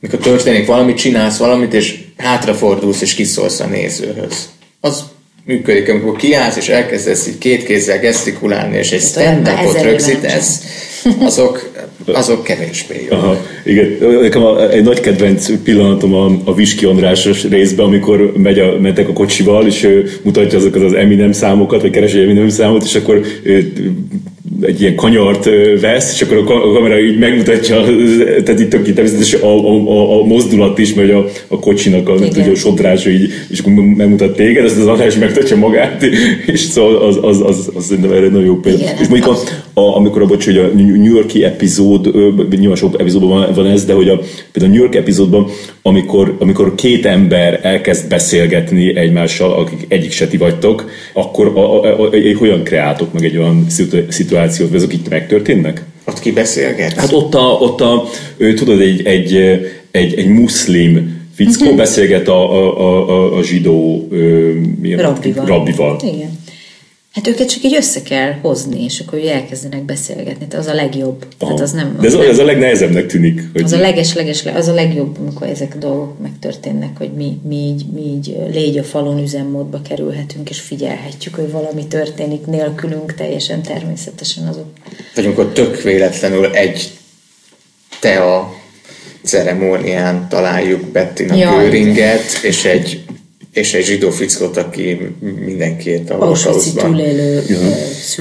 Speaker 2: Mikor történik valamit, csinálsz valamit, és hátrafordulsz, és kiszólsz a nézőhöz. Az működik, amikor kiállsz, és elkezdesz így két kézzel gesztikulálni, és egy stand-upot rögzítesz, azok, azok kevésbé jó. Aha,
Speaker 1: igen, nekem a, egy nagy kedvenc pillanatom a, a Viski Andrásos részben, amikor megy a, mentek a kocsival, és ő mutatja azokat az Eminem számokat, vagy keresi Eminem számot, és akkor ő, egy ilyen kanyart vesz, és akkor a kamera így megmutatja, <laughs> tehát itt tök természetes a, a, a, a, mozdulat is, vagy a, a kocsinak a, a sodrása így, és akkor megmutat téged, ezt az adás megtartja magát, <laughs> és szóval az, az, az, az szerintem erre nagyon jó példa. Igen, és mondjuk a, a, amikor a, bocs, hogy a New Yorki epizód, nyilván sok epizódban van, van ez, de hogy a, például a New York epizódban, amikor, amikor két ember elkezd beszélgetni egymással, akik egyik se ti vagytok, akkor a, a, a, a, hogyan kreáltok meg egy olyan szituációt, szituációt, azok itt megtörténnek?
Speaker 2: Ott ki beszélget?
Speaker 1: Hát ott a, ott a ő, tudod, egy, egy, egy, egy muszlim fickó uh-huh. beszélget a, a, a, a, a zsidó
Speaker 3: ö, rabbival.
Speaker 1: rabbival.
Speaker 3: Igen. Hát őket csak így össze kell hozni, és akkor elkezdenek beszélgetni. Tehát az a legjobb. Tehát az nem,
Speaker 1: az De ez,
Speaker 3: nem,
Speaker 1: az a legnehezebbnek tűnik.
Speaker 3: Hogy... Az a leges-leges, az a legjobb, amikor ezek a dolgok megtörténnek, hogy mi, mi így, mi így légy a falon üzemmódba kerülhetünk, és figyelhetjük, hogy valami történik nélkülünk, teljesen természetesen azok.
Speaker 2: Vagy amikor tök véletlenül egy tea ceremónián találjuk Bettina ja, Göringet, és egy és egy zsidó fickót, aki mindenkit a
Speaker 3: holokauszban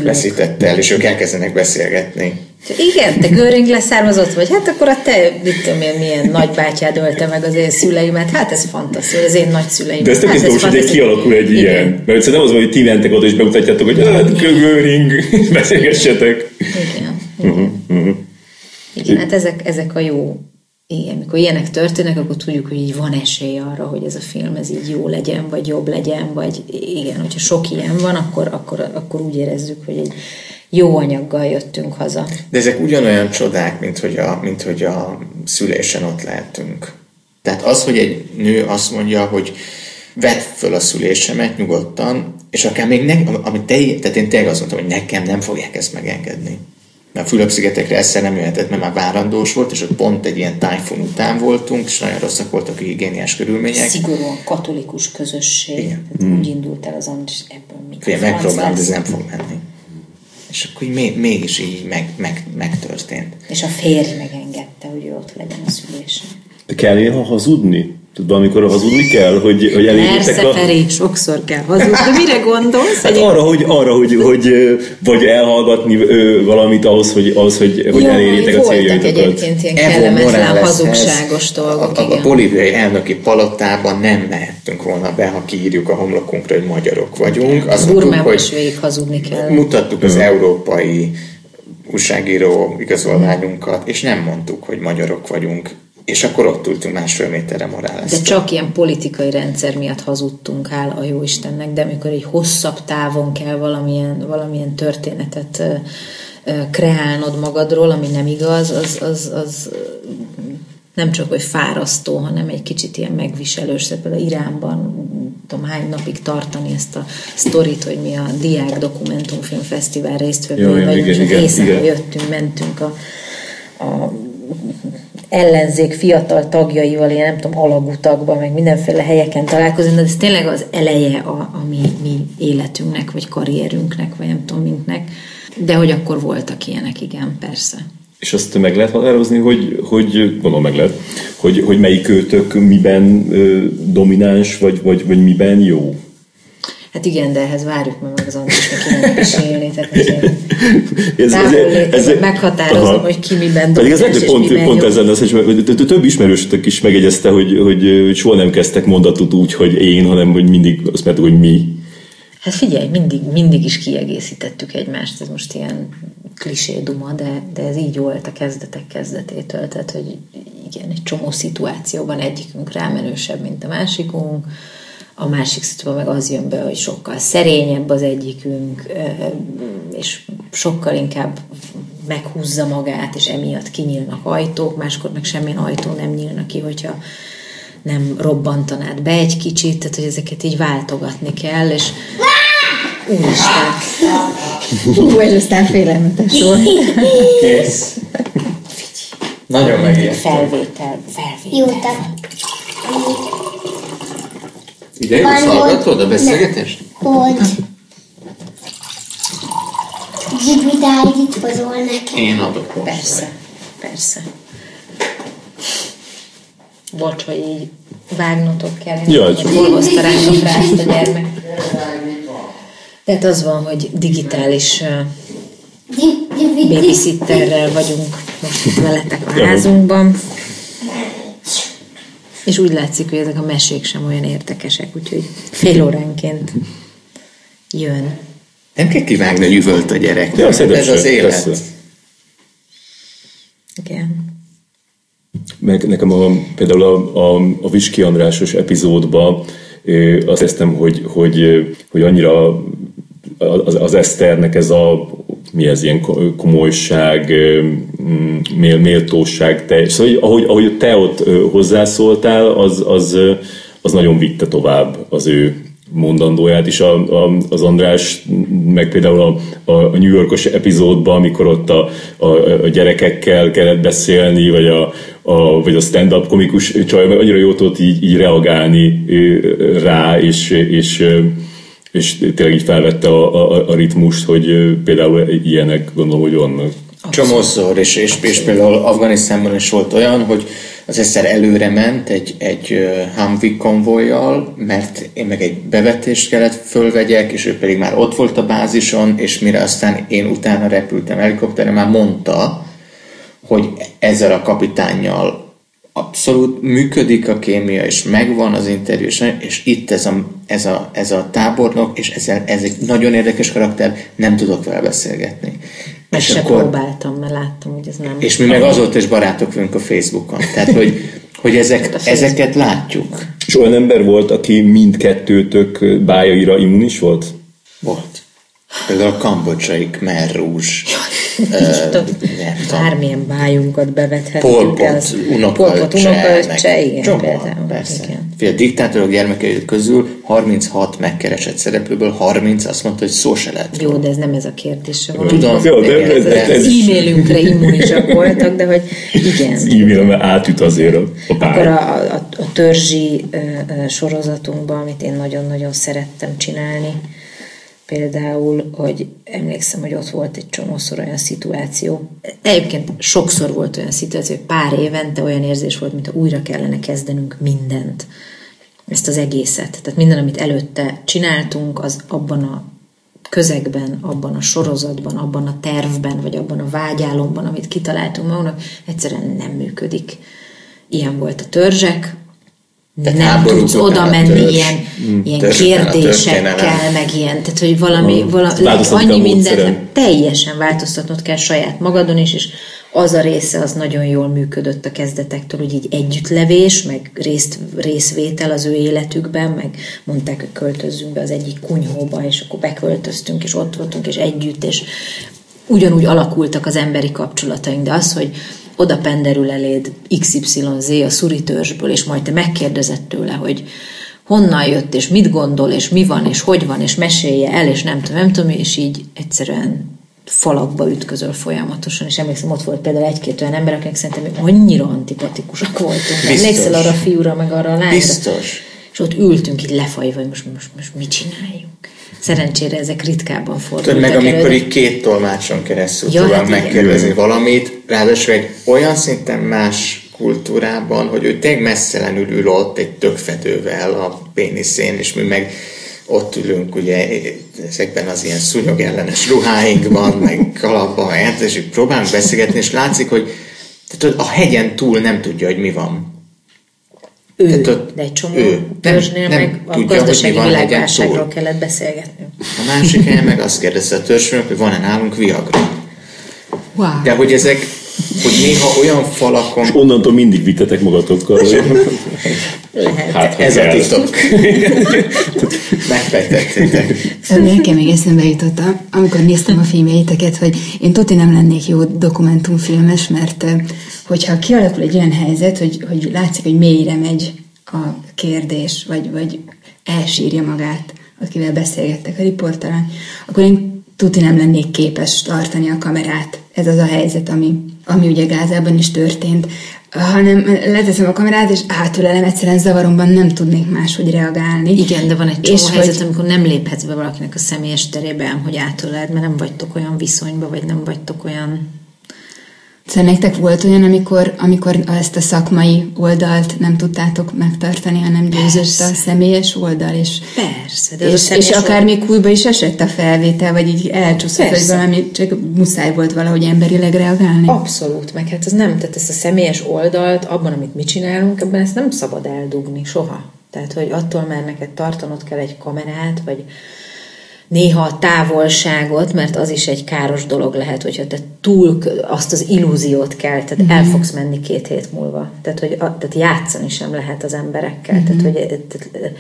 Speaker 2: veszítette el, és ők elkezdenek beszélgetni.
Speaker 3: Igen, te Göring leszármazott vagy, hát akkor a te, mit tudom én, milyen nagybátyád ölte meg az én szüleimet, hát ez fantasztikus, az én nagyszüleim.
Speaker 1: De ez tök
Speaker 3: hát
Speaker 1: hogy egy kialakul egy Igen. ilyen, mert szerintem az, hogy ti mentek oda és bemutatjátok, hogy hát Göring, <laughs> beszélgessetek.
Speaker 3: Igen. Igen. Uh-huh, uh-huh. Igen, hát ezek, ezek a jó igen, mikor ilyenek történnek, akkor tudjuk, hogy így van esély arra, hogy ez a film ez így jó legyen, vagy jobb legyen, vagy igen, hogyha sok ilyen van, akkor, akkor, akkor úgy érezzük, hogy egy jó anyaggal jöttünk haza.
Speaker 2: De ezek ugyanolyan csodák, mint hogy a, mint hogy a szülésen ott lehetünk. Tehát az, hogy egy nő azt mondja, hogy vedd föl a szülésemet nyugodtan, és akár még ne, amit te, tehát én tényleg azt mondtam, hogy nekem nem fogják ezt megengedni mert a Fülöp-szigetekre egyszer nem jöhetett, mert már várandós volt, és ott pont egy ilyen tájfon után voltunk, és nagyon rosszak voltak a higiéniás körülmények.
Speaker 3: Szigorúan katolikus közösség, Igen. tehát mm. úgy indult el az Andris, ebből mi
Speaker 2: Fél, megpróbálom, de ez nem fog menni. És akkor még, mégis így meg, meg, megtörtént.
Speaker 3: És a férj megengedte, hogy ő ott legyen a szülésen.
Speaker 1: De kell néha hazudni? Tudod, amikor hazudni kell, hogy, hogy
Speaker 3: Persze, a... Feri, sokszor kell hazudni. De mire gondolsz?
Speaker 1: Hát arra, hogy, arra hogy, hogy, vagy elhallgatni valamit ahhoz, hogy, ahhoz, hogy, hogy elérjétek a céljaitokat.
Speaker 3: egyébként ilyen kellemetlen, hazugságos dolgok.
Speaker 2: A, a, a bolíviai elnöki palotában nem mehettünk volna be, ha kiírjuk a homlokunkra, hogy magyarok vagyunk.
Speaker 3: Azt Burmában is végig hazudni kell.
Speaker 2: Mutattuk az európai újságíró igazolványunkat, és nem mondtuk, hogy magyarok vagyunk és akkor ott ültünk másfél méterre moráleztünk.
Speaker 3: De csak ilyen politikai rendszer miatt hazudtunk áll a Jóistennek, de amikor egy hosszabb távon kell valamilyen, valamilyen történetet kreálnod magadról, ami nem igaz, az, az, az nem csak, hogy fárasztó, hanem egy kicsit ilyen megviselős. Például Iránban tudom hány napig tartani ezt a sztorit, hogy mi a Diák Dokumentumfilm Fesztivál résztvevői vagyunk, és éjszaka jöttünk, mentünk a, a ellenzék fiatal tagjaival, én nem tudom, alagutakban, meg mindenféle helyeken találkozni, de ez tényleg az eleje a, a mi, mi életünknek, vagy karrierünknek, vagy nem tudom, minknek. De hogy akkor voltak ilyenek, igen, persze.
Speaker 1: És azt meg lehet határozni, hogy, hogy gondolom meg lehet, hogy, hogy melyik őtök miben ö, domináns, vagy, vagy, vagy miben jó?
Speaker 3: Hát igen, de ehhez várjuk meg az Andrásnak kéne tehát <laughs> ez, ez, ez, ez, meghatározom, hogy ki miben
Speaker 1: Pedig ez lehet, pont, pont ezen lesz, hogy több ismerősötök is megegyezte, hogy, hogy soha nem kezdtek mondatot úgy, hogy én, hanem hogy mindig azt mondtuk, hogy mi.
Speaker 3: Hát figyelj, mindig, mindig is kiegészítettük egymást, ez most ilyen klisé duma, de, de ez így volt a kezdetek kezdetétől, tehát hogy igen, egy csomó szituációban egyikünk rámenősebb, mint a másikunk, a másik szitúban meg az jön be, hogy sokkal szerényebb az egyikünk, és sokkal inkább meghúzza magát, és emiatt kinyílnak ajtók, máskor meg semmilyen ajtó nem nyílna ki, hogyha nem robbantanád be egy kicsit, tehát hogy ezeket így váltogatni kell, és úristen!
Speaker 4: Hú, ez aztán félelmetes volt.
Speaker 2: Kész. Nagyon megértem.
Speaker 3: Felvétel, felvétel. Jó.
Speaker 2: Ide jössz, hallgatod a beszélgetést?
Speaker 5: Hogy? Zsigvidáig itt hozol nekem.
Speaker 2: Én adok hozzá.
Speaker 3: Persze, persze. Bocs, hogy így vágnotok kell.
Speaker 1: Jaj,
Speaker 3: csak hol hozta rá ezt a gyermek. Tehát az van, hogy digitális babysitterrel vagyunk most itt veletek a házunkban. És úgy látszik, hogy ezek a mesék sem olyan érdekesek, úgyhogy fél óránként jön.
Speaker 2: Nem kell kivágni a jüvölt a gyerek.
Speaker 1: Ja,
Speaker 2: ez az élet. Persze.
Speaker 3: Igen.
Speaker 1: Meg nekem a, például a, a, a Viski Andrásos epizódban azt éreztem, hogy, hogy, hogy annyira az, az Eszternek ez a mi ez ilyen komolyság, mél, méltóság, te, szóval ahogy, ahogy te ott hozzászóltál, az, az, az nagyon vitte tovább az ő mondandóját is. A, a, az András, meg például a, a New Yorkos epizódban, amikor ott a, a, a gyerekekkel kellett beszélni, vagy a, a, vagy a stand-up komikus csaj, annyira jó tudott így, így reagálni rá, és, és, és tényleg így felvette a, a, a ritmust, hogy például ilyenek gondolom, hogy vannak.
Speaker 2: Csomószor, és, és, és például Afganisztánban is volt olyan, hogy az egyszer előre ment egy, egy Humvee konvojjal, mert én meg egy bevetést kellett fölvegyek, és ő pedig már ott volt a bázison, és mire aztán én utána repültem helikopterre, már mondta, hogy ezzel a kapitánnyal abszolút működik a kémia, és megvan az interjú, és, és itt ez a, ez, a, ez a tábornok, és ez, ez egy nagyon érdekes karakter, nem tudok vele beszélgetni.
Speaker 3: Meg és se akkor, próbáltam, mert láttam, hogy ez nem...
Speaker 2: És mi meg azóta is barátok vagyunk a Facebookon. Tehát, hogy, <laughs> hogy ezek, hát ezeket látjuk.
Speaker 1: És olyan ember volt, aki mindkettőtök bájaira immunis volt?
Speaker 2: Volt. Például a kambodzsai Khmer Rouge
Speaker 3: bármilyen bájunkat bevethettük.
Speaker 2: Polpot, unokaöccse,
Speaker 3: igen, Csomó, például.
Speaker 2: Persze. Igen. Fél, a diktátorok gyermekei közül 36 megkeresett szereplőből 30 azt mondta, hogy szó se lett.
Speaker 3: Jó, de ez nem ez a kérdés.
Speaker 2: Tudom, Jó, de
Speaker 3: ez, ez, ez, az e-mailünkre immunisak voltak, de hogy igen.
Speaker 1: Az e-mailem átüt azért a,
Speaker 3: a pár. Akkor a, a, a törzsi uh, sorozatunkban, amit én nagyon-nagyon szerettem csinálni, Például, hogy emlékszem, hogy ott volt egy csomószor olyan szituáció. Egyébként sokszor volt olyan szituáció, hogy pár évente olyan érzés volt, mintha újra kellene kezdenünk mindent. Ezt az egészet. Tehát minden, amit előtte csináltunk, az abban a közegben, abban a sorozatban, abban a tervben, vagy abban a vágyálomban, amit kitaláltunk magunknak, egyszerűen nem működik. Ilyen volt a törzsek, tehát nem tudsz oda menni ilyen, mm, ilyen kérdésekkel, meg ilyen, tehát hogy valami, mm. valami annyi mindent teljesen változtatnod kell saját magadon is, és az a része az nagyon jól működött a kezdetektől, hogy így együttlevés, meg részt, részvétel az ő életükben, meg mondták, hogy költözzünk be az egyik kunyhóba, és akkor beköltöztünk, és ott voltunk, és együtt, és ugyanúgy alakultak az emberi kapcsolataink, de az, hogy oda penderül eléd XYZ a szuritörzsből, és majd te megkérdezed tőle, hogy honnan jött, és mit gondol, és mi van, és hogy van, és mesélje el, és nem tudom, nem tudom, és így egyszerűen falakba ütközöl folyamatosan, és emlékszem, ott volt például egy-két olyan ember, akik szerintem annyira antipatikusak voltunk. Emlékszel arra a fiúra, meg arra a lányra?
Speaker 2: Biztos.
Speaker 3: És ott ültünk így lefajva, hogy most, most, most mit csináljunk. Szerencsére ezek ritkábban fordultak
Speaker 2: Tudod, meg amikor így két tolmácson keresztül ja, tudom hát megkérdezni valamit, ráadásul egy olyan szinten más kultúrában, hogy ő tényleg messzelenül ül ott egy tökfedővel a péniszén, és mi meg ott ülünk ugye ezekben az ilyen szúnyog ellenes ruháinkban, meg kalapban, meg és így próbálunk beszélgetni, és látszik, hogy tehát a hegyen túl nem tudja, hogy mi van.
Speaker 3: Ő, Tehát ott, de egy csomó ő, törzsnél nem, meg a tudja, gazdasági világválságról kellett beszélgetni.
Speaker 2: A másik helyen meg azt kérdezte a törzsről, hogy van-e nálunk Viagra.
Speaker 3: Wow.
Speaker 2: De hogy ezek, hogy néha olyan falakon... És
Speaker 1: onnantól mindig vittetek magatokkal.
Speaker 2: Hát, ez a titok. <laughs> Megfejtettétek.
Speaker 4: Nekem még eszembe jutott, amikor néztem a filmjeiteket, hogy én toti nem lennék jó dokumentumfilmes, mert hogyha kialakul egy olyan helyzet, hogy, hogy látszik, hogy mélyre megy a kérdés, vagy, vagy elsírja magát, akivel beszélgettek a riportalán, akkor én tuti nem lennék képes tartani a kamerát. Ez az a helyzet, ami, ami ugye Gázában is történt. Hanem leteszem a kamerát, és átülelem, egyszerűen zavaromban nem tudnék máshogy reagálni.
Speaker 3: Igen, de van egy csomó és helyzet, hogy... amikor nem léphetsz be valakinek a személyes terébe, hogy átöled, mert nem vagytok olyan viszonyban, vagy nem vagytok olyan
Speaker 4: Szóval nektek volt olyan, amikor, amikor ezt a szakmai oldalt nem tudtátok megtartani, hanem győzött a személyes oldal, és,
Speaker 3: Persze,
Speaker 4: de és, és akár még újba is esett a felvétel, vagy így elcsúszott, vagy valami, csak muszáj volt valahogy emberileg reagálni.
Speaker 3: Abszolút, meg hát ez nem, tehát ezt a személyes oldalt, abban, amit mi csinálunk, ebben ezt nem szabad eldugni soha. Tehát, hogy attól már neked tartanod kell egy kamerát, vagy néha a távolságot, mert az is egy káros dolog lehet, hogyha te túl azt az illúziót kell, tehát mm-hmm. el fogsz menni két hét múlva. Tehát, hogy tehát játszani sem lehet az emberekkel. Mm-hmm. Tehát, hogy tehát,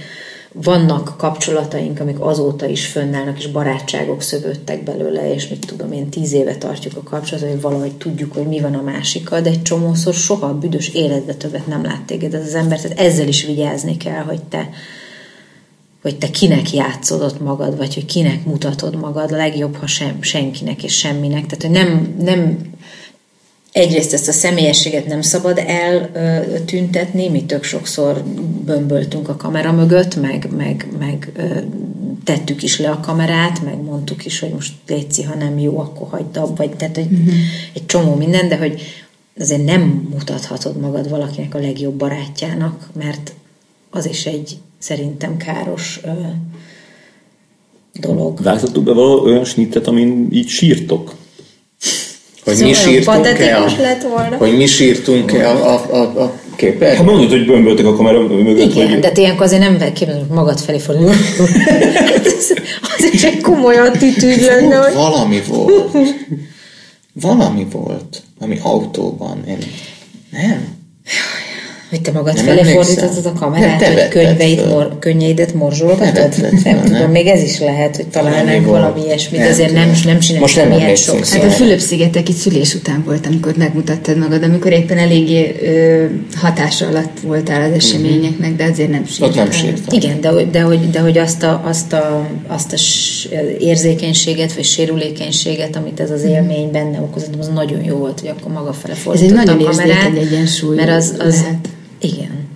Speaker 3: vannak kapcsolataink, amik azóta is fönnállnak, és barátságok szövődtek belőle, és mit tudom én, tíz éve tartjuk a kapcsolatot, hogy valahogy tudjuk, hogy mi van a másikkal, de egy csomószor soha a büdös életbe többet nem lát téged ez az ember, tehát ezzel is vigyázni kell, hogy te hogy te kinek játszodott magad, vagy hogy kinek mutatod magad, a legjobb, ha sem, senkinek és semminek. Tehát, hogy nem, nem egyrészt ezt a személyességet nem szabad eltüntetni, mi tök sokszor bömböltünk a kamera mögött, meg, meg, meg tettük is le a kamerát, meg mondtuk is, hogy most létszi, ha nem jó, akkor hagyd abba, vagy tehát hogy uh-huh. egy csomó minden, de hogy azért nem mutathatod magad valakinek a legjobb barátjának, mert az is egy szerintem káros ö, dolog.
Speaker 1: Vágtatok be valami olyan snittet, amin így sírtok?
Speaker 2: Hogy szóval mi sírtunk-e a, lett volna. Hogy mi sírtunk-e a, a, a, a képet?
Speaker 1: Ha mondod, hogy bömböltek a kamera mögött.
Speaker 3: Igen, vagy... de ilyenkor azért nem képzeled, hogy magad felé fordul. az is egy komoly attitűd lenne.
Speaker 2: Hogy... Valami volt. Valami volt, ami autóban. Én... Nem.
Speaker 3: Hogy te magad nem felé fordítottad a kamerát, nem, hogy könyveit, mor, könnyeidet morzsolgatod? Nem, nem tudom, még ez is lehet, hogy találnánk valami ilyesmit, de azért nem, nem csináltam ilyen sokszor.
Speaker 4: Hát a Fülöp-szigetek itt szülés után volt, amikor megmutattad magad, amikor éppen eléggé ö, hatása alatt voltál az eseményeknek, de azért nem sírtál.
Speaker 2: nem sírtál.
Speaker 3: Igen, de, de, hogy, de hogy azt a, azt a, azt a érzékenységet, vagy sérülékenységet, amit ez az mhm. élmény benne okozott, az nagyon jó volt, hogy akkor maga fele fordította
Speaker 4: a kamerát. Ez egy nagyon egyensúly
Speaker 3: mert az, az, lehet igen.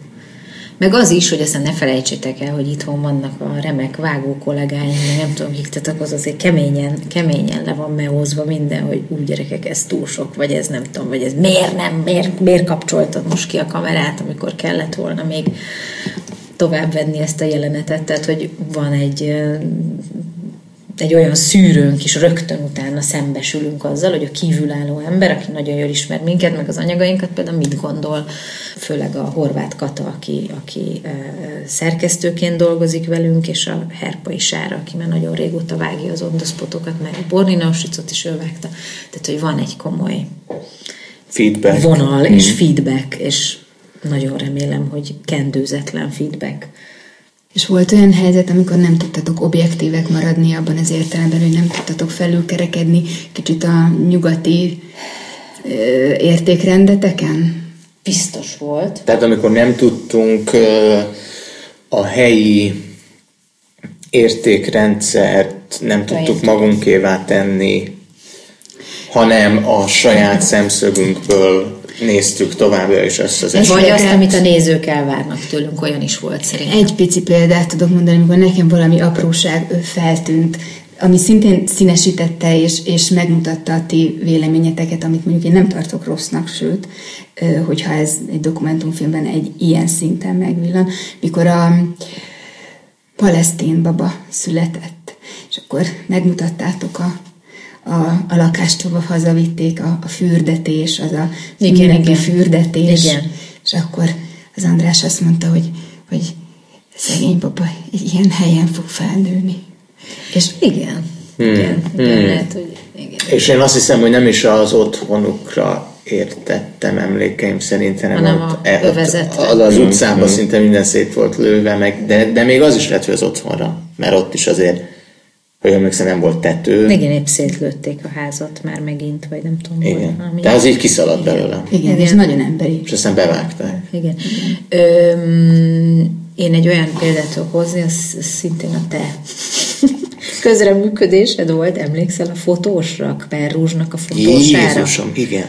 Speaker 3: Meg az is, hogy aztán ne felejtsétek el, hogy itthon vannak a remek vágó kollégáim, nem tudom, kik, tehát az azért keményen, keményen le van meózva minden, hogy úgy gyerekek, ez túl sok, vagy ez nem tudom, vagy ez miért nem, miért, miért kapcsoltad most ki a kamerát, amikor kellett volna még tovább venni ezt a jelenetet, tehát hogy van egy egy olyan szűrőnk is rögtön utána szembesülünk azzal, hogy a kívülálló ember, aki nagyon jól ismer minket, meg az anyagainkat, például mit gondol, főleg a horvát Kata, aki, aki szerkesztőként dolgozik velünk, és a Herpai Sára, aki már nagyon régóta vágja az ondaszpotokat, meg a Bornina Auschwitzot is ő vágta. Tehát, hogy van egy komoly
Speaker 2: feedback.
Speaker 3: vonal mm. és feedback, és nagyon remélem, hogy kendőzetlen feedback
Speaker 4: és volt olyan helyzet, amikor nem tudtatok objektívek maradni abban az értelemben, hogy nem tudtatok felülkerekedni kicsit a nyugati ö, értékrendeteken?
Speaker 3: Biztos volt.
Speaker 2: Tehát amikor nem tudtunk ö, a helyi értékrendszert nem tudtuk magunkévá tenni, hanem a saját szemszögünkből néztük továbbra is ezt az
Speaker 3: esetet. Vagy azt, amit a nézők elvárnak tőlünk, olyan is volt szerintem.
Speaker 4: Egy pici példát tudok mondani, amikor nekem valami apróság feltűnt, ami szintén színesítette és, és megmutatta a ti véleményeteket, amit mondjuk én nem tartok rossznak, sőt, hogyha ez egy dokumentumfilmben egy ilyen szinten megvillan, mikor a palesztén baba született, és akkor megmutattátok a a, a lakástól hazavitték a, a fürdetés, az a igen, igen. fürdetés. Igen. És akkor az András azt mondta, hogy, hogy szegény papa egy ilyen helyen fog felnőni.
Speaker 3: És igen, hmm. igen, igen hmm. lehet, hogy igen.
Speaker 2: És én azt hiszem, hogy nem is az otthonukra értettem emlékeim szerint, hanem, hanem ott, a e, ott, az, az utcában hmm. szinte minden szét volt lőve, meg, de, de még az is lett, hogy az otthonra, mert ott is azért hogy emlékszem, nem volt tető.
Speaker 3: Igen, épp szétlőtték a házat már megint, vagy nem tudom.
Speaker 2: Igen. Valami. De az így kiszaladt belőle.
Speaker 4: Igen, Igen, és nagyon emberi.
Speaker 2: És aztán bevágták.
Speaker 3: Igen. Igen. Öm, én egy olyan példát tudok hozni, az, az szintén a te <laughs> közreműködésed volt, emlékszel a fotósra, Kmer Rúzsnak a fotósára?
Speaker 2: Jézusom, igen.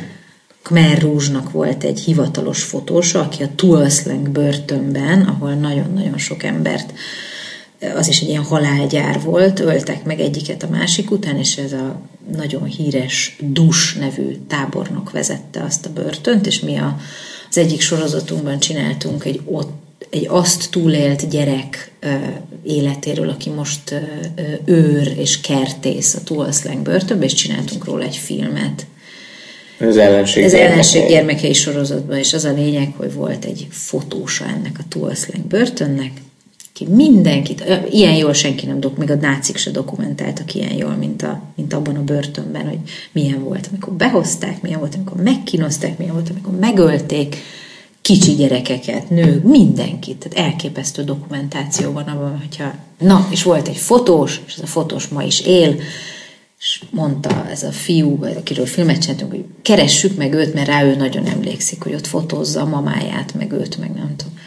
Speaker 3: Kmer Rúzsnak volt egy hivatalos fotósa, aki a Tulszleng börtönben, ahol nagyon-nagyon sok embert az is egy ilyen halálgyár volt, öltek meg egyiket a másik után, és ez a nagyon híres Dus nevű tábornok vezette azt a börtönt, és mi a, az egyik sorozatunkban csináltunk egy ott egy azt túlélt gyerek ö, életéről, aki most ö, őr és kertész a Tuolszleng börtönbe, és csináltunk róla egy filmet.
Speaker 2: Az ellenség,
Speaker 3: az ellenség gyermekei sorozatban, és az a lényeg, hogy volt egy fotósa ennek a Tuolszleng börtönnek, ki mindenkit, ilyen jól senki nem dok, még a nácik se dokumentáltak ilyen jól, mint, a, mint abban a börtönben, hogy milyen volt, amikor behozták, milyen volt, amikor megkínozták, milyen volt, amikor megölték kicsi gyerekeket, nők, mindenkit. Tehát elképesztő dokumentáció van abban, hogyha... Na, és volt egy fotós, és ez a fotós ma is él, és mondta ez a fiú, akiről filmet csináltunk, hogy keressük meg őt, mert rá ő nagyon emlékszik, hogy ott fotózza a mamáját, meg őt, meg nem tudom.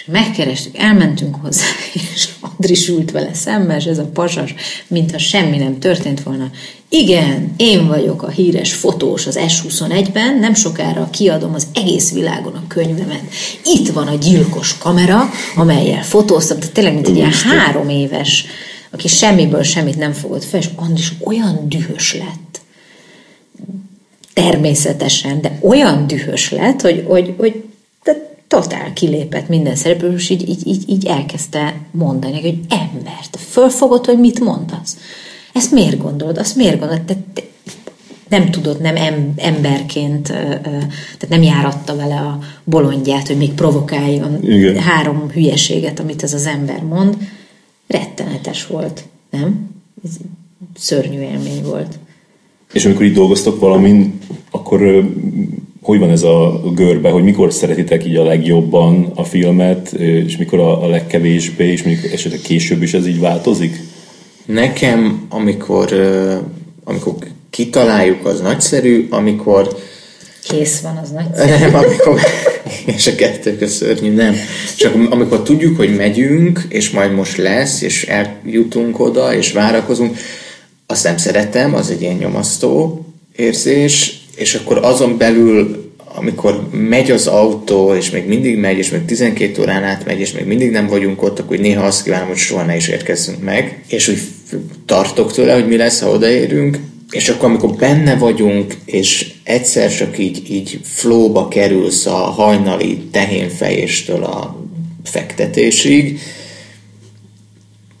Speaker 3: És megkerestük, elmentünk hozzá, <laughs> és Andris ült vele szembe, és ez a pasas, mintha semmi nem történt volna. Igen, én vagyok a híres fotós az S21-ben, nem sokára kiadom az egész világon a könyvemet. Itt van a gyilkos kamera, amelyel fotóztam, tehát tényleg mint egy ilyen három éves, aki semmiből semmit nem fogott fel, és Andris olyan dühös lett. Természetesen, de olyan dühös lett, hogy, hogy, hogy totál kilépett minden szereplő, és így, így, így, így elkezdte mondani, hogy ember, te fölfogod, hogy mit mondasz. Ezt miért gondolod? Azt miért gondolod? Te, te nem tudod, nem em, emberként, tehát nem járatta vele a bolondját, hogy még provokáljon Igen. három hülyeséget, amit ez az ember mond. Rettenetes volt, nem? Ez szörnyű élmény volt.
Speaker 1: És amikor itt dolgoztok valamin, akkor hogy van ez a görbe, hogy mikor szeretitek így a legjobban a filmet, és mikor a, a legkevésbé, és mondjuk esetleg később is ez így változik?
Speaker 2: Nekem, amikor, amikor kitaláljuk, az nagyszerű, amikor
Speaker 3: Kész van, az nagyszerű. <laughs>
Speaker 2: Nem, amikor, és a kettő szörnyű, nem. Csak amikor tudjuk, hogy megyünk, és majd most lesz, és eljutunk oda, és várakozunk, azt nem szeretem, az egy ilyen nyomasztó érzés, és akkor azon belül amikor megy az autó, és még mindig megy, és még 12 órán át megy, és még mindig nem vagyunk ott, akkor néha azt kívánom, hogy soha ne is érkezzünk meg, és úgy tartok tőle, hogy mi lesz, ha odaérünk, és akkor amikor benne vagyunk, és egyszer csak így, így flóba kerülsz a hajnali tehénfejéstől a fektetésig,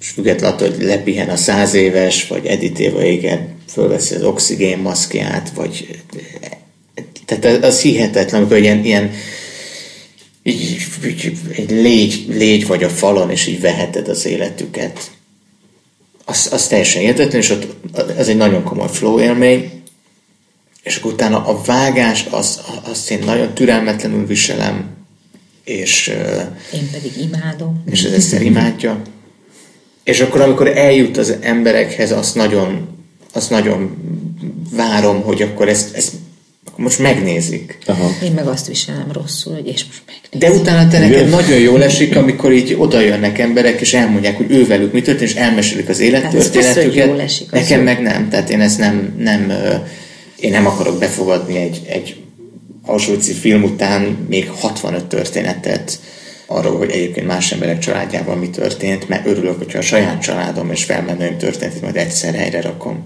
Speaker 2: és függetlenül, hogy lepihen a száz éves, vagy Edith Éva égen fölveszi az oxigénmaszkját, vagy tehát az hihetetlen, amikor ilyen, ilyen így, így, egy légy, légy vagy a falon, és így veheted az életüket. Az, az teljesen értetlen, és ott, az egy nagyon komoly flow élmény, és akkor utána a vágás, az, azt én nagyon türelmetlenül viselem, és...
Speaker 3: Én pedig imádom.
Speaker 2: És az Eszter imádja. És akkor, amikor eljut az emberekhez, azt nagyon, azt nagyon várom, hogy akkor ezt, ezt most megnézik.
Speaker 3: Aha. Én meg azt viselem rosszul, hogy és most megnézik.
Speaker 2: De utána te neked nagyon jól esik, amikor így oda jönnek emberek, és elmondják, hogy ővelük mi történt, és elmesélik az élettörténetüket. Hát esik, Nekem meg nem, tehát én ezt nem, nem, én nem akarok befogadni egy, egy Auschwitz film után még 65 történetet arról, hogy egyébként más emberek családjával mi történt, mert örülök, hogyha a saját családom és felmenőim történt, majd egyszer helyre rakom.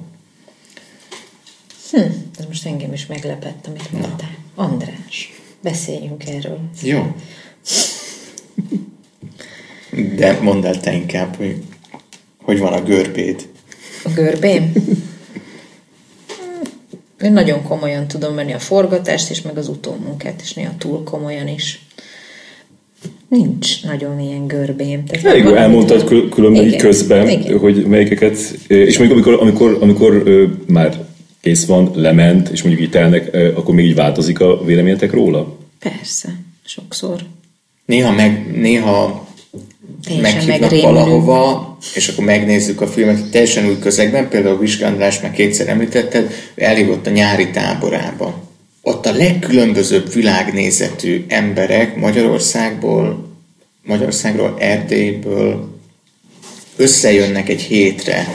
Speaker 3: Hm, ez most engem is meglepett, amit mondtál. András, beszéljünk erről.
Speaker 2: Jó. De mondd el te inkább, hogy hogy van a görbéd.
Speaker 3: A görbém? Én nagyon komolyan tudom venni a forgatást és meg az utómunkát, és néha túl komolyan is. Nincs nagyon ilyen görbém.
Speaker 1: Tehát Elég elmondtad különben így közben, igen. hogy melyikeket, és még amikor, amikor, amikor már kész van, lement, és mondjuk itt elnek, akkor még így változik a véleményetek róla?
Speaker 3: Persze, sokszor.
Speaker 2: Néha, meg, néha meghívnak valahova, és akkor megnézzük a filmet teljesen új közegben, például Viska András meg kétszer említetted, elhívott a nyári táborába. Ott a legkülönbözőbb világnézetű emberek Magyarországból, Magyarországról, Erdélyből összejönnek egy hétre,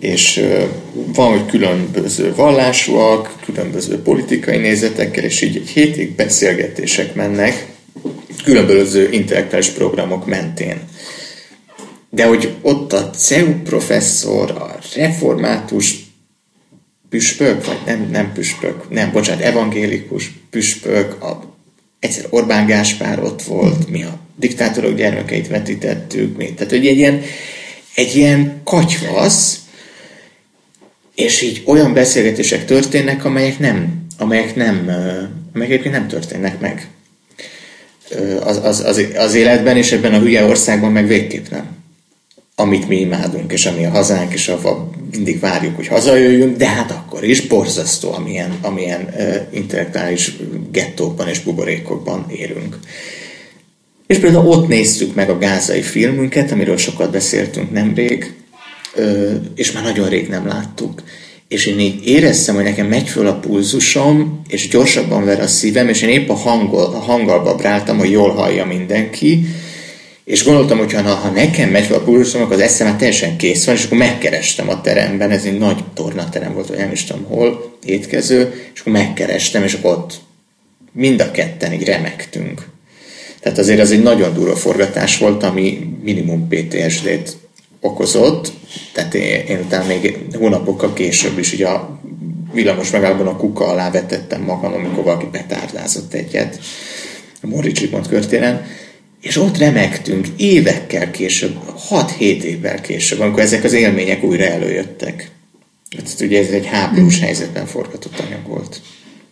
Speaker 2: és van, hogy különböző vallásúak, különböző politikai nézetekkel, és így egy hétig beszélgetések mennek különböző intellektuális programok mentén. De hogy ott a CEU professzor, a református püspök, vagy nem, nem püspök, nem, bocsánat, evangélikus püspök, a, egyszer Orbán Gáspár ott volt, mi a diktátorok gyermekeit vetítettük, mi. Tehát, hogy egy ilyen, egy ilyen katyvasz, és így olyan beszélgetések történnek, amelyek nem, amelyek nem, amelyek nem történnek meg az, az, az, az életben, és ebben a hülye országban meg végképp nem. Amit mi imádunk, és ami a hazánk, és ahova mindig várjuk, hogy hazajöjjünk, de hát akkor is borzasztó, amilyen, amilyen uh, intellektuális gettókban és buborékokban élünk. És például ott néztük meg a gázai filmünket, amiről sokat beszéltünk nemrég, és már nagyon rég nem láttuk. És én így éreztem, hogy nekem megy föl a pulzusom, és gyorsabban ver a szívem, és én épp a, hangol, a hanggalba bráltam, hogy jól hallja mindenki, És gondoltam, hogy ha, ha nekem megy fel a pulzusom, akkor az eszem már teljesen kész van, és akkor megkerestem a teremben, ez egy nagy tornaterem volt, vagy nem is tudom hol, étkező, és akkor megkerestem, és akkor ott mind a ketten így remektünk. Tehát azért az egy nagyon durva forgatás volt, ami minimum PTSD-t okozott, tehát én, én utána még hónapokkal később is ugye a villamos megállóban a kuka alá vetettem magam, amikor valaki betárdázott egyet a Morici pont körtéren, és ott remektünk évekkel később, 6-7 évvel később, amikor ezek az élmények újra előjöttek. Hát ugye ez egy háborús helyzetben forgatott anyag volt.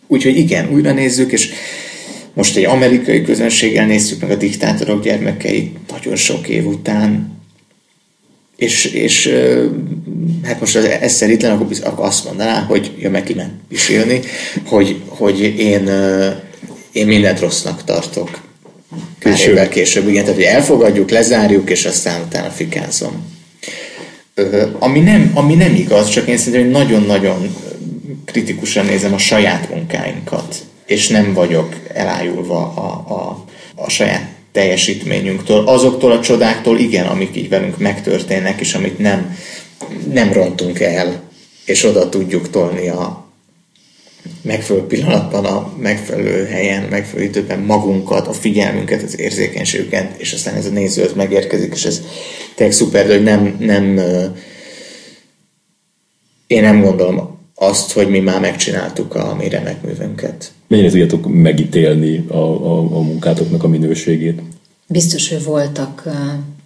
Speaker 2: Úgyhogy igen, újra nézzük, és most egy amerikai közönséggel néztük meg a diktátorok gyermekei nagyon sok év után, és, és hát most ez szerintlen, akkor, akkor azt mondaná, hogy ja, meg kiment pisélni, hogy, hogy én, én mindent rossznak tartok. Később. Évvel később, igen, tehát hogy elfogadjuk, lezárjuk, és aztán utána fikázom. Ami nem, ami nem igaz, csak én szerintem, hogy nagyon-nagyon kritikusan nézem a saját munkáinkat, és nem vagyok elájulva a, a, a saját teljesítményünktől, azoktól a csodáktól igen, amik így velünk megtörténnek, és amit nem, nem rontunk el, és oda tudjuk tolni a megfelelő pillanatban, a megfelelő helyen, megfelelő időben magunkat, a figyelmünket, az érzékenységünket, és aztán ez a néző megérkezik, és ez tényleg szuper, de hogy nem, nem én nem gondolom azt, hogy mi már megcsináltuk a mi remek művünket.
Speaker 1: Mennyire tudjátok megítélni a, a, a munkátoknak a minőségét?
Speaker 3: Biztos, hogy voltak uh,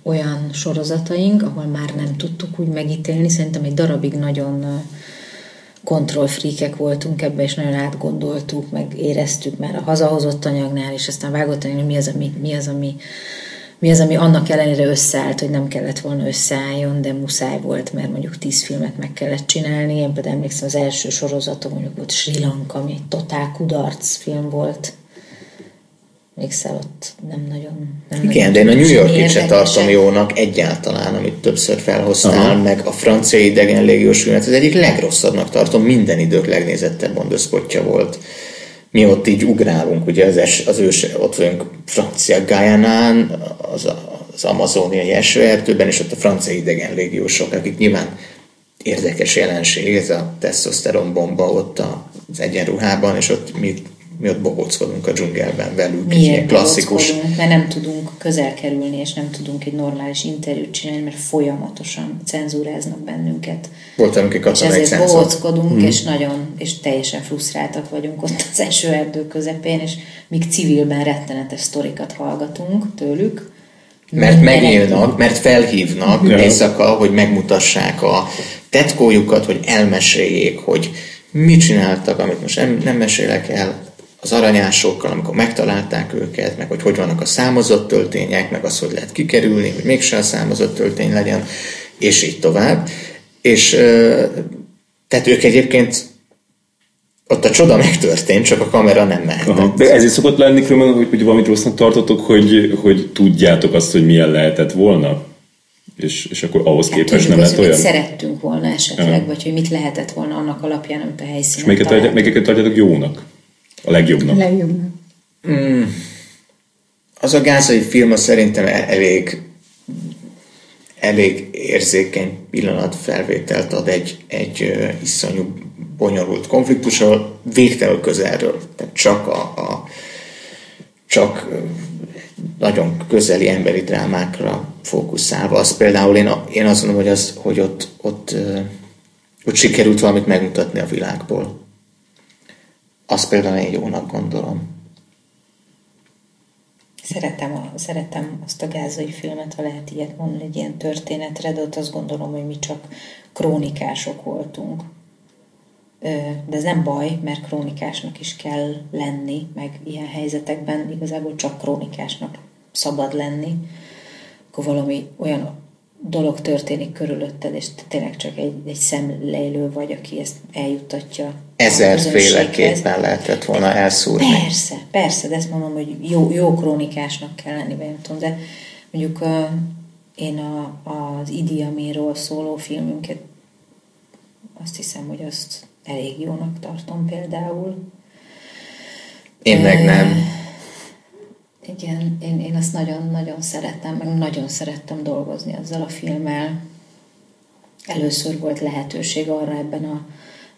Speaker 3: olyan sorozataink, ahol már nem tudtuk úgy megítélni. Szerintem egy darabig nagyon uh, kontrollfríkek voltunk ebbe, és nagyon átgondoltuk, meg éreztük már a hazahozott anyagnál, és aztán vágott anyag, mi az, ami, mi az, ami mi az, ami annak ellenére összeállt, hogy nem kellett volna összeálljon, de muszáj volt, mert mondjuk tíz filmet meg kellett csinálni. Én például emlékszem, az első sorozatom mondjuk volt Sri Lanka, ami egy totál kudarc film volt. Emlékszel, ott nem nagyon... Nem
Speaker 2: Igen, nagyon de én a New York-it se tartom jónak egyáltalán, amit többször felhoztál, Aha. meg a francia idegen légiós filmet, az egyik legrosszabbnak tartom, minden idők legnézettebb bondöszpotja volt mi ott így ugrálunk, ugye az, es, az ős, ott vagyunk francia Guyanán, az, az amazóniai esőerdőben, és ott a francia idegen légiósok, akik nyilván érdekes jelenség, ez a testoszteron bomba ott az egyenruhában, és ott mi mi ott bogóckodunk a dzsungelben velük.
Speaker 3: Miért klasszikus. Mert nem tudunk közel kerülni, és nem tudunk egy normális interjút csinálni, mert folyamatosan cenzúráznak bennünket.
Speaker 2: Volt amikor katonai
Speaker 3: És ezért bogóckodunk, hmm. és nagyon, és teljesen frusztráltak vagyunk ott az eső erdő közepén, és míg civilben rettenetes sztorikat hallgatunk tőlük,
Speaker 2: mert megélnak, mert felhívnak ja. éjszaka, hogy megmutassák a tetkójukat, hogy elmeséljék, hogy mit csináltak, amit most nem, nem mesélek el, az aranyásokkal, amikor megtalálták őket, meg hogy hogy vannak a számozott töltények, meg az, hogy lehet kikerülni, hogy mégsem a számozott töltény legyen, és így tovább. És tehát ők egyébként ott a csoda megtörtént, csak a kamera nem mehetett. Aha.
Speaker 1: De ezért szokott lenni, különben, hogy, hogy valamit rossznak tartotok, hogy, hogy tudjátok azt, hogy milyen lehetett volna? És, és akkor ahhoz hát képest nem lett olyan?
Speaker 3: Szerettünk volna esetleg, ja. vagy hogy mit lehetett volna annak alapján, amit a helyszínen
Speaker 1: És melyiket tartjátok jónak? A legjobbnak. A
Speaker 4: legjobbnak. Mm,
Speaker 2: az a gázai film szerintem elég elég érzékeny pillanat felvételt ad egy, egy iszonyú bonyolult konfliktusról, végtelenül közelről. Tehát csak a, a csak nagyon közeli emberi drámákra fókuszálva. Az például én, én azt mondom, hogy, az, hogy ott, ott, ott sikerült valamit megmutatni a világból. Azt például én jónak gondolom.
Speaker 3: Szeretem, a, szeretem azt a gázai filmet, ha lehet ilyet mondani, egy ilyen történetre, de ott azt gondolom, hogy mi csak krónikások voltunk. De ez nem baj, mert krónikásnak is kell lenni, meg ilyen helyzetekben igazából csak krónikásnak szabad lenni. Akkor valami olyan dolog történik körülötted, és tényleg csak egy, egy szemlélő vagy, aki ezt eljuttatja.
Speaker 2: Ezerféleképpen lehetett volna elszúrni.
Speaker 3: Persze, persze, de ezt mondom, hogy jó, jó krónikásnak kell lenni, vagy nem tudom, de mondjuk a, én a, az Idi Amirról szóló filmünket azt hiszem, hogy azt elég jónak tartom például.
Speaker 2: Én meg nem.
Speaker 3: Igen, én, én ezt nagyon-nagyon szeretem, meg nagyon szerettem dolgozni ezzel a filmmel. Először volt lehetőség arra ebben a,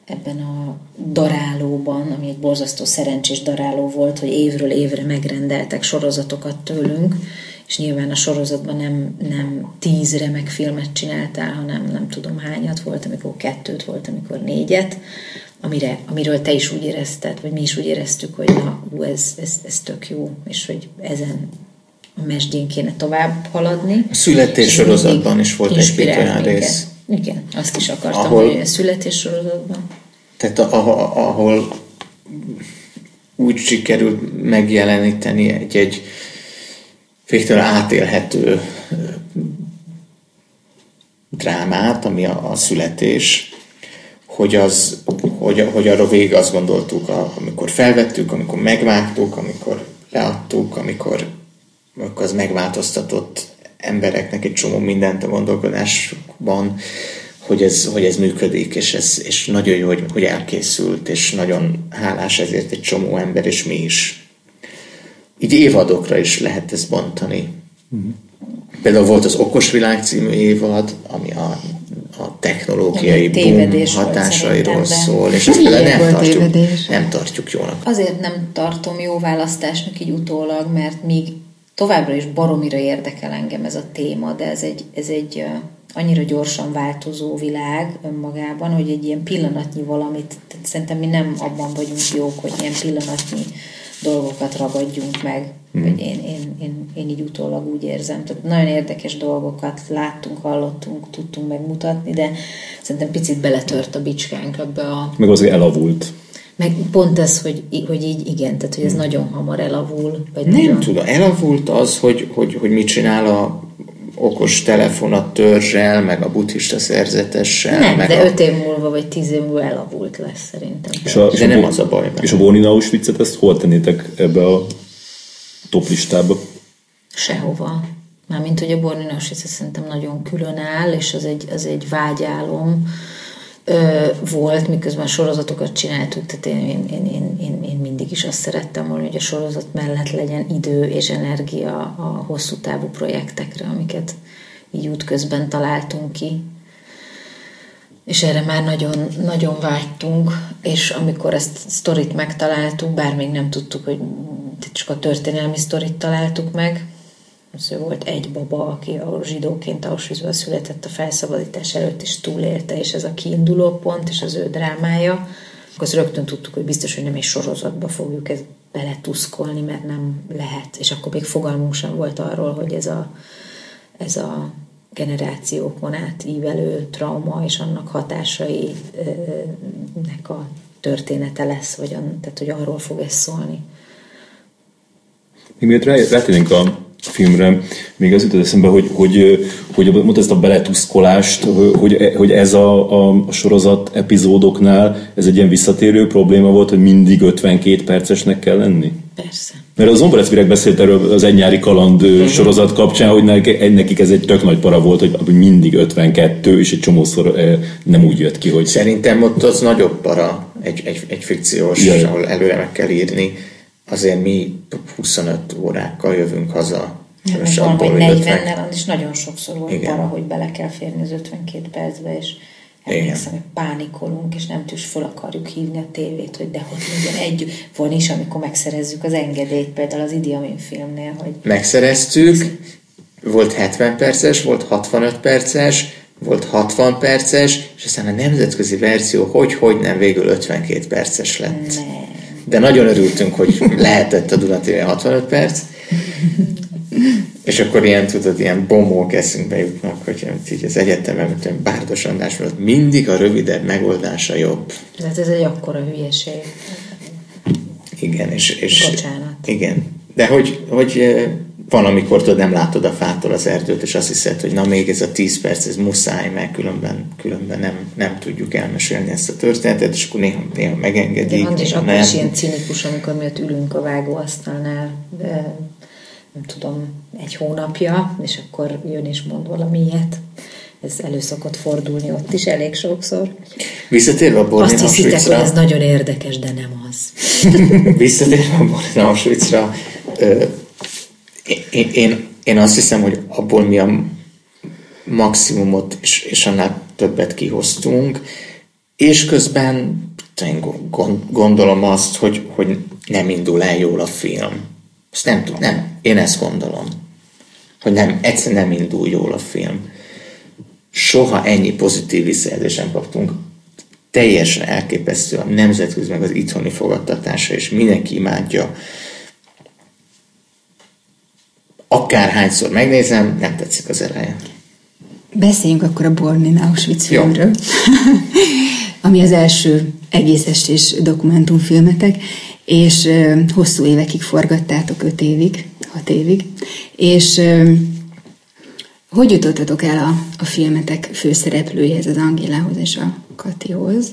Speaker 3: ebben a darálóban, ami egy borzasztó szerencsés daráló volt, hogy évről évre megrendeltek sorozatokat tőlünk, és nyilván a sorozatban nem, nem tíz remek filmet csináltál, hanem nem tudom hányat volt, amikor kettőt volt, amikor négyet, amire, amiről te is úgy érezted, vagy mi is úgy éreztük, hogy na, ú, ez, ez, ez tök jó, és hogy ezen a mesdjén kéne tovább haladni.
Speaker 2: A születés sorozatban is volt egy olyan rész.
Speaker 3: Igen, azt is akartam, ahol, hogy a születés sorozatban.
Speaker 2: Tehát ahol úgy sikerült megjeleníteni egy, egy végtelen átélhető drámát, ami a, a születés, hogy, az, hogy, hogy arra végig azt gondoltuk, amikor felvettük, amikor megvágtuk, amikor leadtuk, amikor, amikor az megváltoztatott embereknek egy csomó mindent a gondolkodásban, hogy ez, hogy ez működik, és, ez, és nagyon jó, hogy, hogy elkészült, és nagyon hálás ezért egy csomó ember, és mi is. Így évadokra is lehet ezt bontani. Mm. Például volt az Okos Világ című évad, ami a a technológiai boom hatásairól szól, és <laughs> ezt nem tartjuk, nem tartjuk jónak.
Speaker 3: Azért nem tartom jó választásnak így utólag, mert még továbbra is baromira érdekel engem ez a téma, de ez egy, ez egy annyira gyorsan változó világ önmagában, hogy egy ilyen pillanatnyi valamit, tehát szerintem mi nem abban vagyunk jók, hogy ilyen pillanatnyi dolgokat ragadjunk meg, mm. hogy én, én, én, én így utólag úgy érzem. Tehát nagyon érdekes dolgokat láttunk, hallottunk, tudtunk megmutatni, de szerintem picit beletört a bicskánk ebbe a...
Speaker 1: Meg az, hogy elavult.
Speaker 3: Meg pont ez, hogy, hogy így igen, tehát hogy ez mm. nagyon hamar elavul.
Speaker 2: Vagy nem nagyon... tudom, elavult az, hogy, hogy, hogy mit csinál a okos telefon a törzsel, meg a buddhista szerzetessel.
Speaker 3: Nem,
Speaker 2: meg
Speaker 3: de
Speaker 2: a...
Speaker 3: öt év múlva, vagy tíz év múlva elavult lesz szerintem.
Speaker 2: És a, de és nem a, az a baj.
Speaker 1: És a Bonin Auschwitz-et ezt hol tennétek ebbe a top listába?
Speaker 3: Sehova. Mármint, hogy a Bornin Auschwitz szerintem nagyon külön áll, és az egy, az egy vágyálom volt, miközben sorozatokat csináltuk, tehát én, én, én, én, én, mindig is azt szerettem volna, hogy a sorozat mellett legyen idő és energia a hosszú távú projektekre, amiket így útközben találtunk ki. És erre már nagyon, nagyon vágytunk, és amikor ezt sztorit megtaláltuk, bár még nem tudtuk, hogy csak a történelmi sztorit találtuk meg, az ő volt egy baba, aki a zsidóként Auschwitzban született a felszabadítás előtt, és túlélte, és ez a kiinduló pont, és az ő drámája. Akkor rögtön tudtuk, hogy biztos, hogy nem egy sorozatba fogjuk ezt beletuszkolni, mert nem lehet. És akkor még fogalmunk sem volt arról, hogy ez a, ez a generációkon átívelő trauma és annak hatásainek a története lesz, vagy an, tehát hogy arról fog ez szólni.
Speaker 1: Még miért rátérnénk a filmre, még az jutott eszembe, hogy, hogy, hogy mondta ezt a beletuszkolást, hogy, hogy ez a, a, a sorozat epizódoknál ez egy ilyen visszatérő probléma volt, hogy mindig 52 percesnek kell lenni?
Speaker 3: Persze.
Speaker 1: Mert az Zomborec Virág beszélt erről az Egy nyári kaland uh-huh. sorozat kapcsán, hogy nekik ez egy tök nagy para volt, hogy mindig 52, és egy csomószor nem úgy jött ki, hogy...
Speaker 2: Szerintem ott az nagyobb para, egy, egy, egy fikciós, Jaj. ahol előre meg kell írni azért mi 25 órákkal jövünk haza.
Speaker 3: Nem, és van, hogy 40 és nagyon sokszor volt Igen. arra, hogy bele kell férni az 52 percbe, és emlékszem, hogy pánikolunk, és nem tűs föl akarjuk hívni a tévét, hogy de hogy legyen együtt. Van is, amikor megszerezzük az engedélyt, például az Idi Amin filmnél, hogy...
Speaker 2: Megszereztük, volt 70 perces, volt 65 perces, volt 60 perces, és aztán a nemzetközi verzió hogy-hogy nem végül 52 perces lett. Nem de nagyon örültünk, hogy lehetett a Duna TV 65 perc, és akkor ilyen, tudod, ilyen bombók eszünkbe jutnak, hogy így az egyetemen, mint olyan Bárdos András volt, mindig a rövidebb megoldása jobb.
Speaker 3: Tehát ez egy akkora hülyeség.
Speaker 2: Igen, és... és
Speaker 3: Bocsánat.
Speaker 2: Igen, de hogy, hogy van, amikor tudod, nem látod a fától az erdőt, és azt hiszed, hogy na még ez a 10 perc, ez muszáj, mert különben, különben nem, nem tudjuk elmesélni ezt a történetet, és akkor néha, néha megengedik.
Speaker 3: De és akkor nem. is ilyen cinikus, amikor mi ott ülünk a vágóasztalnál, de nem tudom, egy hónapja, és akkor jön és mond valamilyet. Ez elő szokott fordulni ott is elég sokszor.
Speaker 2: Visszatérve a Bornén
Speaker 3: Azt hiszitek, hogy ez nagyon érdekes, de nem az. <laughs>
Speaker 2: Visszatérve a Bornén Auschwitzra, én, én, azt hiszem, hogy abból mi a maximumot és, és annál többet kihoztunk, és közben én gondolom azt, hogy, hogy nem indul el jól a film. Ezt nem tudom, nem. Én ezt gondolom. Hogy nem, egyszerűen nem indul jól a film. Soha ennyi pozitív visszajelzést nem kaptunk. Teljesen elképesztő a nemzetközi, meg az itthoni fogadtatása, és mindenki imádja. Akárhányszor megnézem, nem tetszik az eleje.
Speaker 4: Beszéljünk akkor a Born in Auschwitz filmről, <laughs> ami az első egész estés dokumentumfilmetek, és hosszú évekig forgattátok, öt évig, hat évig, és hogy jutottatok el a, a filmetek főszereplőjéhez, az Angélához és a Katihoz?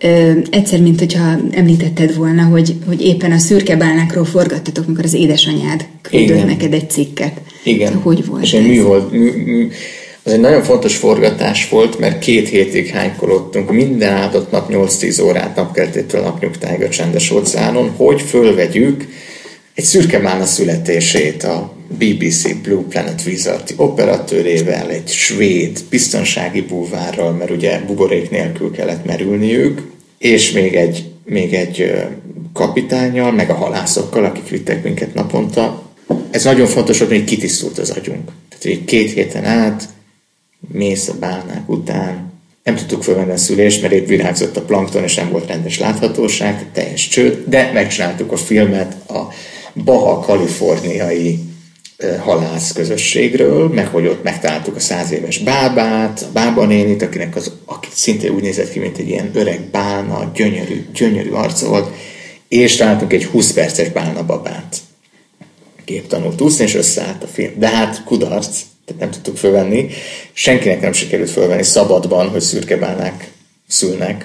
Speaker 4: Ö, egyszer, mint hogyha említetted volna, hogy, hogy éppen a szürke bálnákról forgattatok, mikor az édesanyád küldött neked egy cikket.
Speaker 2: Igen.
Speaker 4: Hogy volt
Speaker 2: És egy volt. mű, mű, az egy nagyon fontos forgatás volt, mert két hétig hánykolottunk, minden áldott nap 8-10 órát napkeltétől napnyugtáig a csendes óceánon, hogy fölvegyük egy szürke mána születését a BBC Blue Planet vízalti operatőrével, egy svéd biztonsági búvárral, mert ugye buborék nélkül kellett merülniük, és még egy, még egy kapitányjal, meg a halászokkal, akik vittek minket naponta. Ez nagyon fontos, hogy még kitisztult az agyunk. Tehát két héten át mész a bálnák után, nem tudtuk fölvenni a szülést, mert épp virágzott a plankton, és nem volt rendes láthatóság, teljes csőd, de megcsináltuk a filmet a Baha kaliforniai halász közösségről, meg hogy ott megtaláltuk a száz éves bábát, a bábanénit, akinek az, aki szintén úgy nézett ki, mint egy ilyen öreg bálna, gyönyörű, gyönyörű arca volt, és találtunk egy 20 perces bálna babát. Gép tanult úszni, és összeállt a film. De hát kudarc, tehát nem tudtuk fölvenni. Senkinek nem sikerült fölvenni szabadban, hogy szürkebálnák szülnek.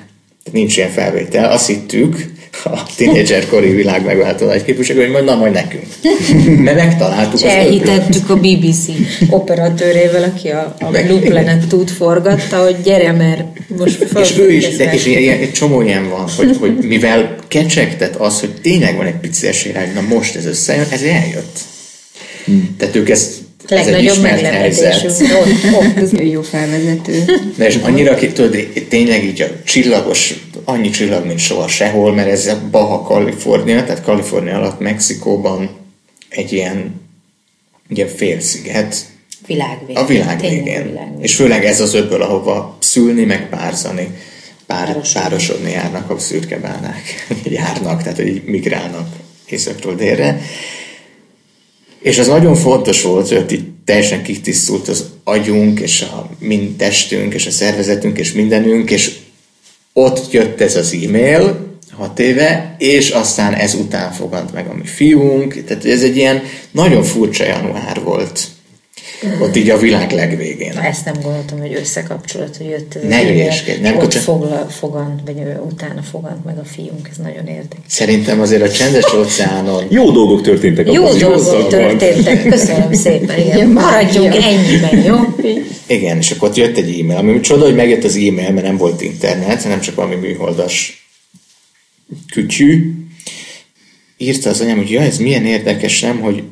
Speaker 2: Tehát nincs ilyen felvétel. Azt hittük, a tínédzserkori világ megváltó nagy képviselő, hogy majd na, majd nekünk. <laughs> Mert megtaláltuk
Speaker 3: és elhitettük a BBC operatőrével, aki a, a Blue Planet tud forgatta, hogy gyere, mert most
Speaker 2: És ő is, de és ilyen, egy csomó ilyen van, hogy, hogy mivel kecsegtet az, hogy tényleg van egy pici esély hogy na most ez összejön, ez eljött. Hmm. Tehát ők ezt
Speaker 3: legnagyobb meglepetésünk.
Speaker 4: Ez jó felvezető.
Speaker 2: De és annyira, tudod, tényleg így a csillagos, annyi csillag, mint soha sehol, mert ez a Baja Kalifornia, tehát Kalifornia alatt Mexikóban egy ilyen, ilyen félsziget.
Speaker 3: Világ végén.
Speaker 2: A világ végén. Világ végén. És főleg ez az öbből, ahova szülni, meg párzani, pár, párosodni. járnak a szürkebánák. <laughs> járnak, tehát hogy migrálnak északról délre. És az nagyon fontos volt, hogy itt teljesen kitisztult az agyunk, és a mind testünk, és a szervezetünk, és mindenünk, és ott jött ez az e-mail, hat éve, és aztán ez után fogant meg a mi fiunk, tehát ez egy ilyen nagyon furcsa január volt ott így a világ legvégén.
Speaker 3: Na, ezt nem gondoltam, hogy összekapcsolat, hogy jött ez
Speaker 2: ne az nem
Speaker 3: ott fogla, fogant, vagy utána fogant meg a fiunk, ez nagyon érdekes.
Speaker 2: Szerintem azért a csendes óceánon...
Speaker 1: Jó dolgok történtek
Speaker 3: Jó dolgok történtek, köszönöm <laughs> szépen, igen, maradjunk ennyiben, jó? <laughs>
Speaker 2: Igen, és akkor ott jött egy e-mail, ami csoda, hogy megjött az e-mail, mert nem volt internet, hanem csak valami műholdas kütyű. Írta az anyám, hogy ja, ez milyen érdekes, nem, hogy,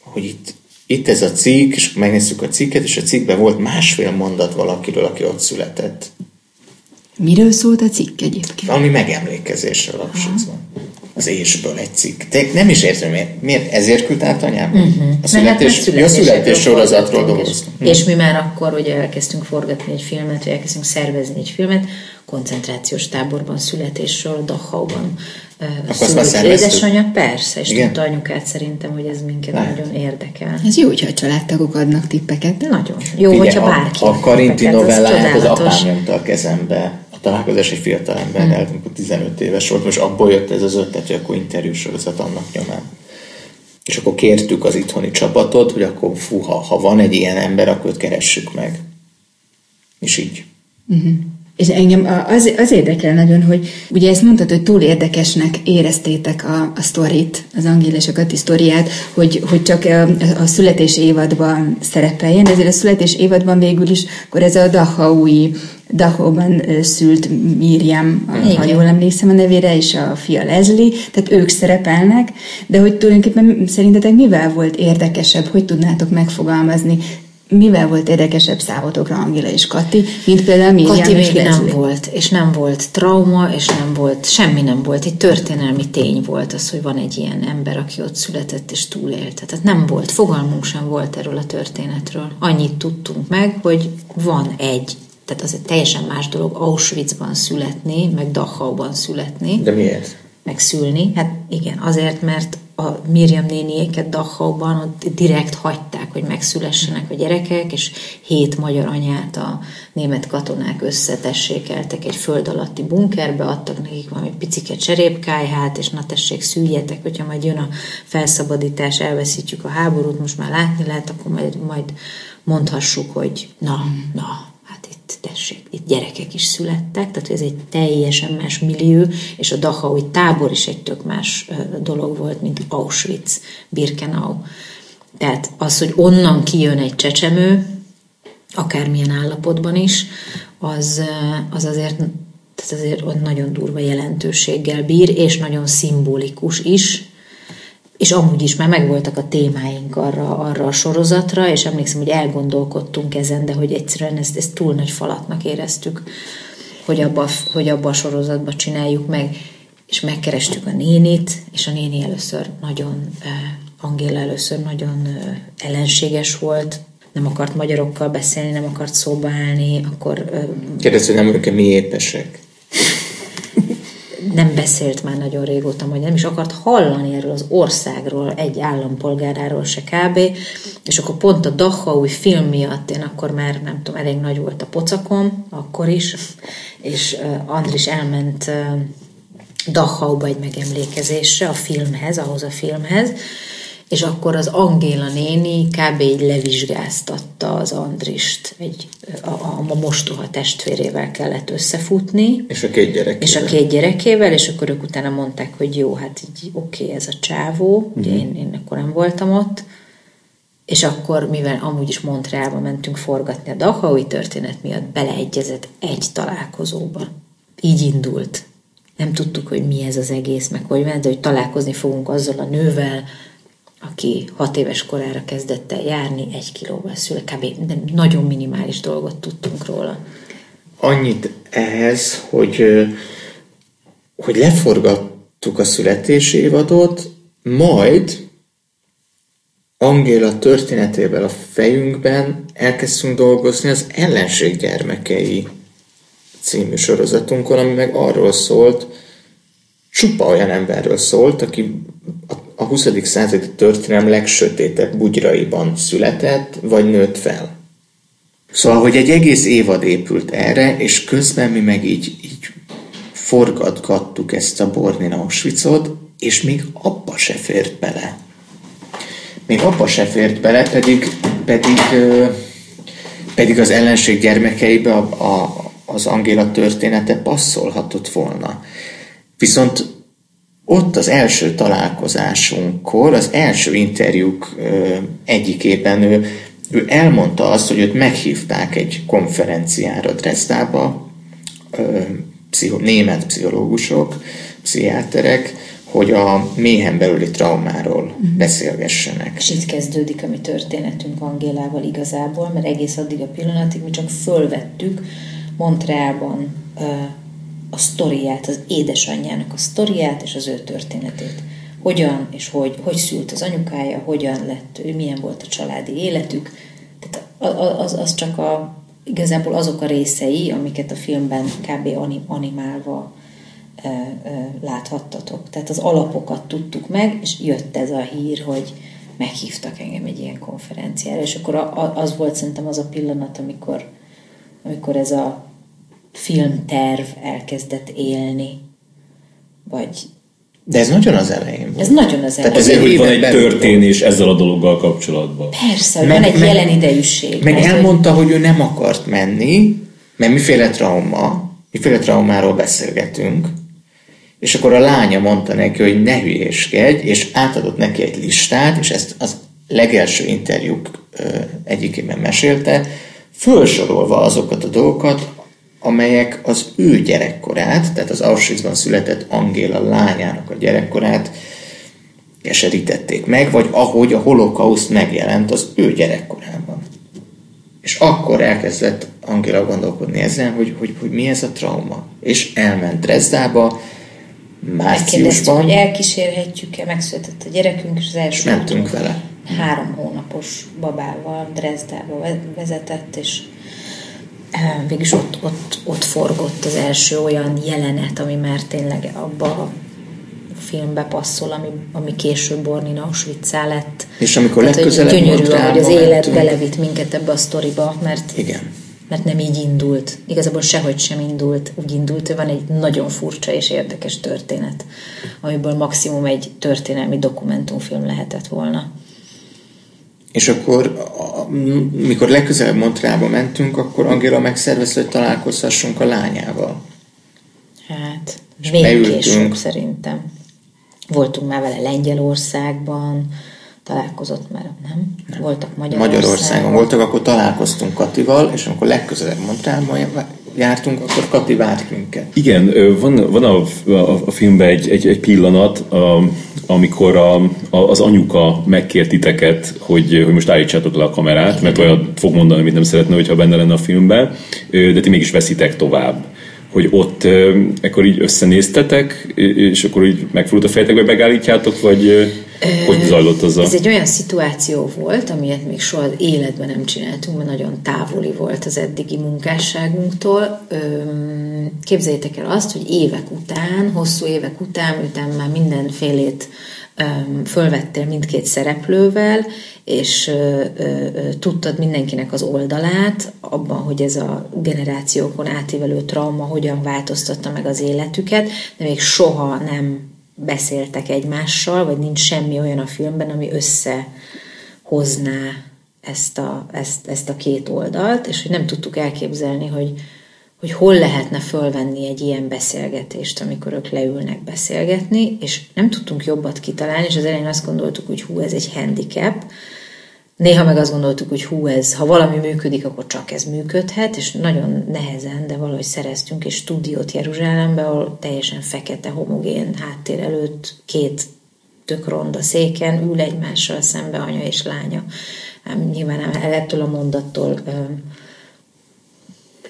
Speaker 2: hogy itt itt ez a cikk, és megnéztük a cikket, és a cikkben volt másfél mondat valakiről, aki ott született.
Speaker 4: Miről szólt a cikk egyébként?
Speaker 2: Valami megemlékezésről Auschwitzban. Az ésből egy cikk. Te nem is értem, miért, miért ezért küldte át anyám? Uh-huh. A születés, hát a születés sorozatról dolgoztam.
Speaker 3: És, és mi már akkor ugye elkezdtünk forgatni egy filmet, vagy elkezdtünk szervezni egy filmet, koncentrációs táborban születésről, Dachauban szülők édesanyja, persze, és Igen? tudta anyukát szerintem, hogy ez minket Lehet. nagyon érdekel.
Speaker 4: Ez jó, hogyha a családtagok adnak tippeket.
Speaker 3: De nagyon. Jó, Figyelj, hogyha bárki.
Speaker 2: A, a Karinti novellát az, az apám nyomta a kezembe. Találkozás egy fiatal emberrel, hmm. amikor 15 éves volt, most abból jött ez az ötlet, hogy akkor interjúsorozat annak nyomán. És akkor kértük az itthoni csapatot, hogy akkor fú, ha, ha van egy ilyen ember, akkor őt keressük meg. És így. Uh-huh.
Speaker 4: És engem az, az érdekel nagyon, hogy ugye ezt mondtad, hogy túl érdekesnek éreztétek a, a sztorit, az Angél és a Kati sztoriát, hogy, hogy csak a, a születés évadban szerepeljen, ezért a születés évadban végül is, akkor ez a Dahaui Dachauban szült Miriam, ha jól emlékszem a nevére, és a fia Leslie, tehát ők szerepelnek, de hogy tulajdonképpen szerintetek mivel volt érdekesebb, hogy tudnátok megfogalmazni mivel volt érdekesebb számotokra Angela és Kati, mint például Miriam
Speaker 3: Kati
Speaker 4: még
Speaker 3: nem volt, és nem volt trauma, és nem volt, semmi nem volt. Egy történelmi tény volt az, hogy van egy ilyen ember, aki ott született és túlélte. Tehát nem volt, fogalmunk sem volt erről a történetről. Annyit tudtunk meg, hogy van egy tehát az egy teljesen más dolog Auschwitzban születni, meg Dachauban születni.
Speaker 2: De miért?
Speaker 3: Megszülni. Hát igen, azért, mert a Miriam néniéket Dachauban ott direkt hagyták, hogy megszülessenek a gyerekek, és hét magyar anyát a német katonák összetessékeltek egy föld alatti bunkerbe, adtak nekik valami picike cserépkájhát, és na tessék, szüljetek, hogyha majd jön a felszabadítás, elveszítjük a háborút, most már látni lehet, akkor majd, majd mondhassuk, hogy na, na, tessék, itt gyerekek is születtek, tehát ez egy teljesen más millió, és a Dachaui tábor is egy tök más dolog volt, mint Auschwitz, Birkenau. Tehát az, hogy onnan kijön egy csecsemő, akármilyen állapotban is, az, az azért, tehát azért nagyon durva jelentőséggel bír, és nagyon szimbolikus is, és amúgy is már megvoltak a témáink arra, arra a sorozatra, és emlékszem, hogy elgondolkodtunk ezen, de hogy egyszerűen ezt, ezt túl nagy falatnak éreztük, hogy abba, hogy abba a sorozatba csináljuk meg, és megkerestük a nénit, és a néni először nagyon, Angéla először nagyon ellenséges volt, nem akart magyarokkal beszélni, nem akart szóba állni, akkor...
Speaker 2: Kérdező, nem vagyok-e mi épesek?
Speaker 3: Nem beszélt már nagyon régóta magyar, nem is akart hallani erről az országról, egy állampolgáráról se kb. És akkor pont a Dachau film miatt én akkor már, nem tudom, elég nagy volt a pocakom, akkor is, és Andris elment Dachauba egy megemlékezésre, a filmhez, ahhoz a filmhez, és akkor az Angéla néni kb. így levizsgáztatta az Andrist, egy, a, a, a mostoha testvérével kellett összefutni.
Speaker 2: És a két gyerekével.
Speaker 3: És a két gyerekével, és akkor ők utána mondták, hogy jó, hát így oké, okay, ez a csávó, ugye én, én akkor nem voltam ott, és akkor, mivel amúgy is Montrealba mentünk forgatni a Dachaui történet miatt, beleegyezett egy találkozóba. Így indult. Nem tudtuk, hogy mi ez az egész, meg hogy de hogy találkozni fogunk azzal a nővel, aki hat éves korára kezdett el járni, egy kilóval szül, kb. Nagyon minimális dolgot tudtunk róla.
Speaker 2: Annyit ehhez, hogy, hogy leforgattuk a születési évadot, majd Angéla történetével a fejünkben elkezdtünk dolgozni az ellenség gyermekei című sorozatunkon, ami meg arról szólt, csupa olyan emberről szólt, aki a 20. századi történelem legsötétebb bugyraiban született, vagy nőtt fel. Szóval, hogy egy egész évad épült erre, és közben mi meg így, így forgatgattuk ezt a Bornin Auschwitzot, és még abba se fért bele. Még abba se fért bele, pedig, pedig, pedig az ellenség gyermekeibe a, a, az Angéla története passzolhatott volna. Viszont ott az első találkozásunkkor, az első interjúk egyikében ő, ő elmondta azt, hogy őt meghívták egy konferenciára Dresdába, pszicho, német pszichológusok, pszichiáterek, hogy a méhen belüli traumáról uh-huh. beszélgessenek.
Speaker 3: És itt kezdődik a mi történetünk Angélával igazából, mert egész addig a pillanatig mi csak fölvettük Montrealban a sztoriát, az édesanyjának a sztoriát és az ő történetét. Hogyan és hogy, hogy szült az anyukája, hogyan lett ő, milyen volt a családi életük. Tehát az, az csak a, igazából azok a részei, amiket a filmben kb. animálva e, e, láthattatok. Tehát az alapokat tudtuk meg, és jött ez a hír, hogy meghívtak engem egy ilyen konferenciára, és akkor az volt szerintem az a pillanat, amikor, amikor ez a filmterv elkezdett élni, vagy
Speaker 2: de ez nagyon az elején volt.
Speaker 3: Ez nagyon az elején.
Speaker 1: Tehát azért, hogy van egy történés ezzel a dologgal kapcsolatban.
Speaker 3: Persze, hogy meg, van egy meg, jelen idejűség.
Speaker 2: Meg elmondta, hogy ő nem akart menni, mert miféle trauma, miféle traumáról beszélgetünk, és akkor a lánya mondta neki, hogy ne hülyéskedj, és átadott neki egy listát, és ezt az legelső interjúk egyikében mesélte, fölsorolva azokat a dolgokat, amelyek az ő gyerekkorát, tehát az Auschwitzban született Angéla lányának a gyerekkorát keserítették meg, vagy ahogy a holokauszt megjelent az ő gyerekkorában. És akkor elkezdett Angéla gondolkodni ezen, hogy, hogy, hogy mi ez a trauma. És elment Dresdába, márciusban.
Speaker 3: hogy elkísérhetjük-e, megszületett a gyerekünk, és az első
Speaker 2: és mentünk vele.
Speaker 3: Három hónapos babával Dresdába vezetett, és végülis ott, ott, ott forgott az első olyan jelenet, ami már tényleg abba a filmbe passzol, ami, ami később Bornin auschwitz lett.
Speaker 2: És amikor Tehát, legközelebb gyönyörű,
Speaker 3: hogy az élet belevitt minket ebbe a sztoriba, mert,
Speaker 2: Igen.
Speaker 3: mert nem így indult. Igazából sehogy sem indult, úgy indult, hogy van egy nagyon furcsa és érdekes történet, amiből maximum egy történelmi dokumentumfilm lehetett volna.
Speaker 2: És akkor, mikor legközelebb Montrealba mentünk, akkor Angéla megszervezte, hogy találkozhassunk a lányával.
Speaker 3: Hát, még később szerintem. Voltunk már vele Lengyelországban, találkozott már, nem? nem. Voltak Magyarországon.
Speaker 2: Magyarországon voltak, akkor találkoztunk Katival, és amikor legközelebb Montrealban jártunk, akkor Kati várt minket.
Speaker 1: Igen, van, van a, a, a filmben egy, egy, egy pillanat, a, amikor a, a, az anyuka megkért titeket, hogy, hogy most állítsátok le a kamerát, mert olyan fog mondani, amit nem szeretne, hogyha benne lenne a filmben, de ti mégis veszitek tovább hogy ott ekkor így összenéztetek, és akkor így megfordult a fejetekbe, megállítjátok, vagy hogy zajlott az a...
Speaker 3: Ez egy olyan szituáció volt, amilyet még soha életben nem csináltunk, mert nagyon távoli volt az eddigi munkásságunktól. Képzeljétek el azt, hogy évek után, hosszú évek után, miután már mindenfélét fölvettél mindkét szereplővel, és tudtad mindenkinek az oldalát abban, hogy ez a generációkon átívelő trauma hogyan változtatta meg az életüket, de még soha nem beszéltek egymással, vagy nincs semmi olyan a filmben, ami összehozná ezt a, ezt, ezt a két oldalt, és hogy nem tudtuk elképzelni, hogy, hogy hol lehetne fölvenni egy ilyen beszélgetést, amikor ők leülnek beszélgetni, és nem tudtunk jobbat kitalálni, és az elején azt gondoltuk, hogy hú, ez egy handicap, Néha meg azt gondoltuk, hogy hú, ez, ha valami működik, akkor csak ez működhet, és nagyon nehezen, de valahogy szereztünk egy stúdiót Jeruzsálembe, ahol teljesen fekete, homogén háttér előtt két tök ronda széken ül egymással szembe anya és lánya. Nyilván ettől a mondattól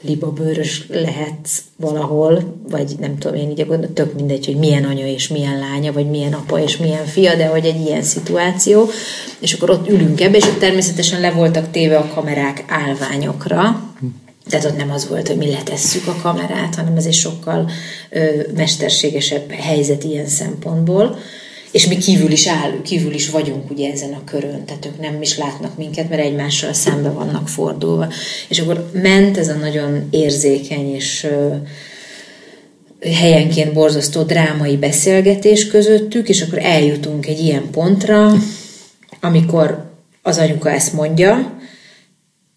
Speaker 3: libabőrös lehetsz valahol, vagy nem tudom én így gondolom, tök mindegy, hogy milyen anya és milyen lánya, vagy milyen apa és milyen fia, de hogy egy ilyen szituáció, és akkor ott ülünk ebbe, és ott természetesen le voltak téve a kamerák állványokra, tehát ott nem az volt, hogy mi letesszük a kamerát, hanem ez egy sokkal ö, mesterségesebb helyzet ilyen szempontból és mi kívül is állunk, kívül is vagyunk ugye ezen a körön, tehát ők nem is látnak minket, mert egymással szembe vannak fordulva. És akkor ment ez a nagyon érzékeny és helyenként borzasztó drámai beszélgetés közöttük, és akkor eljutunk egy ilyen pontra, amikor az anyuka ezt mondja,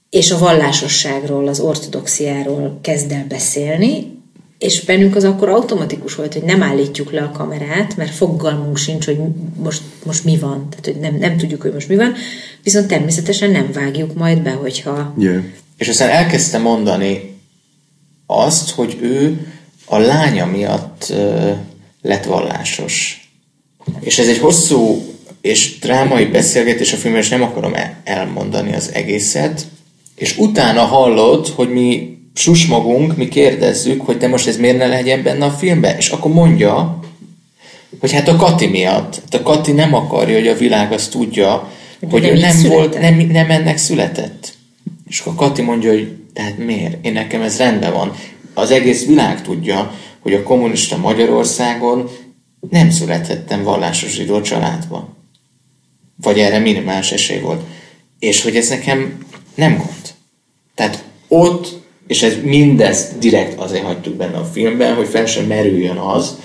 Speaker 3: és a vallásosságról, az ortodoxiáról kezd el beszélni, és bennünk az akkor automatikus volt, hogy nem állítjuk le a kamerát, mert fogalmunk sincs, hogy most, most mi van. Tehát, hogy nem, nem tudjuk, hogy most mi van, viszont természetesen nem vágjuk majd be, hogyha...
Speaker 2: Yeah. És aztán elkezdte mondani azt, hogy ő a lánya miatt uh, lett vallásos. És ez egy hosszú és drámai beszélgetés a filmben, és nem akarom elmondani az egészet. És utána hallod, hogy mi susmogunk, mi kérdezzük, hogy de most ez miért ne legyen benne a filmben? És akkor mondja, hogy hát a Kati miatt. Hát a Kati nem akarja, hogy a világ azt tudja, de hogy ő nem, volt, nem, nem ennek született. És akkor Kati mondja, hogy tehát miért? Én nekem ez rendben van. Az egész világ tudja, hogy a kommunista Magyarországon nem születhettem vallásos zsidó családban. Vagy erre minimális esély volt. És hogy ez nekem nem gond. Tehát ott és ez mindezt direkt azért hagytuk benne a filmben, hogy fel sem merüljön az,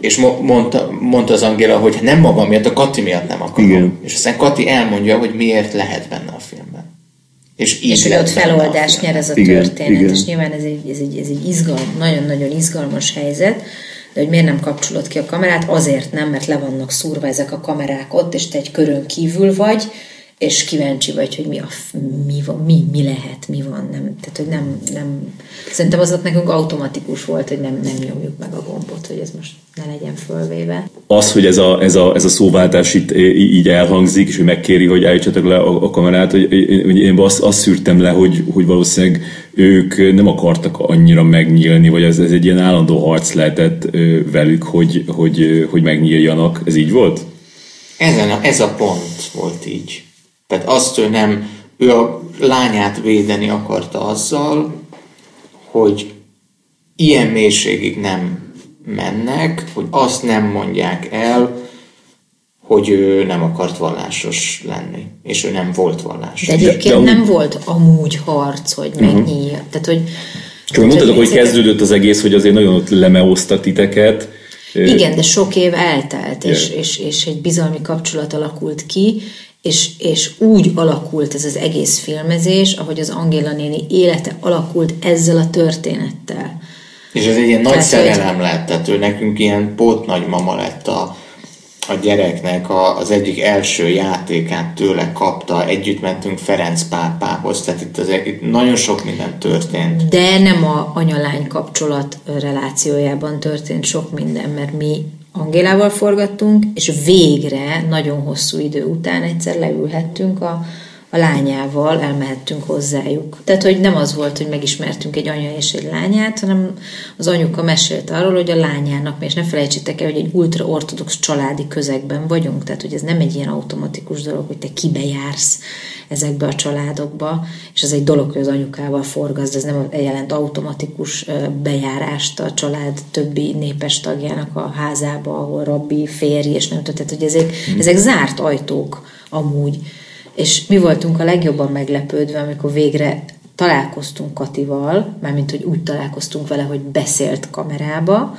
Speaker 2: és mondta, mondta az Angéla, hogy nem maga miatt, a Kati miatt nem akarom. Igen. És aztán Kati elmondja, hogy miért lehet benne a filmben. És, így
Speaker 3: és hogy ott feloldást nyer ez a
Speaker 1: igen,
Speaker 3: történet,
Speaker 1: igen.
Speaker 3: és nyilván ez egy, ez egy, ez egy izgalom, nagyon-nagyon izgalmas helyzet, de hogy miért nem kapcsolod ki a kamerát, azért nem, mert le vannak szúrva ezek a kamerák ott, és te egy körön kívül vagy, és kíváncsi vagy, hogy mi, a, mi, van, mi, mi lehet, mi van. Nem, tehát, hogy nem, nem, szerintem az ott nekünk automatikus volt, hogy nem, nem nyomjuk meg a gombot, hogy ez most ne legyen fölvéve.
Speaker 1: Az, hogy ez a, ez a, ez a szóváltás itt így elhangzik, és hogy megkéri, hogy állítsatok le a, a kamerát, hogy, hogy én azt, azt szűrtem le, hogy, hogy valószínűleg ők nem akartak annyira megnyílni, vagy ez, ez egy ilyen állandó harc lehetett velük, hogy, hogy, hogy megnyíljanak. Ez így volt?
Speaker 2: Ezen a, ez a pont volt így. Tehát azt ő nem, ő a lányát védeni akarta azzal, hogy ilyen mélységig nem mennek, hogy azt nem mondják el, hogy ő nem akart vallásos lenni, és ő nem volt vallásos.
Speaker 3: De egyébként de, de nem volt amúgy harc, hogy megnyílja. Uh-huh. Tehát, hogy
Speaker 1: csak mondtad, hogy kezdődött az egész, hogy azért nagyon ott lemeoszta titeket.
Speaker 3: Igen, de sok év eltelt, és, és, és egy bizalmi kapcsolat alakult ki, és, és úgy alakult ez az egész filmezés, ahogy az Angéla néni élete alakult ezzel a történettel.
Speaker 2: És ez egy ilyen nagy szerelem lett, tehát ő nekünk ilyen pótnagymama lett a, a gyereknek a, az egyik első játékát tőle kapta, együtt mentünk Ferenc pápához, tehát itt, az, itt nagyon sok minden történt.
Speaker 3: De nem a anyalány kapcsolat relációjában történt sok minden, mert mi Angélával forgattunk, és végre, nagyon hosszú idő után egyszer leülhettünk a, a lányával, elmehettünk hozzájuk. Tehát, hogy nem az volt, hogy megismertünk egy anya és egy lányát, hanem az anyuka mesélt arról, hogy a lányának, és ne felejtsétek el, hogy egy ultraortodox családi közegben vagyunk, tehát, hogy ez nem egy ilyen automatikus dolog, hogy te kibe jársz ezekbe a családokba, és ez egy dolog, hogy az anyukával forgazd, ez nem jelent automatikus bejárást a család többi népes tagjának a házába, ahol rabbi, férj, és nem tehát, hogy ezek, hmm. ezek zárt ajtók amúgy. És mi voltunk a legjobban meglepődve, amikor végre találkoztunk Katival, mármint, hogy úgy találkoztunk vele, hogy beszélt kamerába,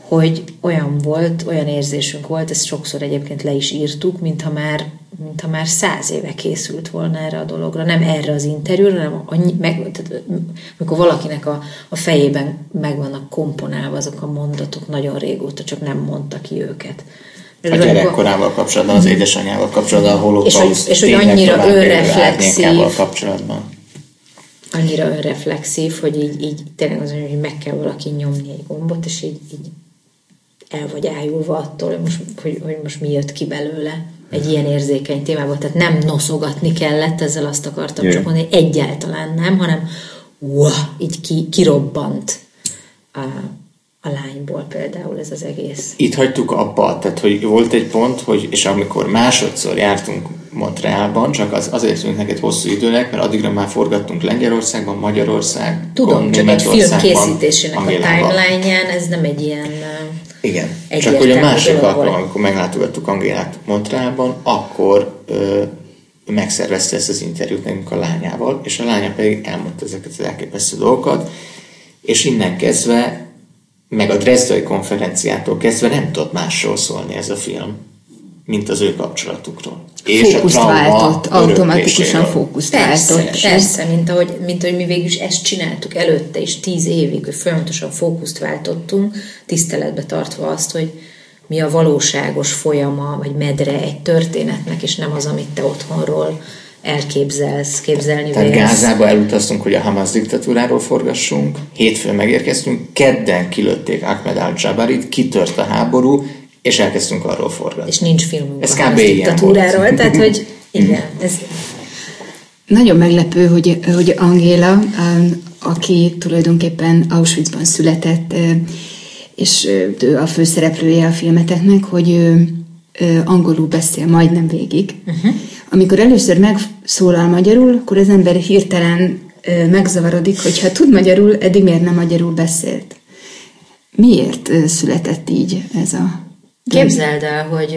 Speaker 3: hogy olyan volt, olyan érzésünk volt, ezt sokszor egyébként le is írtuk, mintha már, mintha már száz éve készült volna erre a dologra. Nem erre az interjúra, hanem annyi, meg, tehát, amikor valakinek a, a fejében meg vannak komponálva azok a mondatok nagyon régóta, csak nem mondta ki őket.
Speaker 2: A gyerekkorával kapcsolatban, az édesanyjával kapcsolatban, a holokauszt
Speaker 3: és, hogy, és hogy annyira önreflexív
Speaker 2: kapcsolatban.
Speaker 3: Annyira önreflexív, hogy így, így tényleg az, hogy meg kell valaki nyomni egy gombot, és így, így el vagy ájulva attól, hogy most, hogy, hogy most mi jött ki belőle egy ilyen érzékeny témában. Tehát nem noszogatni kellett, ezzel azt akartam yeah. csak mondani, egyáltalán nem, hanem uah, így ki, kirobbant a, a lányból például ez az egész.
Speaker 2: Itt hagytuk abba, tehát hogy volt egy pont, hogy, és amikor másodszor jártunk Montrealban, csak az, azért tűnt neked hosszú időnek, mert addigra már forgattunk Lengyelországban, Magyarország,
Speaker 3: Tudom, csak egy film készítésének a timeline-ján ez nem egy ilyen
Speaker 2: igen, csak hogy a másik alkalom, amikor meglátogattuk Angélát Montrealban, akkor ö, megszervezte ezt az interjút nekünk a lányával, és a lánya pedig elmondta ezeket az elképesztő dolgokat, és innen kezdve, meg a Dresdai konferenciától kezdve nem tudott másról szólni ez a film, mint az ő kapcsolatukról.
Speaker 4: És fókuszt a váltott, automatikusan fókuszt
Speaker 3: persze,
Speaker 4: váltott.
Speaker 3: Persze, mint ahogy, mint ahogy mi végül is ezt csináltuk előtte is tíz évig, hogy folyamatosan fókuszt váltottunk, tiszteletbe tartva azt, hogy mi a valóságos folyama, vagy medre egy történetnek, és nem az, amit te otthonról elképzelsz, képzelni
Speaker 2: Tehát vélsz. Gázába elutaztunk, hogy a Hamas diktatúráról forgassunk, hétfőn megérkeztünk, kedden kilőtték Ahmed al-Jabarit, kitört a háború, és elkezdtünk arról forgatni.
Speaker 3: És nincs filmünk ez a diktatúráról, tehát hogy <laughs> igen, ez...
Speaker 4: Nagyon meglepő, hogy, hogy Angéla, aki tulajdonképpen Auschwitzban született, és ő a főszereplője a filmeteknek, hogy ő angolul beszél majdnem végig. Uh-huh. Amikor először megszólal magyarul, akkor az ember hirtelen megzavarodik, hogy ha tud magyarul, eddig miért nem magyarul beszélt. Miért született így ez a
Speaker 3: Képzeld el, hogy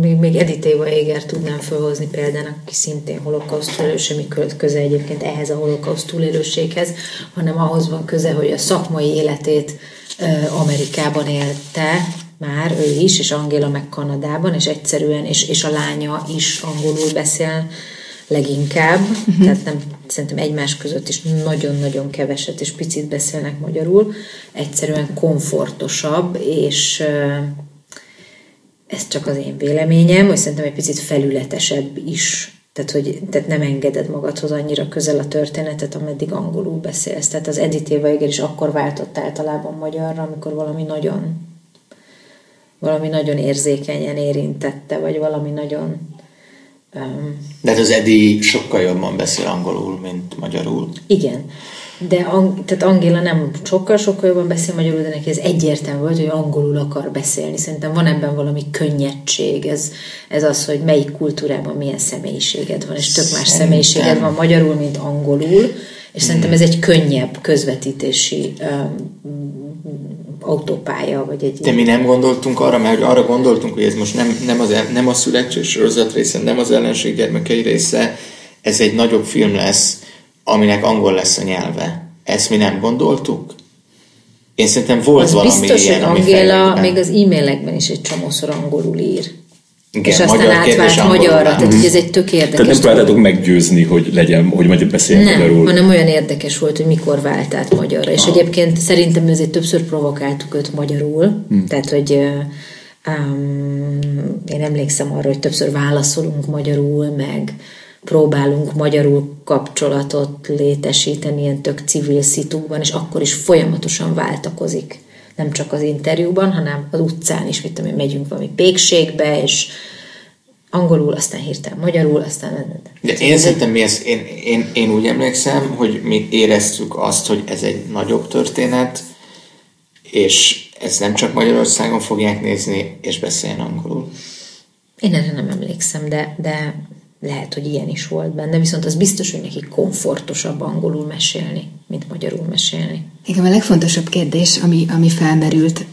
Speaker 3: még, még Edith Éva Éger tudnám felhozni példának, aki szintén holokauszt túlélő, semmi köze egyébként ehhez a holokauszt túlélőséghez, hanem ahhoz van köze, hogy a szakmai életét Amerikában élte már ő is, és Angéla meg Kanadában, és egyszerűen, és, és a lánya is angolul beszél leginkább, uh-huh. tehát nem, szerintem egymás között is nagyon-nagyon keveset és picit beszélnek magyarul, egyszerűen komfortosabb, és ez csak az én véleményem, hogy szerintem egy picit felületesebb is tehát, hogy tehát nem engeded magadhoz annyira közel a történetet, ameddig angolul beszélsz. Tehát az Edith Weiger is akkor váltott általában magyarra, amikor valami nagyon valami nagyon érzékenyen érintette, vagy valami nagyon...
Speaker 2: Um, De hát az Edi sokkal jobban beszél angolul, mint magyarul.
Speaker 3: Igen. De tehát Angéla nem sokkal-sokkal jobban beszél magyarul, de neki ez egyértelmű volt, hogy angolul akar beszélni. Szerintem van ebben valami könnyedség. Ez, ez az, hogy melyik kultúrában milyen személyiséged van, és tök más Szerintem. személyiséged van magyarul, mint angolul. És szerintem ez egy könnyebb közvetítési um, autópálya, vagy egy...
Speaker 2: De mi nem gondoltunk arra, mert arra gondoltunk, hogy ez most nem, nem, az, nem a születés sorozat része, nem az ellenség gyermekei része, ez egy nagyobb film lesz, aminek angol lesz a nyelve. Ezt mi nem gondoltuk? Én szerintem volt az valami
Speaker 3: biztos, ilyen, hogy Angéla még az e-mailekben is egy csomószor angolul ír. Igen, és aztán átvált magyarra, tehát hogy ez egy tök érdekes.
Speaker 1: Tehát nem próbáltátok meggyőzni, hogy legyen, hogy majd beszéljen
Speaker 3: nem,
Speaker 1: magyarul.
Speaker 3: hanem olyan érdekes volt, hogy mikor vált át magyarra. És egyébként szerintem ezért többször provokáltuk őt magyarul, hmm. tehát hogy um, én emlékszem arra, hogy többször válaszolunk magyarul, meg próbálunk magyarul kapcsolatot létesíteni ilyen tök civil szitúban, és akkor is folyamatosan váltakozik. Nem csak az interjúban, hanem az utcán is, mit tudom én, megyünk valami pékségbe, és angolul, aztán hirtelen magyarul, aztán...
Speaker 2: De én szerintem mi ez, én, én, én úgy emlékszem, hogy mi éreztük azt, hogy ez egy nagyobb történet, és ezt nem csak Magyarországon fogják nézni, és beszéljen angolul.
Speaker 3: Én erre nem emlékszem, de, de lehet, hogy ilyen is volt benne, viszont az biztos, hogy neki komfortosabb angolul mesélni, mint magyarul mesélni.
Speaker 4: Igen, a legfontosabb kérdés, ami, ami felmerült,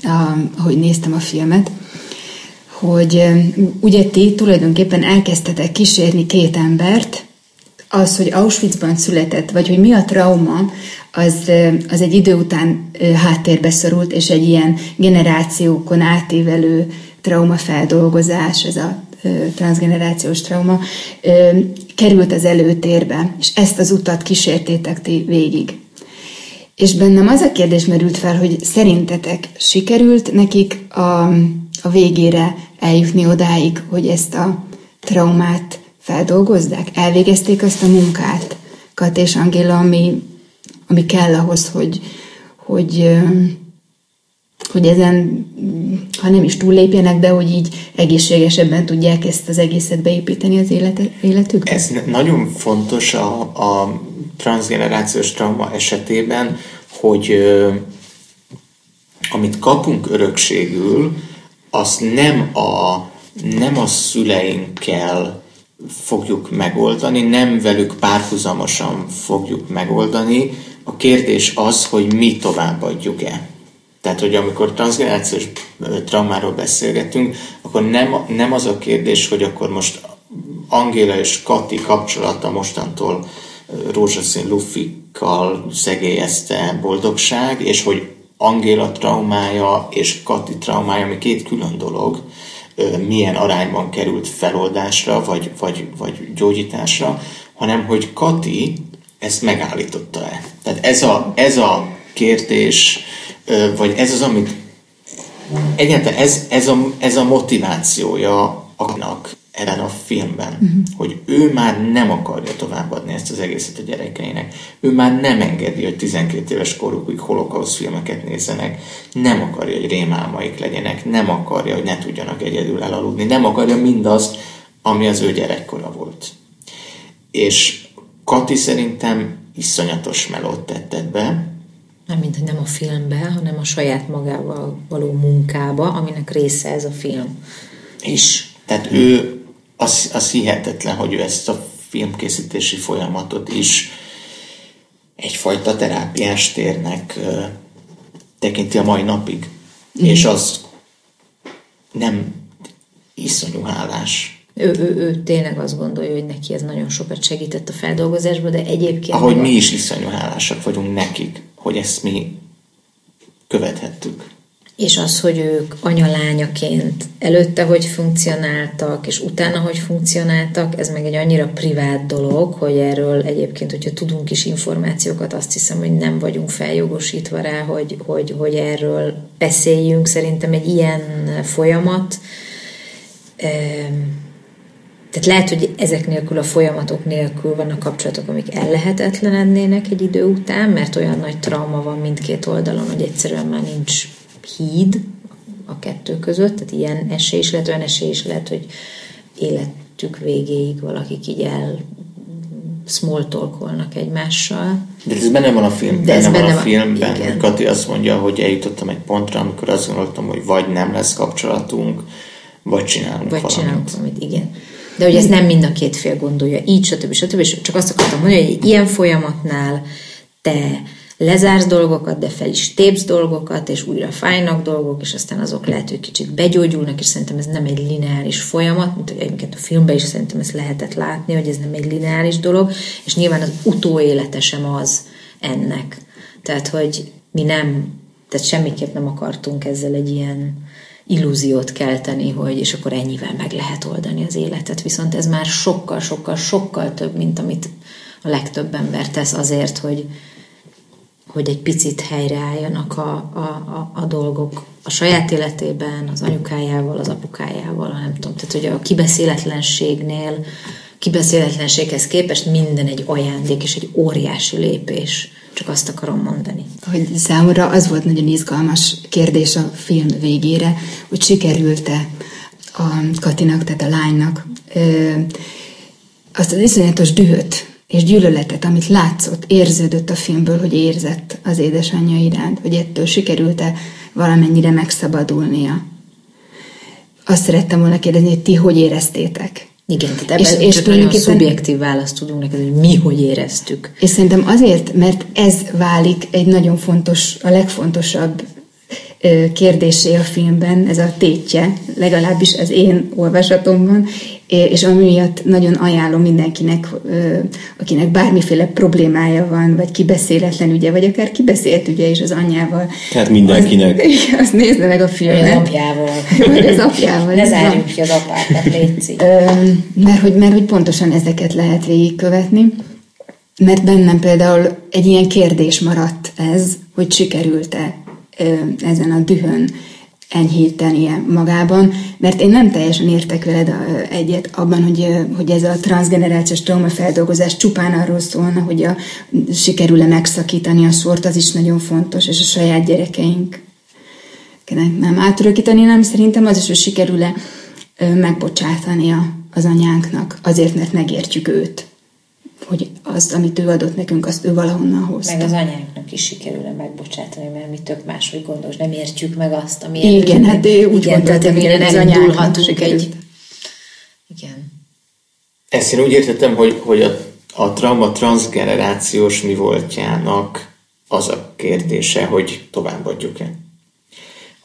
Speaker 4: ahogy néztem a filmet, hogy ugye ti tulajdonképpen elkezdtetek kísérni két embert, az, hogy Auschwitzban született, vagy hogy mi a trauma, az, az egy idő után háttérbe szorult, és egy ilyen generációkon átívelő traumafeldolgozás, ez a transgenerációs trauma, került az előtérbe, és ezt az utat kísértétek ti végig. És bennem az a kérdés merült fel, hogy szerintetek sikerült nekik a, a végére eljutni odáig, hogy ezt a traumát feldolgozzák? Elvégezték azt a munkát, Kat és Angéla, ami, ami kell ahhoz, hogy, hogy hogy ezen, ha nem is túllépjenek, de hogy így egészségesebben tudják ezt az egészet beépíteni az életükbe?
Speaker 2: Ez nagyon fontos a, a transgenerációs trauma esetében, hogy amit kapunk örökségül, azt nem a, nem a szüleinkkel fogjuk megoldani, nem velük párhuzamosan fogjuk megoldani. A kérdés az, hogy mi továbbadjuk-e. Tehát, hogy amikor transgenerációs traumáról beszélgetünk, akkor nem, nem az a kérdés, hogy akkor most Angéla és Kati kapcsolata mostantól rózsaszín lufikkal szegélyezte boldogság, és hogy Angéla traumája és Kati traumája, ami két külön dolog, milyen arányban került feloldásra, vagy, vagy, vagy gyógyításra, hanem hogy Kati ezt megállította-e. Tehát ez a, ez a kérdés, vagy ez az, amit egyáltalán ez, ez, a, ez a motivációja annak ebben a filmben, uh-huh. hogy ő már nem akarja továbbadni ezt az egészet a gyerekeinek. Ő már nem engedi, hogy 12 éves korukig holokausz filmeket nézzenek, nem akarja, hogy rémálmaik legyenek, nem akarja, hogy ne tudjanak egyedül elaludni, nem akarja mindazt, ami az ő gyerekkora volt. És Kati szerintem iszonyatos melót tetted be,
Speaker 3: nem mint nem a filmbe, hanem a saját magával való munkába, aminek része ez a film is.
Speaker 2: Tehát ő, az, az hihetetlen, hogy ő ezt a filmkészítési folyamatot is egyfajta terápiás térnek tekinti a mai napig. Mm. És az nem iszonyú hálás.
Speaker 3: Ő, ő, ő tényleg azt gondolja, hogy neki ez nagyon sokat segített a feldolgozásban, de egyébként...
Speaker 2: Ahogy mi is iszonyú hálásak vagyunk nekik hogy ezt mi követhettük.
Speaker 3: és az, hogy ők anyalányaként előtte hogy funkcionáltak, és utána hogy funkcionáltak, ez meg egy annyira privát dolog, hogy erről egyébként, hogyha tudunk is információkat, azt hiszem, hogy nem vagyunk feljogosítva rá, hogy, hogy, hogy erről beszéljünk. Szerintem egy ilyen folyamat, tehát lehet, hogy ezek nélkül, a folyamatok nélkül vannak kapcsolatok, amik ellehetetlenednének egy idő után, mert olyan nagy trauma van mindkét oldalon, hogy egyszerűen már nincs híd a kettő között, tehát ilyen esély is lehet, olyan esély is lehet, hogy életük végéig valakik így el small talkolnak egymással.
Speaker 2: De ez benne van a film, De benne, benne van a filmben, igen. hogy Kati azt mondja, hogy eljutottam egy pontra, amikor azt gondoltam, hogy vagy nem lesz kapcsolatunk, vagy csinálunk
Speaker 3: vagy
Speaker 2: valamit.
Speaker 3: csinálunk valamit, igen. De hogy ez nem mind a két fél gondolja, így, stb. stb. És csak azt akartam mondani, hogy egy ilyen folyamatnál te lezársz dolgokat, de fel is tépsz dolgokat, és újra fájnak dolgok, és aztán azok lehet, hogy kicsit begyógyulnak, és szerintem ez nem egy lineáris folyamat, mint egyébként a filmben is szerintem ezt lehetett látni, hogy ez nem egy lineáris dolog, és nyilván az utóélete sem az ennek. Tehát, hogy mi nem, tehát semmiképp nem akartunk ezzel egy ilyen illúziót kelteni, hogy és akkor ennyivel meg lehet oldani az életet. Viszont ez már sokkal, sokkal, sokkal több, mint amit a legtöbb ember tesz azért, hogy, hogy egy picit helyreálljanak a, a, a, a dolgok a saját életében, az anyukájával, az apukájával, nem tudom. Tehát, hogy a kibeszéletlenségnél, kibeszéletlenséghez képest minden egy ajándék és egy óriási lépés. Csak azt akarom mondani.
Speaker 4: Hogy számomra az volt nagyon izgalmas kérdés a film végére, hogy sikerült-e a Katinak, tehát a lánynak ö, azt az iszonyatos dühöt és gyűlöletet, amit látszott, érződött a filmből, hogy érzett az édesanyja iránt, hogy ettől sikerült-e valamennyire megszabadulnia. Azt szerettem volna kérdezni, hogy ti hogy éreztétek?
Speaker 3: Igen, tehát ebben és, és nagyon szubjektív választ tudunk neked, hogy mi hogy éreztük.
Speaker 4: És szerintem azért, mert ez válik egy nagyon fontos, a legfontosabb kérdésé a filmben, ez a tétje, legalábbis az én olvasatomban, és ami miatt nagyon ajánlom mindenkinek, akinek bármiféle problémája van, vagy kibeszéletlen ügye, vagy akár kibeszélt ügye is az anyjával.
Speaker 1: Tehát mindenkinek.
Speaker 4: Az, <laughs> azt nézze meg a filmet.
Speaker 3: Vagy az apjával. <laughs>
Speaker 4: Vagy az apjával.
Speaker 3: Ne zárjuk ki az apákat, létszik.
Speaker 4: Mert hogy, mert hogy pontosan ezeket lehet végigkövetni. Mert bennem például egy ilyen kérdés maradt ez, hogy sikerült-e ezen a dühön enyhítenie magában, mert én nem teljesen értek veled egyet abban, hogy, hogy ez a transgenerációs traumafeldolgozás csupán arról szólna, hogy a, sikerül-e megszakítani a sort, az is nagyon fontos, és a saját gyerekeink nem átörökíteni, nem szerintem az is, hogy sikerül-e megbocsátani az anyánknak, azért, mert megértjük őt hogy azt, amit ő adott nekünk, azt ő valahonnan hozta.
Speaker 3: Meg az anyánknak is sikerül megbocsátani, mert mi tök máshogy gondolsz, nem értjük meg azt, ami
Speaker 4: Igen, hát ő úgy
Speaker 3: igen, tehát hogy az anyánknak egy... Igen.
Speaker 2: Ezt én úgy értettem, hogy, hogy a, a trauma transgenerációs mi voltjának az a kérdése, hogy továbbadjuk-e.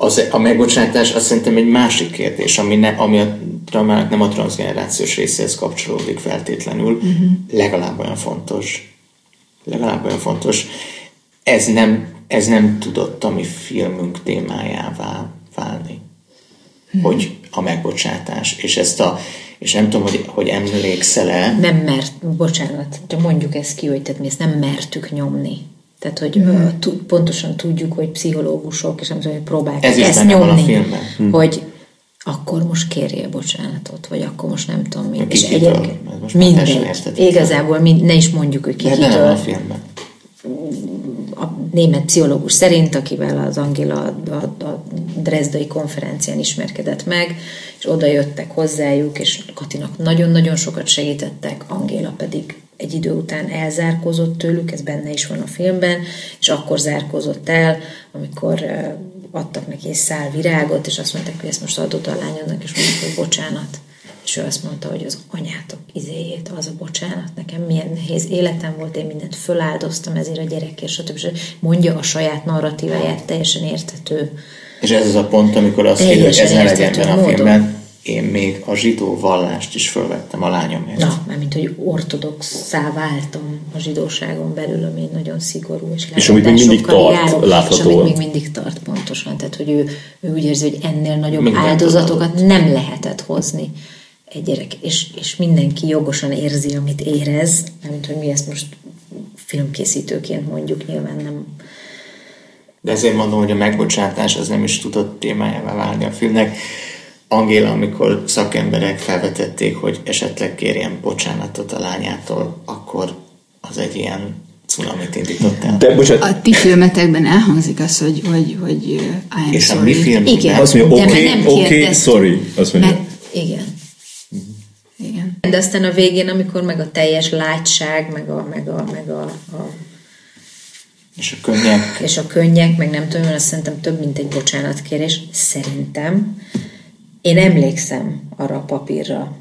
Speaker 2: Az, a megbocsátás azt szerintem egy másik kérdés, ami, ne, ami a nem a transgenerációs részéhez kapcsolódik feltétlenül, uh-huh. legalább olyan fontos. Legalább olyan fontos. Ez nem, ez nem tudott a mi filmünk témájává válni. Uh-huh. Hogy a megbocsátás. És ezt a és nem tudom, hogy, hogy emlékszel-e.
Speaker 3: Nem mert, bocsánat, mondjuk ezt ki, hogy tehát mi ezt nem mertük nyomni. Tehát, hogy mm. pontosan tudjuk, hogy pszichológusok, és nem tudom, hogy próbálják
Speaker 2: Ez ezt nyomni, a filmben.
Speaker 3: Mm. hogy akkor most kérje bocsánatot, vagy akkor most nem tudom mi.
Speaker 2: És egyébként
Speaker 3: minden. Igazából mind, ne is mondjuk, hogy kikitől.
Speaker 2: De nem a filmben.
Speaker 3: A német pszichológus szerint, akivel az Angela a, a, a Dresdai konferencián ismerkedett meg, és oda jöttek hozzájuk, és Katinak nagyon-nagyon sokat segítettek, Angéla pedig egy idő után elzárkózott tőlük, ez benne is van a filmben, és akkor zárkózott el, amikor adtak neki egy szál virágot, és azt mondták, hogy ezt most adod a lányodnak, és mondták, hogy bocsánat. És ő azt mondta, hogy az anyátok izéjét, az a bocsánat, nekem milyen nehéz életem volt, én mindent föláldoztam ezért a gyerekért, stb. stb. Mondja a saját narratíváját, teljesen érthető.
Speaker 2: És ez az a pont, amikor azt mondja, hogy ez ne legyen benne a filmben, én még a zsidó vallást is fölvettem a lányomért.
Speaker 3: Na, mint hogy ortodoxá váltam a zsidóságon belül, ami nagyon szigorú, és,
Speaker 1: és amit még mindig tart, járok, láthatóan.
Speaker 3: És amit még mindig tart pontosan, tehát hogy ő, ő úgy érzi, hogy ennél nagyobb Minden áldozatokat tudatot. nem lehetett hozni egy gyerek, és, és mindenki jogosan érzi, amit érez, mint hogy mi ezt most filmkészítőként mondjuk, nyilván nem
Speaker 2: de ezért mondom, hogy a megbocsátás az nem is tudott témájává válni a filmnek. Angéla, amikor szakemberek felvetették, hogy esetleg kérjen bocsánatot a lányától, akkor az egy ilyen cunamit indított el.
Speaker 4: De bocsánat. A ti filmetekben elhangzik az, hogy, hogy, hogy
Speaker 2: uh, I'm És sorry. a mi film?
Speaker 3: Igen.
Speaker 1: Azt mondja, oké, okay, oké, okay, sorry. Azt mondja. Mert,
Speaker 3: igen. Igen. De aztán a végén, amikor meg a teljes látság, meg a, meg a, meg a, a
Speaker 2: és a könnyek.
Speaker 3: És a könnyek, meg nem tudom, azt szerintem több, mint egy bocsánatkérés. Szerintem. Én emlékszem arra a papírra,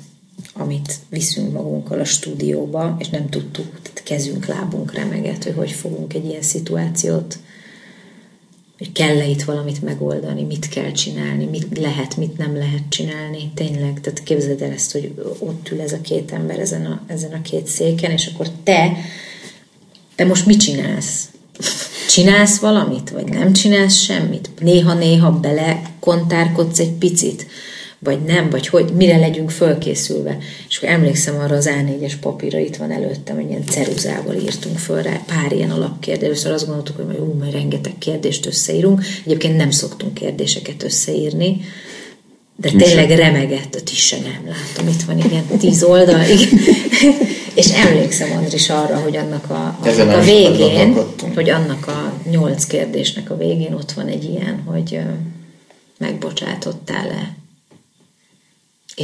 Speaker 3: amit viszünk magunkkal a stúdióba, és nem tudtuk, tehát kezünk, lábunk remegett, hogy hogy fogunk egy ilyen szituációt, hogy kell-e itt valamit megoldani, mit kell csinálni, mit lehet, mit nem lehet csinálni. Tényleg, tehát képzeld el ezt, hogy ott ül ez a két ember ezen a, ezen a két széken, és akkor te, te most mit csinálsz? Csinálsz valamit, vagy nem csinálsz semmit? Néha-néha bele kontárkodsz egy picit, vagy nem, vagy hogy, mire legyünk fölkészülve. És akkor emlékszem arra az A4-es papírra, itt van előttem, hogy ilyen ceruzával írtunk föl rá pár ilyen alapkérdés. Először azt gondoltuk, hogy majd, ú, majd rengeteg kérdést összeírunk. Egyébként nem szoktunk kérdéseket összeírni, de tényleg remegett, a se nem látom, itt van igen, tíz oldal, igen. <laughs> és emlékszem Andris arra, hogy annak a, annak a végén, hogy annak a nyolc kérdésnek a végén ott van egy ilyen, hogy megbocsátottál-e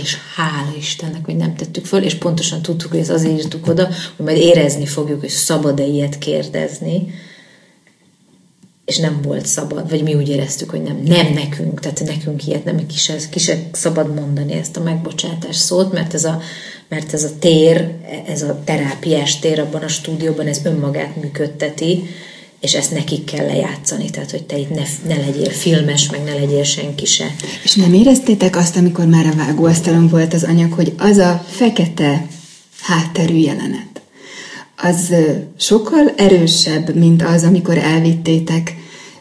Speaker 3: és hála Istennek, hogy nem tettük föl, és pontosan tudtuk, hogy ez azért írtuk oda, hogy majd érezni fogjuk, hogy szabad-e ilyet kérdezni, és nem volt szabad, vagy mi úgy éreztük, hogy nem, nem nekünk, tehát nekünk ilyet nem, ki se, szabad mondani ezt a megbocsátás szót, mert ez a, mert ez a tér, ez a terápiás tér abban a stúdióban, ez önmagát működteti, és ezt nekik kell lejátszani, tehát hogy te itt ne, ne legyél filmes, meg ne legyél senki se.
Speaker 4: És nem éreztétek azt, amikor már a vágóasztalon volt az anyag, hogy az a fekete hátterű jelenet, az sokkal erősebb, mint az, amikor elvittétek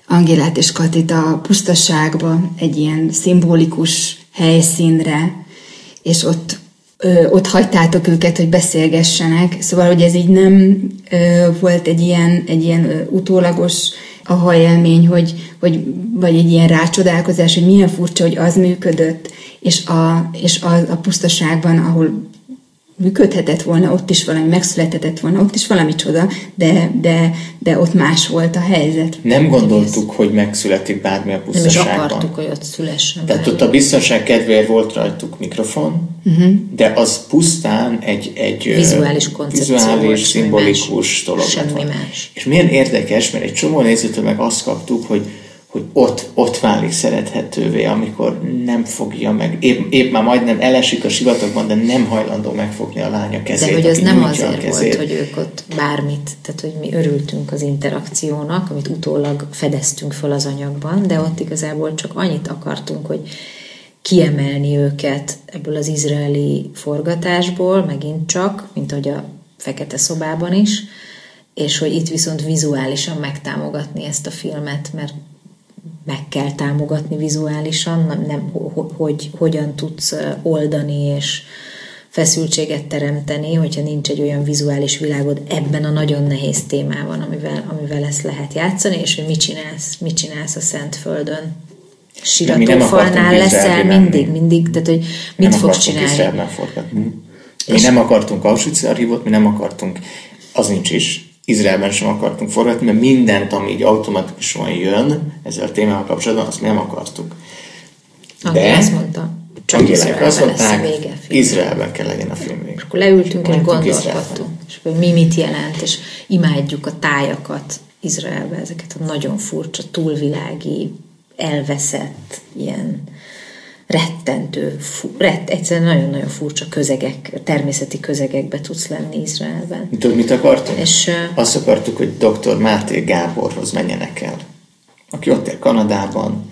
Speaker 4: Angélát és Katit a pusztaságba, egy ilyen szimbolikus helyszínre, és ott, ö, ott hagytátok őket, hogy beszélgessenek. Szóval, hogy ez így nem ö, volt egy ilyen, egy ilyen ö, utólagos a élmény, hogy, hogy, vagy egy ilyen rácsodálkozás, hogy milyen furcsa, hogy az működött, és a, és a, a pusztaságban, ahol működhetett volna, ott is valami megszülethetett volna, ott is valami csoda, de, de, de ott más volt a helyzet.
Speaker 2: Nem gondoltuk, hogy megszületik bármi a pusztaságban.
Speaker 3: Nem is akartuk, hogy ott szülessen.
Speaker 2: Tehát ott a biztonság kedvéért volt rajtuk mikrofon, uh-huh. de az pusztán egy, egy
Speaker 3: vizuális koncepció
Speaker 2: vizuális, szimbolikus dolog. Semmi más. És milyen érdekes, mert egy csomó nézőtől meg azt kaptuk, hogy hogy ott, ott válik szerethetővé, amikor nem fogja meg, épp, épp már majdnem elesik a sivatagban, de nem hajlandó megfogni a lánya kezét.
Speaker 3: De hogy az nem azért volt, hogy ők ott bármit, tehát hogy mi örültünk az interakciónak, amit utólag fedeztünk föl az anyagban, de ott igazából csak annyit akartunk, hogy kiemelni őket ebből az izraeli forgatásból, megint csak, mint hogy a Fekete Szobában is, és hogy itt viszont vizuálisan megtámogatni ezt a filmet, mert meg kell támogatni vizuálisan, nem, nem hogy hogyan tudsz oldani és feszültséget teremteni, hogyha nincs egy olyan vizuális világod ebben a nagyon nehéz témában, amivel, amivel ezt lehet játszani, és hogy mit csinálsz, mit csinálsz a Szentföldön. Siratófalnál leszel mindig, mindig, tehát hogy mit nem fogsz csinálni.
Speaker 2: Mi nem akartunk Auschwitz archívot, mi nem akartunk, az nincs is, Izraelben sem akartunk forgatni, mert mindent, ami így automatikusan jön ezzel a témával kapcsolatban, azt nem akartuk.
Speaker 3: De azt mondta.
Speaker 2: Csak Izraelben azt mondták, vége, Izraelben kell legyen a film vége.
Speaker 3: Akkor leültünk és gondolkodtunk. És akkor mi mit jelent, és imádjuk a tájakat Izraelben, ezeket a nagyon furcsa, túlvilági, elveszett, ilyen rettentő, rett, egyszerűen nagyon-nagyon furcsa közegek, természeti közegekbe tudsz lenni Izraelben.
Speaker 2: Tudod, mit akartunk? És, Azt akartuk, hogy dr. Máté Gáborhoz menjenek el, aki ott él Kanadában,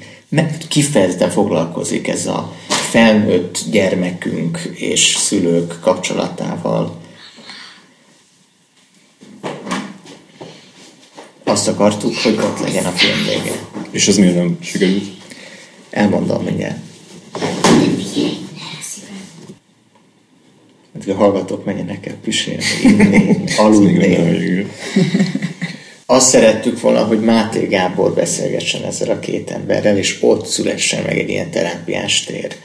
Speaker 2: kifejezetten foglalkozik ez a felnőtt gyermekünk és szülők kapcsolatával. Azt akartuk, hogy ott legyen a film vége.
Speaker 1: És az miért nem sikerült?
Speaker 2: Elmondom mindjárt. A hallgatók menjenek el pisilni, inni, aludni. <laughs> Azt szerettük volna, hogy Máté Gábor beszélgessen ezzel a két emberrel, és ott szülessen meg egy ilyen terápiás tér.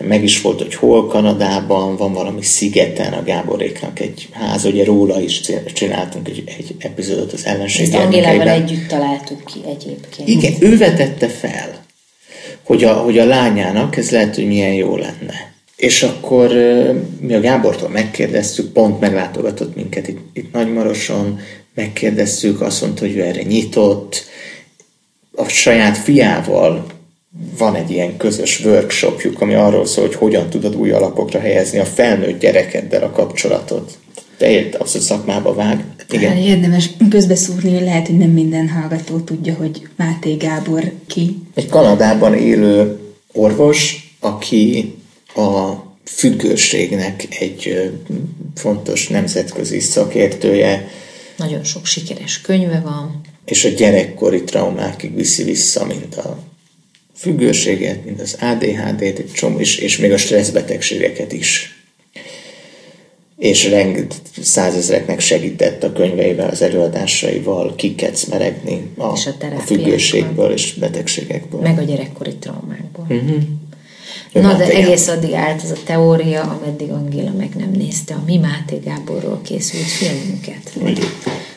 Speaker 2: Meg is volt, hogy hol Kanadában, van valami szigeten a Gáboréknak egy ház, ugye róla is csináltunk egy, egy epizódot az ellenség
Speaker 3: Ezt Angélával együtt találtuk ki egyébként.
Speaker 2: Igen, ő vetette fel, hogy a, hogy a lányának ez lehet, hogy milyen jó lenne. És akkor mi a Gábortól megkérdeztük, pont meglátogatott minket itt, itt Nagymaroson, megkérdeztük, azt mondta, hogy ő erre nyitott, a saját fiával van egy ilyen közös workshopjuk, ami arról szól, hogy hogyan tudod új alapokra helyezni a felnőtt gyerekeddel a kapcsolatot. Te ért, az, hogy szakmába vág.
Speaker 4: Igen. Hát érdemes közbeszúrni, hogy lehet, hogy nem minden hallgató tudja, hogy Máté Gábor ki.
Speaker 2: Egy Kanadában élő orvos, aki a függőségnek egy fontos nemzetközi szakértője.
Speaker 3: Nagyon sok sikeres könyve van.
Speaker 2: És a gyerekkori traumákig viszi vissza, mint a függőséget, mint az ADHD-t, egy csomó, és, és még a stresszbetegségeket is. És renget százezreknek segített a könyveivel, az előadásaival kikecmeregni a, a, a függőségből és betegségekből.
Speaker 3: Meg a gyerekkori traumákból. Uh-huh. Na, de egész addig állt ez a teória, ameddig Angéla meg nem nézte a mi Máté Gáborról készült filmünket.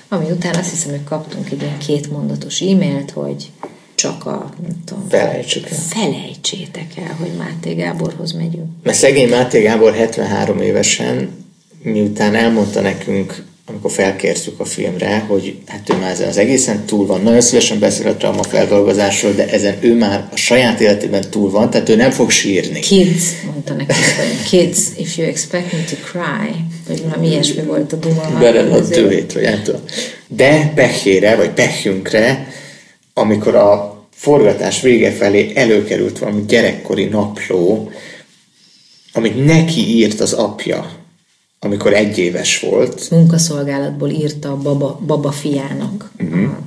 Speaker 3: Ami után azt hiszem, hogy kaptunk egy ilyen kétmondatos e-mailt, hogy csak a, nem tudom,
Speaker 2: Felejtsük el.
Speaker 3: felejtsétek el, hogy Máté Gáborhoz megyünk.
Speaker 2: Mert szegény Máté Gábor 73 évesen, miután elmondta nekünk amikor felkértük a filmre, hogy hát ő már az egészen túl van. Nagyon szívesen beszél a trauma feldolgozásról, de ezen ő már a saját életében túl van, tehát ő nem fog sírni.
Speaker 3: Kids, mondta neki, hogy kids, if you expect me to cry, vagy valami ilyesmi volt a duma.
Speaker 2: Bered a tőét, vagy nem tudom. De pehjére, vagy pehjünkre, amikor a forgatás vége felé előkerült valami gyerekkori napló, amit neki írt az apja, amikor egy éves volt.
Speaker 3: Munkaszolgálatból írta a baba, baba fiának uh-huh. a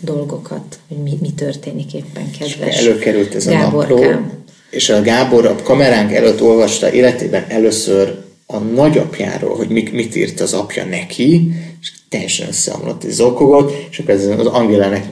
Speaker 3: dolgokat, hogy mi, mi történik éppen, kedves
Speaker 2: és előkerült ez Gáborkám. a napló, és a Gábor a kameránk előtt olvasta életében először a nagyapjáról, hogy mit, mit írt az apja neki, és teljesen összeomlott, és zokogott, és akkor ez az Angélának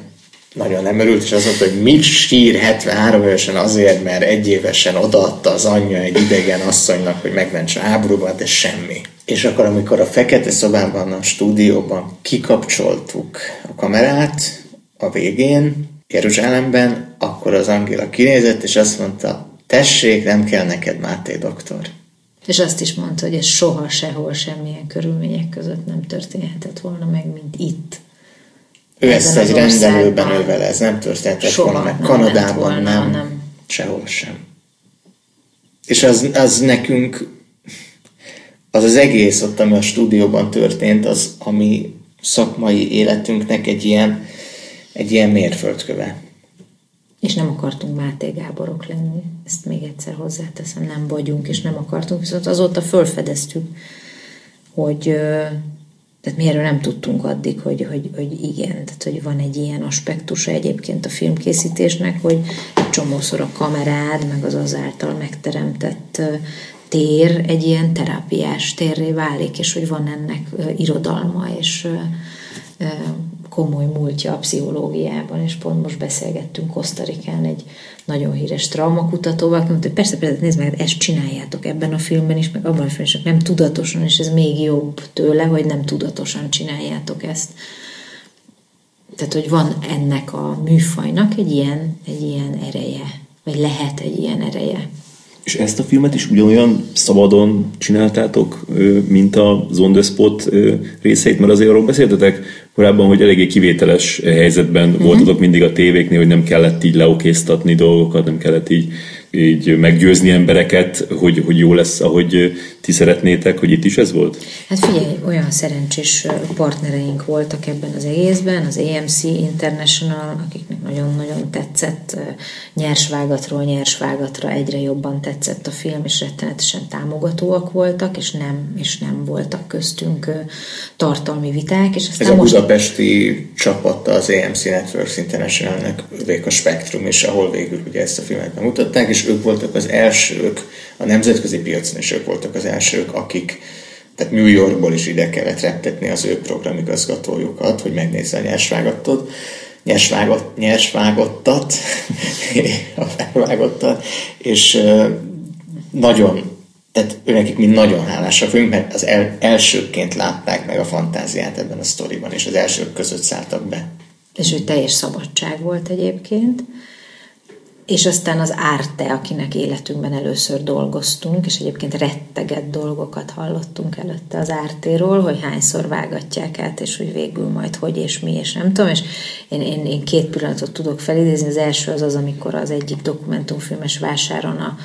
Speaker 2: nagyon nem örült, és azt mondta, hogy mit sír 73 évesen azért, mert egy évesen odaadta az anyja egy idegen asszonynak, hogy megmentse háborúban, de semmi. És akkor, amikor a fekete szobában, a stúdióban kikapcsoltuk a kamerát a végén, Jeruzsálemben, akkor az Angéla kinézett, és azt mondta, tessék, nem kell neked Máté doktor.
Speaker 3: És azt is mondta, hogy ez soha sehol semmilyen körülmények között nem történhetett volna meg, mint itt.
Speaker 2: Ő ezt egy rendelőben ővel, ez nem történhetett volna meg. Kanadában volna, nem, nem, sehol sem. És az, az nekünk az az egész ott, ami a stúdióban történt, az ami szakmai életünknek egy ilyen, egy ilyen mérföldköve.
Speaker 3: És nem akartunk Máté Gáborok lenni. Ezt még egyszer hozzáteszem, nem vagyunk, és nem akartunk. Viszont azóta fölfedeztük, hogy tehát mi erről nem tudtunk addig, hogy, hogy, hogy igen, tehát hogy van egy ilyen aspektusa egyébként a filmkészítésnek, hogy csomószor a kamerád, meg az azáltal megteremtett tér egy ilyen terápiás térré válik, és hogy van ennek irodalma és komoly múltja a pszichológiában, és pont most beszélgettünk Kosztarikán egy nagyon híres traumakutatóval, aki mondta, hogy persze, persze, nézd meg, ezt csináljátok ebben a filmben is, meg abban a filmben is, nem tudatosan, és ez még jobb tőle, hogy nem tudatosan csináljátok ezt. Tehát, hogy van ennek a műfajnak egy ilyen, egy ilyen ereje, vagy lehet egy ilyen ereje.
Speaker 1: És ezt a filmet is ugyanolyan szabadon csináltátok, mint a On the Spot részeit, mert azért arról beszéltetek korábban, hogy eléggé kivételes helyzetben uh-huh. voltatok mindig a tévéknél, hogy nem kellett így leokéztatni dolgokat, nem kellett így, így meggyőzni embereket, hogy, hogy jó lesz, ahogy ti szeretnétek, hogy itt is ez volt?
Speaker 3: Hát figyelj, olyan szerencsés partnereink voltak ebben az egészben, az AMC International, akiknek nagyon-nagyon tetszett. Nyersvágatról nyersvágatra egyre jobban tetszett a film, és rettenetesen támogatóak voltak, és nem, és nem voltak köztünk tartalmi viták. És
Speaker 2: aztán Ez a most... budapesti csapata az AMC Networks International-nek a Spektrum, és ahol végül ugye ezt a filmet bemutatták, és ők voltak az elsők, a nemzetközi piacon is ők voltak az elsők, akik tehát New Yorkból is ide kellett reptetni az ő programigazgatójukat, hogy megnézze a nyersvágatot, nyersvágot, nyersvágottat, <laughs> a felvágottat, és nagyon, tehát őnekik mind nagyon hálásak vagyunk, mert az el, elsőként látták meg a fantáziát ebben a sztoriban, és az elsők között szálltak be.
Speaker 3: És ő teljes szabadság volt egyébként és aztán az Árte, akinek életünkben először dolgoztunk, és egyébként retteget dolgokat hallottunk előtte az Ártéról, hogy hányszor vágatják át, és hogy végül majd hogy és mi, és nem tudom, és én, én, én két pillanatot tudok felidézni, az első az az, amikor az egyik dokumentumfilmes vásáron a,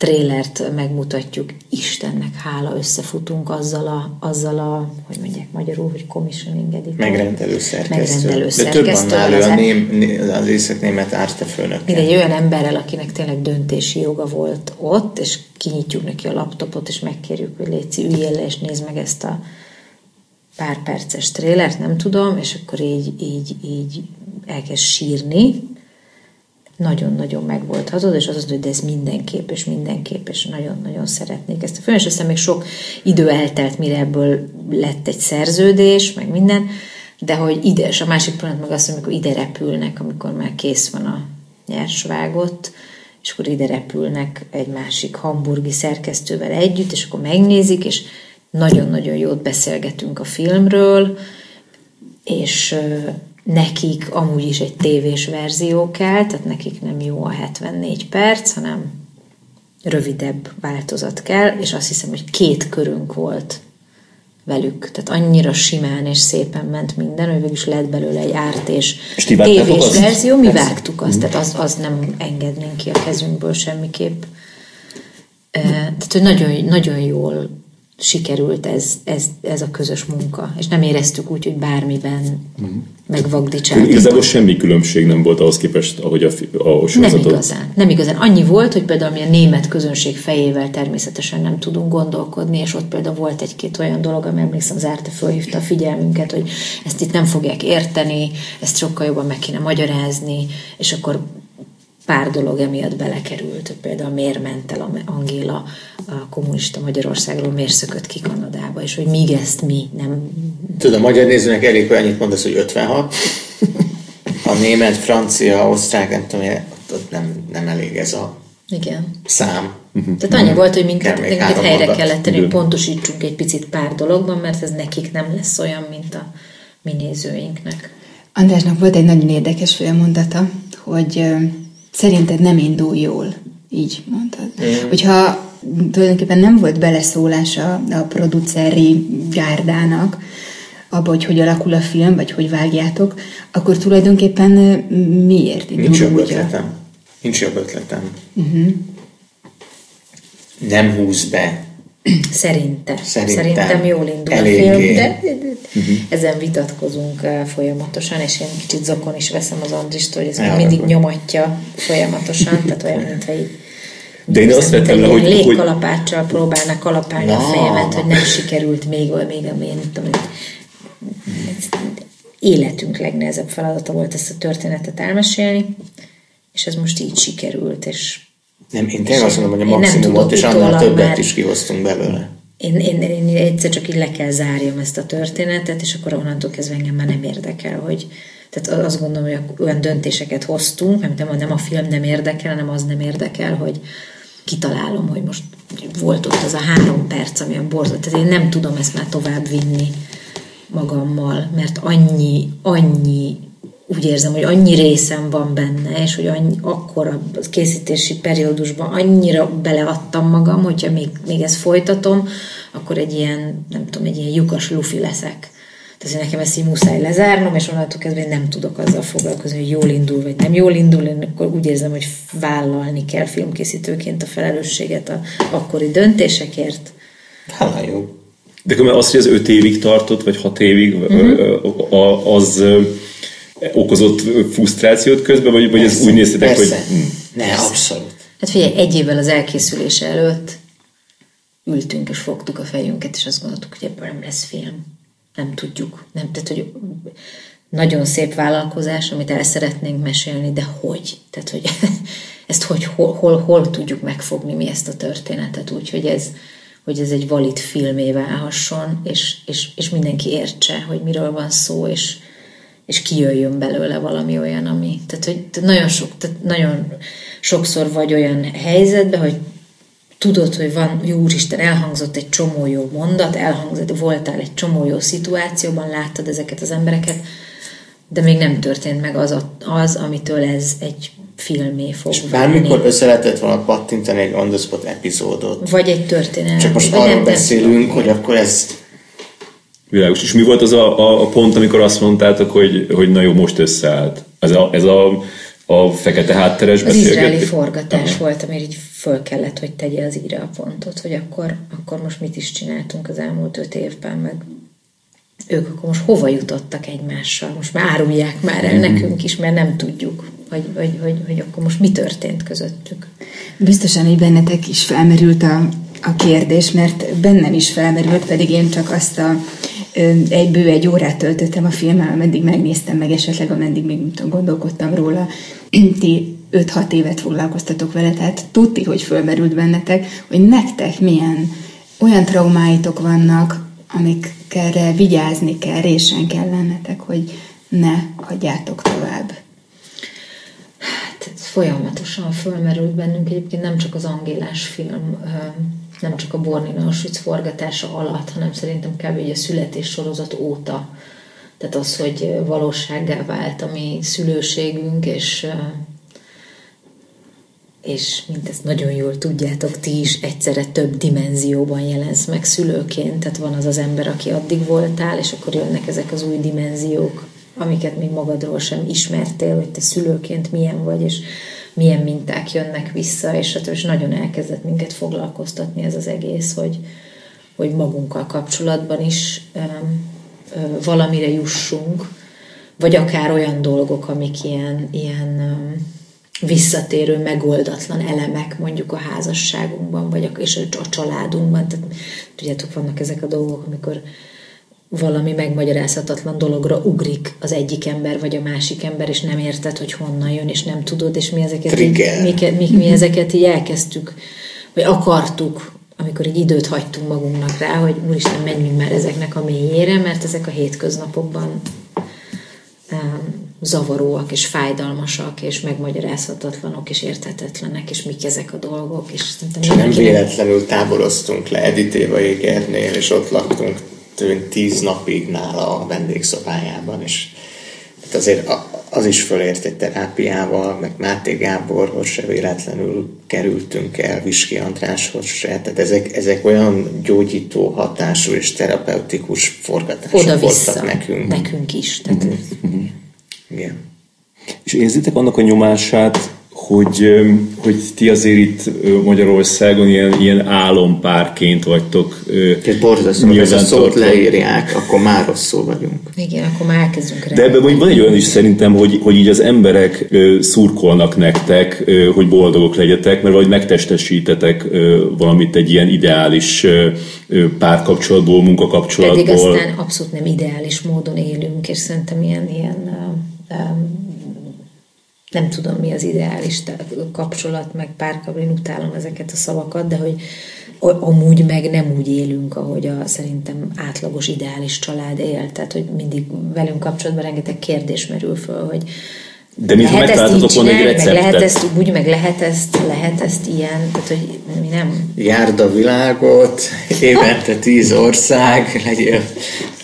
Speaker 3: trélert megmutatjuk, Istennek hála, összefutunk azzal a, azzal a hogy mondják magyarul, hogy commissioning editor.
Speaker 2: Megrendelő szerkesztő. Megrendelő De szerkesztő. több annál, ő a ném, az észak-német ártefőnök.
Speaker 3: Egy olyan emberrel, akinek tényleg döntési joga volt ott, és kinyitjuk neki a laptopot, és megkérjük, hogy Léci, üljél le, és nézd meg ezt a pár perces trélert, nem tudom, és akkor így, így, így elkezd sírni, nagyon-nagyon meg volt hazud, és az az, hogy de ez mindenképp, és mindenképp, és nagyon-nagyon szeretnék ezt. A film, és aztán még sok idő eltelt, mire ebből lett egy szerződés, meg minden, de hogy ide, és a másik pillanat meg azt, amikor ide repülnek, amikor már kész van a nyersvágot, és akkor ide repülnek egy másik hamburgi szerkesztővel együtt, és akkor megnézik, és nagyon-nagyon jót beszélgetünk a filmről, és nekik amúgy is egy tévés verzió kell, tehát nekik nem jó a 74 perc, hanem rövidebb változat kell, és azt hiszem, hogy két körünk volt velük. Tehát annyira simán és szépen ment minden, hogy is lett belőle egy árt és, és tévés verzió. Mi Persze. vágtuk azt, tehát az, az nem engednénk ki a kezünkből semmiképp. Tehát, hogy nagyon, nagyon jól sikerült ez, ez, ez a közös munka, és nem éreztük úgy, hogy bármiben mm. megvagdicsáltunk.
Speaker 1: Igazából semmi különbség nem volt ahhoz képest, ahogy a, a
Speaker 3: sorozatot... Nem igazán, nem igazán. Annyi volt, hogy például mi a német közönség fejével természetesen nem tudunk gondolkodni, és ott például volt egy-két olyan dolog, ami emlékszem, Zárta fölhívta a figyelmünket, hogy ezt itt nem fogják érteni, ezt sokkal jobban meg kéne magyarázni, és akkor pár dolog emiatt belekerült, például miért ment el Angéla a kommunista Magyarországról, miért szökött ki Kanadába, és hogy míg ezt mi nem...
Speaker 2: Tudom, a magyar nézőnek elég, hogy annyit mondasz, hogy 56, a német, francia, osztrák, nem tudom, ott nem, nem elég ez a
Speaker 3: igen.
Speaker 2: szám.
Speaker 3: Tehát annyi volt, hogy minket, minket helyre mondat. kellett tenni, hogy pontosítsunk egy picit pár dologban, mert ez nekik nem lesz olyan, mint a mi nézőinknek.
Speaker 4: Andrásnak volt egy nagyon érdekes félmondata, hogy szerinted nem indul jól. Így mondtad. Mm. Hogyha tulajdonképpen nem volt beleszólása a produceri gárdának, abba, hogy hogy alakul a film, vagy hogy vágjátok, akkor tulajdonképpen miért indul
Speaker 2: Nincs jobb ötletem. Nincs jobb ötletem. Uh-huh. Nem húz be
Speaker 3: Szerintem. Szerintem, Szerintem jól indul eléggé. a film, de uh-huh. ezen vitatkozunk uh, folyamatosan, és én kicsit zokon is veszem az Andrist, hogy ez még mindig nyomatja folyamatosan, tehát olyan, <laughs> mintha így
Speaker 1: de én azt vettem le, hogy...
Speaker 3: Légkalapáccsal próbálnak kalapálni no. a fejemet, hogy nem sikerült még, még a én, tudom, életünk legnehezebb feladata volt ezt a történetet elmesélni, és ez most így sikerült, és
Speaker 2: nem, én tényleg azt mondom, hogy a maximumot, és annál többet már... is kihoztunk belőle.
Speaker 3: Én, én, én egyszer csak így le kell zárjam ezt a történetet, és akkor onnantól kezdve engem már nem érdekel, hogy tehát azt gondolom, hogy olyan döntéseket hoztunk, nem, nem a film nem érdekel, hanem az nem érdekel, hogy kitalálom, hogy most volt ott az a három perc, ami a borzat. Tehát én nem tudom ezt már tovább vinni magammal, mert annyi, annyi úgy érzem, hogy annyi részem van benne, és hogy annyi, akkor a készítési periódusban annyira beleadtam magam, hogyha még, még ezt folytatom, akkor egy ilyen, nem tudom, egy ilyen lyukas lufi leszek. Tehát nekem ezt így muszáj lezárnom, és onnantól kezdve én nem tudok azzal foglalkozni, hogy jól indul, vagy nem jól indul, én akkor úgy érzem, hogy vállalni kell filmkészítőként a felelősséget a akkori döntésekért.
Speaker 2: Hát jó.
Speaker 1: De akkor azt, hogy az öt évig tartott, vagy hat évig, uh-huh. az okozott frusztrációt közben, vagy, vagy ez úgy néztetek,
Speaker 2: persze.
Speaker 1: hogy... Hm.
Speaker 2: Ne, abszolút.
Speaker 3: Hát figyelj, egy évvel az elkészülése előtt ültünk és fogtuk a fejünket, és azt gondoltuk, hogy ebből nem lesz film. Nem tudjuk. Nem, tehát, hogy nagyon szép vállalkozás, amit el szeretnénk mesélni, de hogy? Tehát, hogy <laughs> ezt hogy, hol, hol, hol tudjuk megfogni mi ezt a történetet, úgyhogy ez, hogy ez egy valid filmé válhasson, és, és, és mindenki értse, hogy miről van szó, és, és kijöjjön belőle valami olyan, ami... Tehát, hogy nagyon, sok, tehát nagyon sokszor vagy olyan helyzetben, hogy tudod, hogy van, jó úristen, elhangzott egy csomó jó mondat, elhangzott, voltál egy csomó jó szituációban, láttad ezeket az embereket, de még nem történt meg az, az amitől ez egy filmé fog
Speaker 2: És bármikor össze lehetett volna pattintani egy on the spot epizódot.
Speaker 3: Vagy egy történet.
Speaker 2: Csak most
Speaker 3: vagy
Speaker 2: arról
Speaker 3: nem,
Speaker 2: beszélünk,
Speaker 3: nem
Speaker 2: hogy akkor ez
Speaker 1: Világos. És mi volt az a, a, a pont, amikor azt mondtátok, hogy, hogy na jó, most összeállt? Ez a, ez a, a fekete hátteres
Speaker 3: Az izraeli forgatás
Speaker 1: Aha.
Speaker 3: volt, amire így föl kellett, hogy tegye az íre a pontot, hogy akkor, akkor most mit is csináltunk az elmúlt öt évben, meg ők akkor most hova jutottak egymással, most már árulják már el nekünk is, mert nem tudjuk, hogy, hogy, hogy, hogy akkor most mi történt közöttük.
Speaker 4: Biztosan, hogy bennetek is felmerült a, a kérdés, mert bennem is felmerült, pedig én csak azt a egy bő egy órát töltöttem a filmmel, ameddig megnéztem, meg esetleg ameddig még nem tudom, gondolkodtam róla. <clears throat> Ti 5-6 évet foglalkoztatok vele, tehát tudti, hogy fölmerült bennetek, hogy nektek milyen olyan traumáitok vannak, amikre vigyázni kell, résen kell lennetek, hogy ne hagyjátok tovább.
Speaker 3: Hát ez folyamatosan fölmerült bennünk egyébként nem csak az Angélás film, nem csak a Bornin Auschwitz forgatása alatt, hanem szerintem kb. a születés sorozat óta. Tehát az, hogy valósággá vált a mi szülőségünk, és és mint ezt nagyon jól tudjátok, ti is egyszerre több dimenzióban jelensz meg szülőként, tehát van az az ember, aki addig voltál, és akkor jönnek ezek az új dimenziók, amiket még magadról sem ismertél, hogy te szülőként milyen vagy, és milyen minták jönnek vissza, és, hát, és nagyon elkezdett minket foglalkoztatni ez az egész, hogy, hogy magunkkal kapcsolatban is uh, valamire jussunk, vagy akár olyan dolgok, amik ilyen, ilyen um, visszatérő, megoldatlan elemek mondjuk a házasságunkban, vagy a, és a családunkban. Tehát, tudjátok, vannak ezek a dolgok, amikor valami megmagyarázhatatlan dologra ugrik az egyik ember, vagy a másik ember, és nem érted, hogy honnan jön, és nem tudod, és mi ezeket, így, mi, mi, mi ezeket így elkezdtük, vagy akartuk, amikor egy időt hagytunk magunknak rá, hogy úristen, menjünk már ezeknek a mélyére, mert ezek a hétköznapokban um, zavaróak, és fájdalmasak, és megmagyarázhatatlanok, és érthetetlenek, és mik ezek a dolgok. És,
Speaker 2: és nem véletlenül táboroztunk le Editéva égernél, és ott laktunk tőn tíz napig nála a vendégszobájában, és hát azért az is fölért egy terápiával, meg Máté Gáborhoz se véletlenül kerültünk el, Viski Andráshoz se, tehát ezek, ezek olyan gyógyító hatású és terapeutikus forgatások
Speaker 3: Oda-vissza,
Speaker 2: voltak nekünk.
Speaker 3: Nekünk is. Tehát
Speaker 2: mm-hmm. Igen.
Speaker 1: És érzitek annak a nyomását, hogy, hogy ti azért itt Magyarországon ilyen, ilyen álompárként vagytok.
Speaker 2: Ez borzasztó, hogy ezt a szót leírják, akkor már rosszul vagyunk.
Speaker 3: Igen, akkor már elkezdünk
Speaker 1: De ebben van egy olyan is szerintem, hogy, hogy így az emberek szurkolnak nektek, hogy boldogok legyetek, mert vagy megtestesítetek valamit egy ilyen ideális párkapcsolatból, munkakapcsolatból.
Speaker 3: Pedig aztán abszolút nem ideális módon élünk, és szerintem ilyen, ilyen nem tudom, mi az ideális kapcsolat, meg párkapcsolat, én utálom ezeket a szavakat, de hogy amúgy meg nem úgy élünk, ahogy a szerintem átlagos ideális család él. Tehát, hogy mindig velünk kapcsolatban rengeteg kérdés merül föl, hogy
Speaker 1: de mintha megtaláltatok volna egy receptet.
Speaker 3: Meg lehet ezt úgy, meg lehet ezt, lehet ezt ilyen, tehát hogy mi nem...
Speaker 2: Járd a világot, évente tíz ország, legyél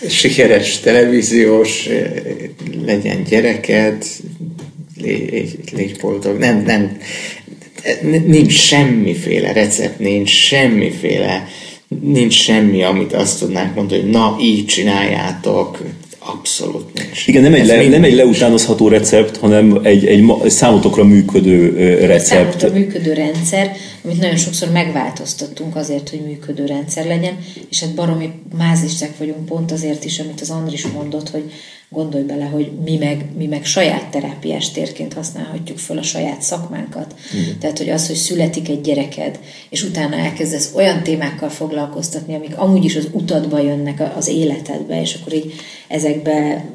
Speaker 2: sikeres televíziós, legyen gyereked, légy, légy boldog. Nem, nem, nincs semmiféle recept, nincs semmiféle, nincs semmi, amit azt tudnánk mondani, hogy na, így csináljátok, abszolút nincs.
Speaker 1: Igen, nem egy, le, nem egy leutánozható recept, hanem egy, egy, egy számotokra működő recept.
Speaker 3: Számotokra működő rendszer. Amit nagyon sokszor megváltoztattunk azért, hogy működő rendszer legyen, és hát baromi mázlisták vagyunk pont azért is, amit az Andris mondott, hogy gondolj bele, hogy mi meg, mi meg saját terápiás térként használhatjuk föl a saját szakmánkat. Igen. Tehát, hogy az, hogy születik egy gyereked, és utána elkezdesz olyan témákkal foglalkoztatni, amik amúgy is az utadba jönnek az életedbe, és akkor így ezekbe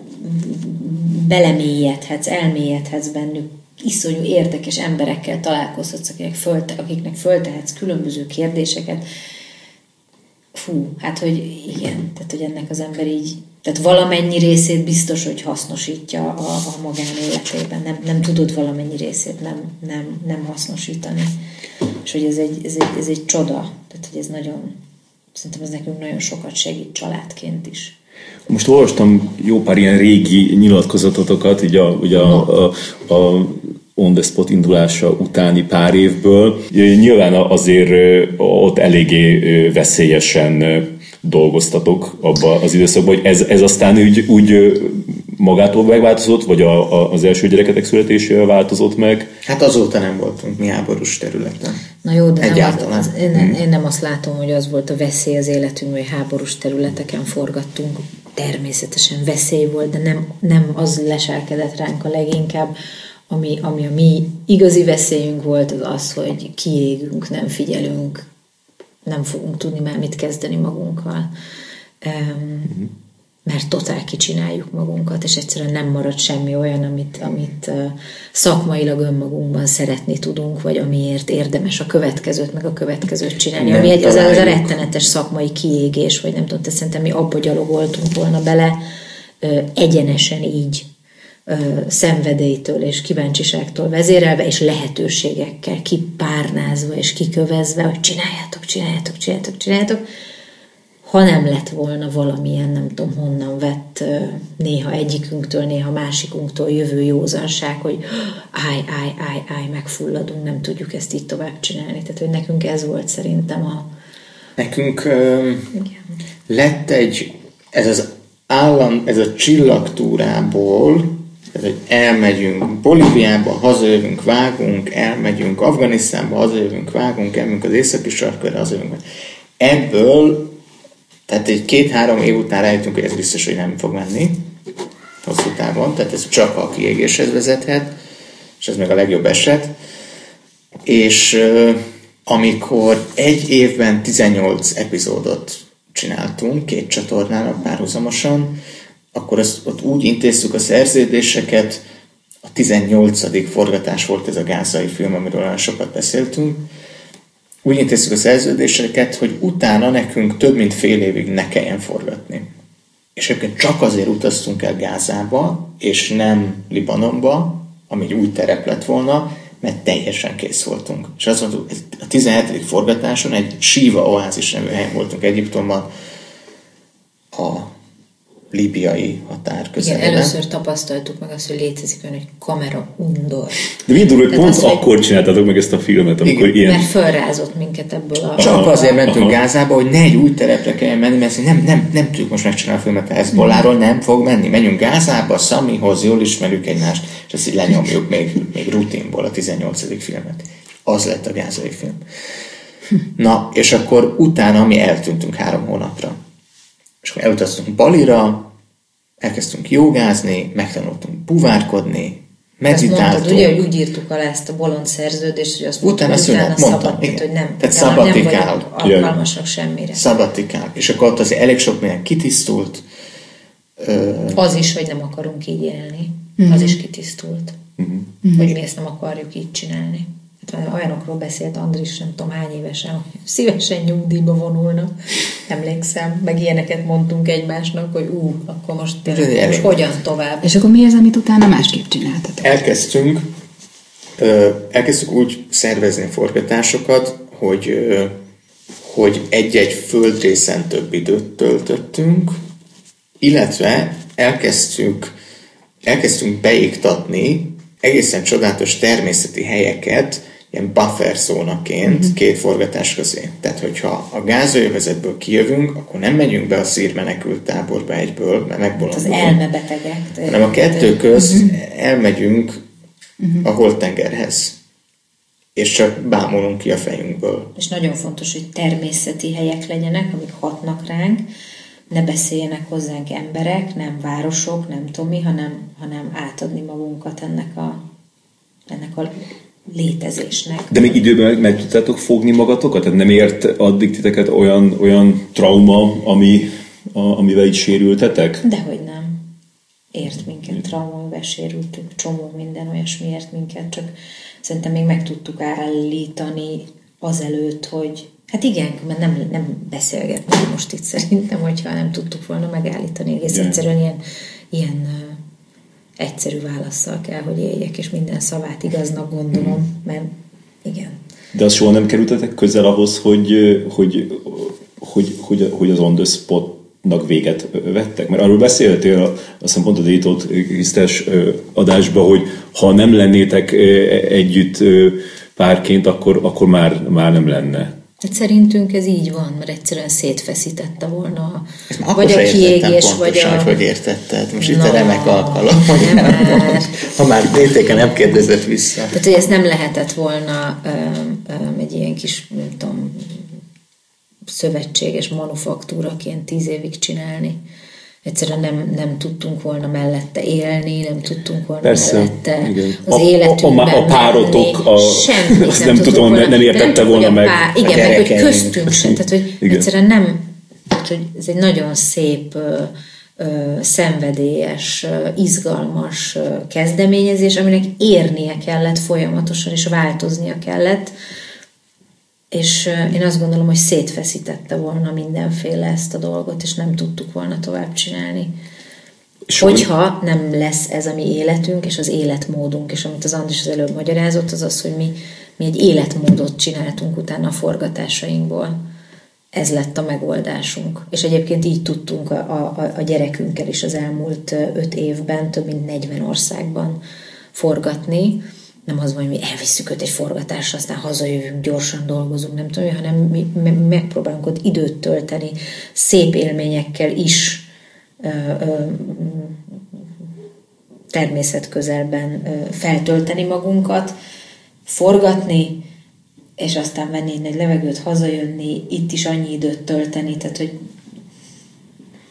Speaker 3: belemélyedhetsz, elmélyedhetsz bennük, iszonyú érdekes emberekkel találkozhatsz, akiknek, fölte, akiknek föltehetsz különböző kérdéseket. Fú, hát hogy igen, tehát hogy ennek az ember így, tehát valamennyi részét biztos, hogy hasznosítja a, a magánéletében. Nem, nem tudod valamennyi részét nem, nem, nem hasznosítani. És hogy ez egy, ez, egy, ez egy csoda. Tehát, hogy ez nagyon, szerintem ez nekünk nagyon sokat segít családként is.
Speaker 1: Most olvastam jó pár ilyen régi nyilatkozatotokat, ugye a, ugye a, a, a on the spot indulása utáni pár évből. Nyilván azért ott eléggé veszélyesen dolgoztatok abba az időszakban, hogy ez, ez aztán úgy, úgy magától megváltozott, vagy a, a, az első gyereketek születésével változott meg?
Speaker 2: Hát azóta nem voltunk mi háborús területen.
Speaker 3: Na jó, de Egyáltalán. Nem az, az, én, nem, én nem azt látom, hogy az volt a veszély az életünk, hogy háborús területeken forgattunk. Természetesen veszély volt, de nem, nem az leselkedett ránk a leginkább, ami, ami a mi igazi veszélyünk volt, az az, hogy kiégünk, nem figyelünk, nem fogunk tudni már mit kezdeni magunkkal. Um, mert totál kicsináljuk magunkat, és egyszerűen nem marad semmi olyan, amit, amit szakmailag önmagunkban szeretni tudunk, vagy amiért érdemes a következőt, meg a következőt csinálni. Nem ami egy, az, az a rettenetes szakmai kiégés, vagy nem tudom, te szerintem mi abba gyalogoltunk volna bele, egyenesen így szenvedélytől és kíváncsiságtól vezérelve, és lehetőségekkel kipárnázva és kikövezve, hogy csináljátok, csináljátok, csináljátok, csináljátok, ha nem lett volna valamilyen, nem tudom honnan vett, néha egyikünktől, néha másikunktól jövő józanság, hogy állj, állj, állj, állj, megfulladunk, nem tudjuk ezt így tovább csinálni. Tehát, hogy nekünk ez volt szerintem a...
Speaker 2: Nekünk ö, lett egy, ez az állam, ez a csillagtúrából, tehát, hogy elmegyünk Bolíviába, hazajövünk, vágunk, elmegyünk Afganisztánba, hazajövünk, vágunk, elmegyünk az északi sarkörre, hazajövünk. Ebből, tehát egy két-három év után rájöttünk, hogy ez biztos, hogy nem fog menni hosszú távon, tehát ez csak a kiégéshez vezethet, és ez meg a legjobb eset. És amikor egy évben 18 epizódot csináltunk, két csatornának párhuzamosan, akkor azt, ott úgy intéztük a szerződéseket, a 18. forgatás volt ez a gázai film, amiről olyan sokat beszéltünk, úgy intéztük a szerződéseket, hogy utána nekünk több mint fél évig ne kelljen forgatni. És egyébként csak azért utaztunk el Gázába, és nem Libanonba, ami egy új terep lett volna, mert teljesen kész voltunk. És azt mondtuk, a 17. forgatáson egy Síva oázis nevű helyen voltunk Egyiptomban, a líbiai határ közelében.
Speaker 3: Igen, először tapasztaltuk meg azt, hogy létezik olyan, hogy kamera undor.
Speaker 1: De mi hogy pont az, akkor hogy... csináltátok meg ezt a filmet, amikor
Speaker 3: igen, ilyen... Mert felrázott minket ebből a...
Speaker 2: Csak azért mentünk Aha. Gázába, hogy ne egy új terepre kelljen menni, mert nem, nem, nem tudjuk most megcsinálni a filmet, ez Boláról nem fog menni. Menjünk Gázába, Samihoz, jól ismerjük egymást, és ezt így lenyomjuk még, még rutinból a 18. filmet. Az lett a gázai film. Na, és akkor utána mi eltűntünk három hónapra. És akkor elutaztunk Balira, elkezdtünk jogázni, megtanultunk buvárkodni, meditáltunk. Mondtad,
Speaker 3: ugye, hogy úgy írtuk alá ezt a bolond szerződést, hogy azt
Speaker 2: utána szünet, utána mondtam, szabad, igen. hogy nem, Tehát szabatikál.
Speaker 3: nem alkalmasak semmire.
Speaker 2: Szabatikál. És akkor ott azért elég sok minden kitisztult.
Speaker 3: Az is, hogy nem akarunk így élni. Mm-hmm. Az is kitisztult. Mm-hmm. Hogy mi ezt nem akarjuk így csinálni hát olyanokról beszélt Andris, nem tudom hány évesen, hogy szívesen nyugdíjba vonulna. Emlékszem, meg ilyeneket mondtunk egymásnak, hogy ú, akkor most, tényleg, most hogyan tovább.
Speaker 4: És akkor mi az, amit utána másképp csináltatok?
Speaker 2: Elkezdtünk, elkezdtük úgy szervezni forgatásokat, hogy, hogy egy-egy földrészen több időt töltöttünk, illetve elkezdtünk, elkezdtünk beiktatni egészen csodálatos természeti helyeket, ilyen buffer zónaként uh-huh. két forgatás közé. Tehát, hogyha a gázövezetből kijövünk, akkor nem megyünk be a szír menekült táborba egyből, mert megbolondulunk.
Speaker 3: Az elmebetegek.
Speaker 2: Hanem a kettő közt uh-huh. elmegyünk uh-huh. a holtengerhez. és csak bámulunk ki a fejünkből.
Speaker 3: És nagyon fontos, hogy természeti helyek legyenek, amik hatnak ránk, ne beszéljenek hozzánk emberek, nem városok, nem Tomi, hanem, hanem átadni magunkat ennek a, ennek a létezésnek.
Speaker 1: De még időben meg tudtátok fogni magatokat? Tehát nem ért addig titeket olyan, olyan trauma, ami, a, amivel így sérültetek?
Speaker 3: Dehogy nem. Ért minket trauma, amivel sérültünk, csomó minden olyasmiért minket, csak szerintem még meg tudtuk állítani azelőtt, hogy Hát igen, mert nem, nem beszélgetni most itt szerintem, hogyha nem tudtuk volna megállítani. Egész igen. egyszerűen ilyen, ilyen egyszerű válaszsal kell, hogy éljek, és minden szavát igaznak gondolom, mm. mert igen.
Speaker 1: De az soha nem kerültetek közel ahhoz, hogy, hogy, hogy, hogy, hogy az on the spotnak véget vettek? Mert arról beszéltél, azt hiszem pont a Détót Krisztás adásba, hogy ha nem lennétek együtt párként, akkor, akkor már, már nem lenne.
Speaker 3: Hát szerintünk ez így van, mert egyszerűen szétfeszítette volna vagy a kiégés, vagy a...
Speaker 2: hogy értetted. Most no, itt a remek alkalom, hogy már. ha már DTK nem kérdezett vissza.
Speaker 3: Tehát, hogy ezt nem lehetett volna um, um, egy ilyen kis, nem tudom, szövetséges manufaktúraként tíz évig csinálni egyszerűen nem, nem tudtunk volna mellette élni, nem tudtunk volna Persze, mellette igen. az a, életünkben
Speaker 1: a, a, a párotok, a, Semmit azt nem, nem tudom, volna, nem értette nem volna meg. Pár,
Speaker 3: igen, meg hogy köztünk sem, tehát hogy igen. egyszerűen nem, hogy ez egy nagyon szép szenvedélyes, izgalmas kezdeményezés, aminek érnie kellett folyamatosan, és változnia kellett, és én azt gondolom, hogy szétfeszítette volna mindenféle ezt a dolgot, és nem tudtuk volna tovább csinálni. És Hogyha nem lesz ez a mi életünk, és az életmódunk, és amit az Andris az előbb magyarázott, az az, hogy mi, mi egy életmódot csináltunk utána a forgatásainkból. Ez lett a megoldásunk. És egyébként így tudtunk a, a, a gyerekünkkel is az elmúlt öt évben több mint 40 országban forgatni nem az van, hogy elviszük őt egy forgatásra, aztán hazajövünk, gyorsan dolgozunk, nem tudom, hanem mi megpróbálunk ott időt tölteni, szép élményekkel is ö, ö, természet közelben ö, feltölteni magunkat, forgatni, és aztán venni egy levegőt, hazajönni, itt is annyi időt tölteni, tehát hogy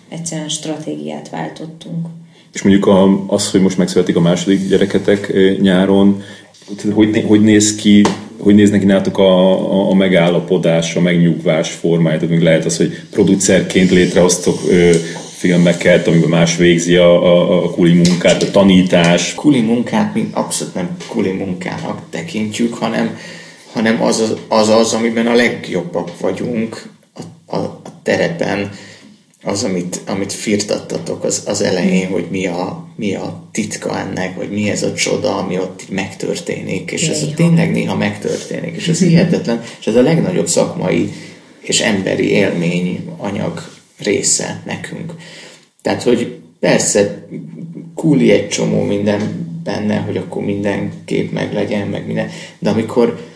Speaker 3: egyszerűen stratégiát váltottunk.
Speaker 1: És mondjuk az, hogy most megszületik a második gyereketek nyáron, hogy, hogy néz ki, hogy néz neki nálatok a, a, a megállapodás, a megnyugvás formája? Tehát lehet az, hogy producerként létrehoztok ö, filmeket, amiben más végzi a, a, a kuli munkát, a tanítás.
Speaker 2: Kuli munkát mi abszolút nem kuli munkának tekintjük, hanem, hanem az, az az, az amiben a legjobbak vagyunk a, a, a terepen, az, amit, amit firtattatok az, az elején, hogy mi a, mi a titka ennek, vagy mi ez a csoda, ami ott megtörténik, és ez a tényleg néha megtörténik, és ez <laughs> hihetetlen, és ez a legnagyobb szakmai és emberi élmény anyag része nekünk. Tehát, hogy persze kúli egy csomó minden benne, hogy akkor minden kép meg legyen, meg minden, de amikor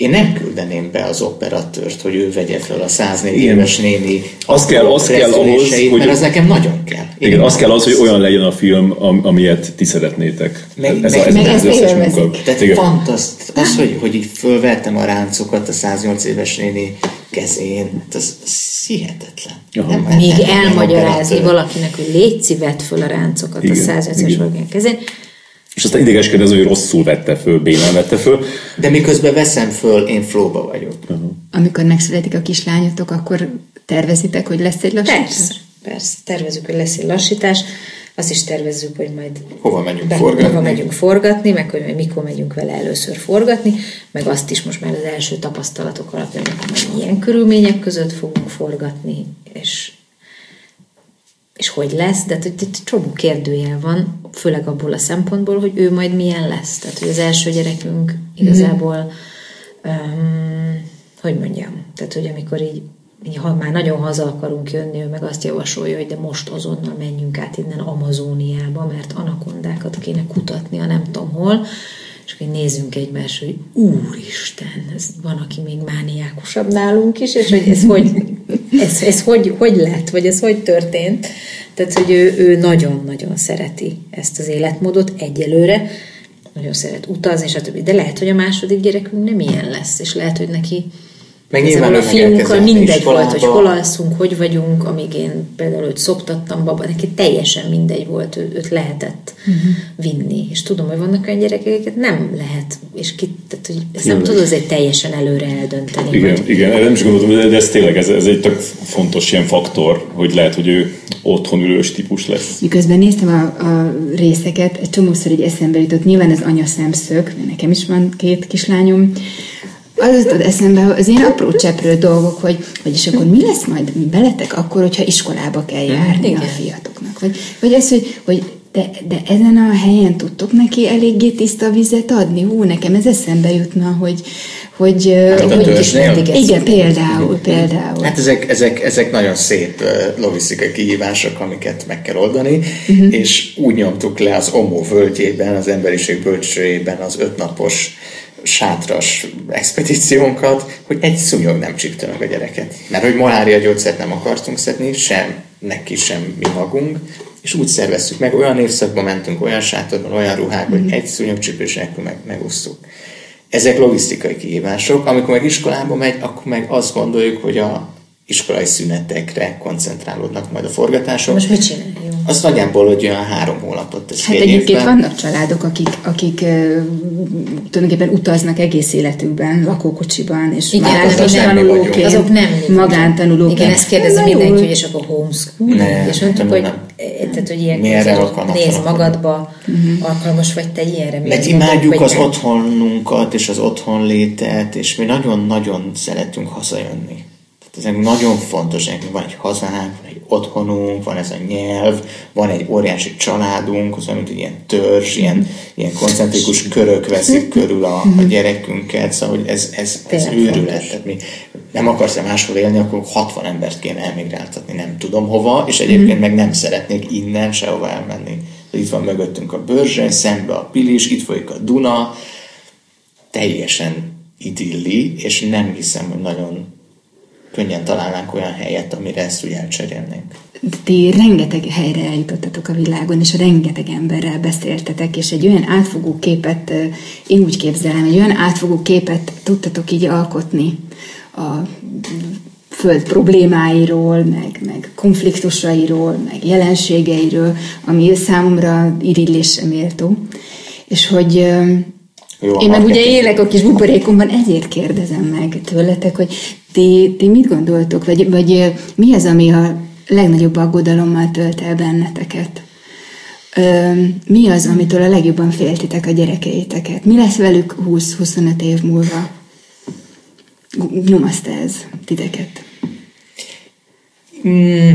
Speaker 2: én nem küldeném be az operatőrt, hogy ő vegye fel a 104 igen. éves néni
Speaker 1: az kell, az kell ahhoz,
Speaker 2: hogy, mert az nekem nagyon kell.
Speaker 1: Én igen, az kell az, hogy olyan legyen a film, am, amilyet ti szeretnétek.
Speaker 2: Meg, ez, meg, a, ez, meg ez az összes munka. Tehát igen. fantaszt, az, hogy, hogy így fölvettem a ráncokat a 108 éves néni kezén, hát az, az hihetetlen.
Speaker 3: Nem, Még nem, elmagyarázni nem valakinek, hogy légy szívet föl a ráncokat igen, a 108 éves kezén,
Speaker 1: és aztán idegeskedez, hogy rosszul vette föl, bénán vette föl.
Speaker 2: De miközben veszem föl, én flóba vagyok. Uh-huh.
Speaker 4: Amikor megszületik a kislányotok, akkor tervezitek, hogy lesz egy lassítás?
Speaker 3: Persze, persze. Tervezük, hogy lesz egy lassítás. Azt is tervezzük, hogy majd
Speaker 2: hova megyünk be, forgatni.
Speaker 3: Hova megyünk forgatni, meg hogy mikor megyünk vele először forgatni, meg azt is most már az első tapasztalatok alapján, hogy milyen körülmények között fogunk forgatni, és és hogy lesz, de hogy itt csomó kérdőjel van, főleg abból a szempontból, hogy ő majd milyen lesz. Tehát, hogy az első gyerekünk igazából, um, hogy mondjam, tehát, hogy amikor így, így ha már nagyon haza akarunk jönni, ő meg azt javasolja, hogy de most azonnal menjünk át innen Amazóniába, mert anakondákat kéne kutatni a nem tudom hol, és akkor nézzünk egymásra, hogy úristen, ez van, aki még mániákusabb nálunk is, és hogy ez hogy, <laughs> ez, ez hogy, hogy lett, vagy ez hogy történt. Tehát, hogy ő, ő nagyon-nagyon szereti ezt az életmódot egyelőre. nagyon szeret utazni, stb. De lehet, hogy a második gyerekünk nem ilyen lesz, és lehet, hogy neki
Speaker 2: meg
Speaker 3: nyilván a fiunkkal mindegy volt, hogy hol alszunk, hogy vagyunk, amíg én például őt szoptattam baba, neki teljesen mindegy volt, ő, őt lehetett uh-huh. vinni. És tudom, hogy vannak olyan gyerekek, akiket nem lehet, és ki, tehát, hogy ezt nem tudod azért teljesen előre eldönteni.
Speaker 1: Igen, vagy... igen erre nem is gondoltam, de ez tényleg ez, ez egy tök fontos ilyen faktor, hogy lehet, hogy ő otthon ülős típus lesz.
Speaker 4: Miközben néztem a, a részeket, egy csomószor egy eszembe jutott, nyilván ez anya szemszög, nekem is van két kislányom, az jutott eszembe az ilyen apró cseprő dolgok, hogy, hogy és akkor mi lesz majd beletek akkor, hogyha iskolába kell járni Igen. a fiatoknak. Vagy, vagy ez, hogy, hogy de, de ezen a helyen tudtok neki eléggé tiszta vizet adni? Hú, nekem ez eszembe jutna, hogy, hogy,
Speaker 2: hát hogy
Speaker 4: igen, igen, például, például.
Speaker 2: Hát ezek, ezek, ezek nagyon szép logisztikai kihívások, amiket meg kell oldani, uh-huh. és úgy nyomtuk le az Omó völgyében, az emberiség bölcsőjében az ötnapos sátras expedíciónkat, hogy egy szúnyog nem csípte meg a gyereket. Mert hogy malária gyógyszert nem akartunk szedni, sem neki, sem mi magunk, és úgy szerveztük meg, olyan évszakban mentünk, olyan sátorban, olyan ruhák, mm. hogy mhm. egy szúnyogcsípés nélkül meg, megúsztuk. Ezek logisztikai kihívások. Amikor meg iskolába megy, akkor meg azt gondoljuk, hogy a iskolai szünetekre koncentrálódnak majd a forgatások.
Speaker 3: Most mit csináljuk?
Speaker 2: Az nagyjából, hogy olyan három hónapot tesz
Speaker 4: Hát egyébként évben. vannak családok, akik, akik uh, tulajdonképpen utaznak egész életükben, lakókocsiban, és
Speaker 3: Igen, már azok nem magántanulók. Igen, ezt kérdezi mindenki, hogy és akkor homeschool. Nem, és mondtuk, hogy, nem. Tehát, hogy ilyen nézd magadba, uh-huh. alkalmas vagy te ilyenre.
Speaker 2: Mert imádjuk az nem? otthonunkat, és az otthonlétet, és mi nagyon-nagyon szeretünk hazajönni ezek nagyon fontos, nekünk van egy hazánk, van egy otthonunk, van ez a nyelv, van egy óriási családunk, az mint egy ilyen törzs, ilyen, ilyen koncentrikus körök veszik körül a, a gyerekünket, szóval hogy ez, ez, ez őrület. Tehát mi nem akarsz-e máshol élni, akkor 60 embert kéne elmigráltatni, nem tudom hova, és egyébként meg nem szeretnék innen sehova elmenni. Itt van mögöttünk a Börzsöny, szembe a Pilis, itt folyik a Duna, teljesen idilli, és nem hiszem, hogy nagyon könnyen találnánk olyan helyet, amire ezt úgy elcserélnénk.
Speaker 4: Ti rengeteg helyre eljutottatok a világon, és rengeteg emberrel beszéltetek, és egy olyan átfogó képet, én úgy képzelem, egy olyan átfogó képet tudtatok így alkotni a föld problémáiról, meg, meg konfliktusairól, meg jelenségeiről, ami számomra irigylésre méltó. És hogy jó, Én meg ugye élek a kis buborékomban, ezért kérdezem meg tőletek, hogy ti, ti mit gondoltok, vagy, vagy mi az, ami a legnagyobb aggodalommal tölt el benneteket? Ö, mi az, amitől a legjobban féltitek a gyerekeiteket? Mi lesz velük 20-25 év múlva? Nyomaszt ez titeket?
Speaker 2: Mm,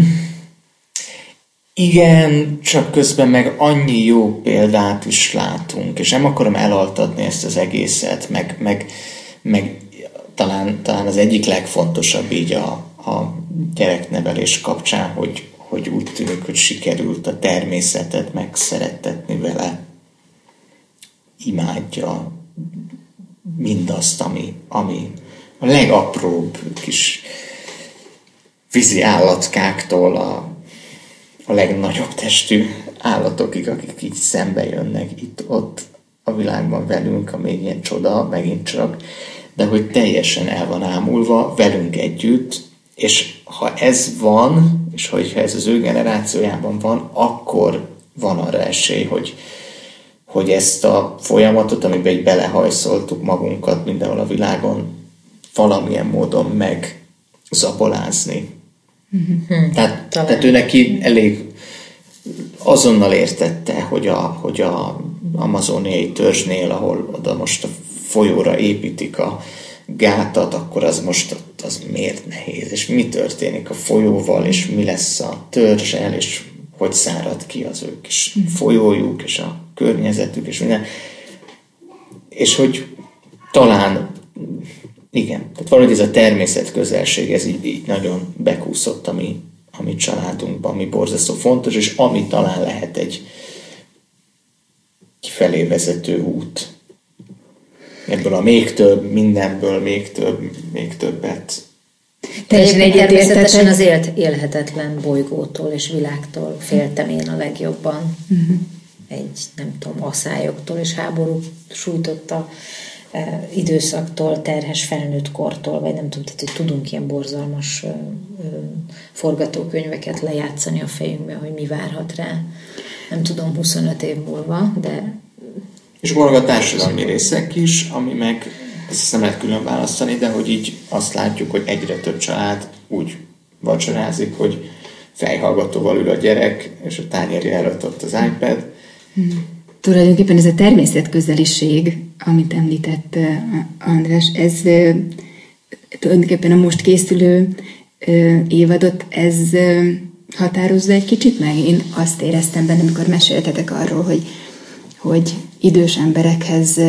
Speaker 2: igen, csak közben meg annyi jó példát is látunk, és nem akarom elaltatni ezt az egészet, meg, meg, meg talán, talán az egyik legfontosabb így a, a gyereknevelés kapcsán, hogy, hogy úgy tűnik, hogy sikerült a természetet megszerettetni vele. Imádja mindazt, ami, ami a legapróbb kis vízi állatkáktól a, a legnagyobb testű állatokig, akik így szembe jönnek itt-ott a világban velünk, ami ilyen csoda, megint csak de hogy teljesen el van ámulva velünk együtt, és ha ez van, és hogyha ez az ő generációjában van, akkor van arra esély, hogy, hogy ezt a folyamatot, amiben egy belehajszoltuk magunkat mindenhol a világon, valamilyen módon megzabolázni. Mm-hmm. Tehát, tehát ő neki elég azonnal értette, hogy a, hogy a amazoniai törzsnél, ahol oda most a folyóra építik a gátat, akkor az most az miért nehéz, és mi történik a folyóval, és mi lesz a törzsel, és hogy szárad ki az ő kis mhm. folyójuk, és a környezetük, és minden. És hogy talán, igen, tehát valahogy ez a természet közelség, ez így, így nagyon bekúszott a mi, a mi családunkban, ami borzasztó fontos, és ami talán lehet egy kifelé vezető út ebből a még több, mindenből még több, még többet.
Speaker 3: Teljesen természetesen az élt, élhetetlen bolygótól és világtól féltem én a legjobban. Uh-huh. egy nem tudom, aszályoktól és háború sújtotta időszaktól, terhes felnőtt kortól, vagy nem tudom, tehát hogy tudunk ilyen borzalmas forgatókönyveket lejátszani a fejünkbe, hogy mi várhat rá. Nem tudom, 25 év múlva, de...
Speaker 2: És vannak a társadalmi részek is, ami meg, ezt nem lehet külön választani, de hogy így azt látjuk, hogy egyre több család úgy vacsorázik, hogy fejhallgatóval ül a gyerek, és a tányérja előtt ott az iPad.
Speaker 4: Hmm. Tulajdonképpen ez a természetközeliség, amit említett András, ez tulajdonképpen a most készülő évadot, ez határozza egy kicsit meg. Én azt éreztem benne, amikor meséltetek arról, hogy, hogy idős emberekhez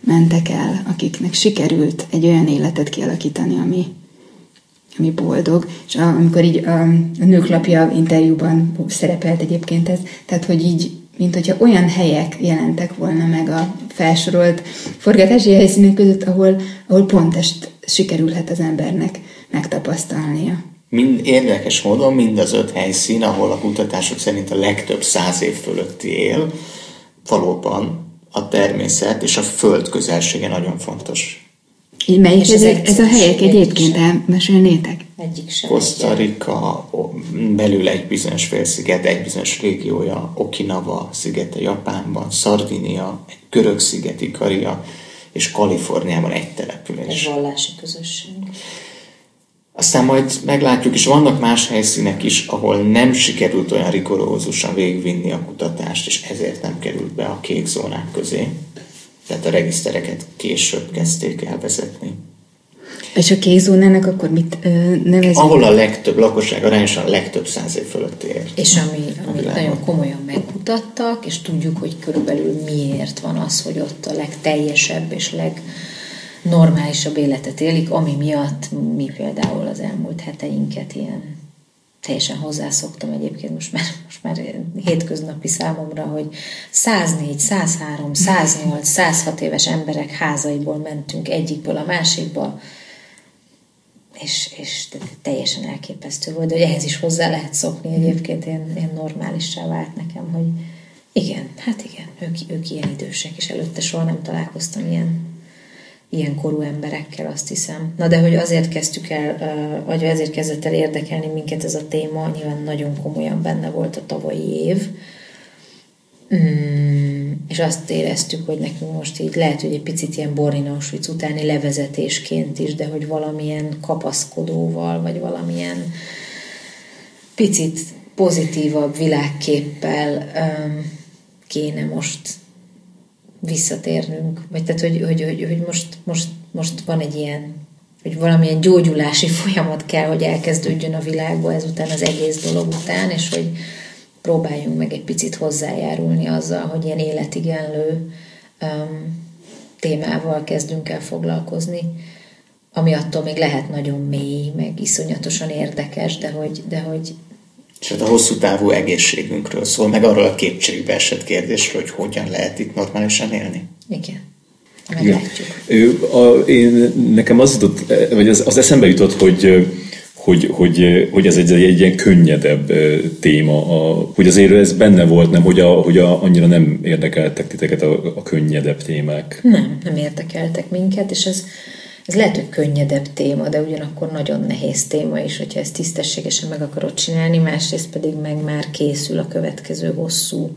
Speaker 4: mentek el, akiknek sikerült egy olyan életet kialakítani, ami, ami boldog. És amikor így a, a nőklapja interjúban szerepelt egyébként ez, tehát hogy így mint hogyha olyan helyek jelentek volna meg a felsorolt forgatási helyszínek között, ahol, ahol pont ezt sikerülhet az embernek megtapasztalnia.
Speaker 2: Mind, érdekes módon mind az öt helyszín, ahol a kutatások szerint a legtöbb száz év fölötti él, valóban a természet és a föld közelsége nagyon fontos.
Speaker 4: Melyik ez, ez a helyek egyébként elmesélnétek?
Speaker 3: Egyik sem.
Speaker 2: Costa Rica, belül egy bizonyos félsziget, egy bizonyos régiója, Okinawa szigete Japánban, Sardinia, egy görög sziget Ikaria, és Kaliforniában egy település.
Speaker 3: Egy vallási közösség.
Speaker 2: Aztán majd meglátjuk, és vannak más helyszínek is, ahol nem sikerült olyan rigorózusan végvinni a kutatást, és ezért nem került be a kék zónák közé. Tehát a regisztereket később kezdték el vezetni.
Speaker 4: És a kék zónának akkor mit nevezünk?
Speaker 2: Ahol a legtöbb lakosság arányosan a legtöbb száz év fölött ér.
Speaker 3: És ami, amit nagyon komolyan megmutattak, és tudjuk, hogy körülbelül miért van az, hogy ott a legteljesebb és leg normálisabb életet élik, ami miatt mi például az elmúlt heteinket ilyen teljesen hozzászoktam egyébként most már, most már hétköznapi számomra, hogy 104, 103, 108, 106 éves emberek házaiból mentünk egyikből a másikba, és, és teljesen elképesztő volt, hogy ehhez is hozzá lehet szokni egyébként, ilyen, ilyen normálissá vált nekem, hogy igen, hát igen, ők, ők ilyen idősek, és előtte soha nem találkoztam ilyen ilyen korú emberekkel, azt hiszem. Na de hogy azért kezdtük el, vagy azért kezdett el érdekelni minket ez a téma, nyilván nagyon komolyan benne volt a tavalyi év, mm, és azt éreztük, hogy nekünk most így lehet, hogy egy picit ilyen Borin Auschwitz utáni levezetésként is, de hogy valamilyen kapaszkodóval, vagy valamilyen picit pozitívabb világképpel kéne most visszatérnünk, vagy tehát, hogy, hogy, hogy, hogy most, most, most van egy ilyen, hogy valamilyen gyógyulási folyamat kell, hogy elkezdődjön a világba ezután az egész dolog után, és hogy próbáljunk meg egy picit hozzájárulni azzal, hogy ilyen életigenlő um, témával kezdünk el foglalkozni, ami attól még lehet nagyon mély, meg iszonyatosan érdekes, de hogy, de hogy
Speaker 2: és hát a hosszú távú egészségünkről szól, meg arról a kétségbe esett kérdésről, hogy hogyan lehet itt normálisan élni.
Speaker 3: Igen. Meglátjuk.
Speaker 1: Ő, a, én, nekem az jutott, vagy az, az eszembe jutott, hogy hogy, hogy, hogy ez egy, egy ilyen könnyedebb téma, a, hogy azért ez benne volt, nem, hogy, a, hogy a, annyira nem érdekeltek titeket a, a könnyedebb témák.
Speaker 3: Nem, nem érdekeltek minket, és ez ez lehet, hogy könnyedebb téma, de ugyanakkor nagyon nehéz téma is, hogyha ezt tisztességesen meg akarod csinálni, másrészt pedig meg már készül a következő hosszú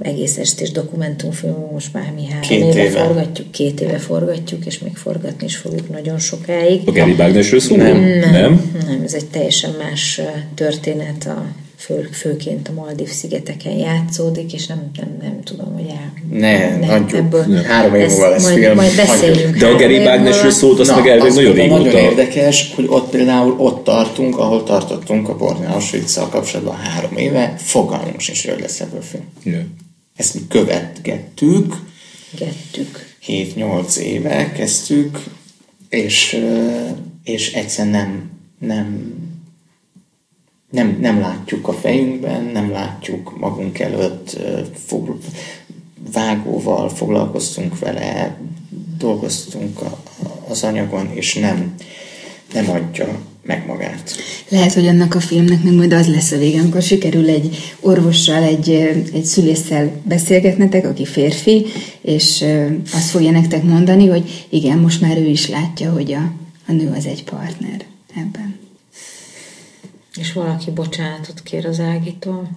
Speaker 3: egész estés dokumentumfilm, most már mi három két éve, éve. forgatjuk, két éve forgatjuk, és még forgatni is fogjuk nagyon sokáig.
Speaker 1: A Gary Bagnesről szól?
Speaker 3: Nem, nem, nem, nem, ez egy teljesen más történet a fő, főként a Maldív szigeteken játszódik, és nem, nem, nem tudom, hogy el...
Speaker 2: Ne, ne ebből, ne. három év múlva lesz
Speaker 3: majd,
Speaker 2: film.
Speaker 3: Majd beszéljünk.
Speaker 1: De a Gary Bagnesről szólt, azt Na, meg elvég nagyon régóta.
Speaker 2: Nagyon érdekes, hogy ott például ott tartunk, ahol tartottunk a Borneo auschwitz kapcsolatban három éve, fogalmunk sincs, hogy lesz ebből film.
Speaker 1: Yeah.
Speaker 2: Ezt mi követgettük.
Speaker 3: Gettük.
Speaker 2: 7-8 éve kezdtük, és, és egyszerűen nem, nem nem, nem látjuk a fejünkben, nem látjuk magunk előtt, fog, vágóval foglalkoztunk vele, dolgoztunk a, az anyagon, és nem, nem adja meg magát.
Speaker 4: Lehet, hogy annak a filmnek meg majd az lesz a vége, amikor sikerül egy orvossal, egy, egy szülésszel beszélgetnetek, aki férfi, és azt fogja nektek mondani, hogy igen, most már ő is látja, hogy a, a nő az egy partner ebben.
Speaker 3: És valaki bocsánatot kér az Ágitól.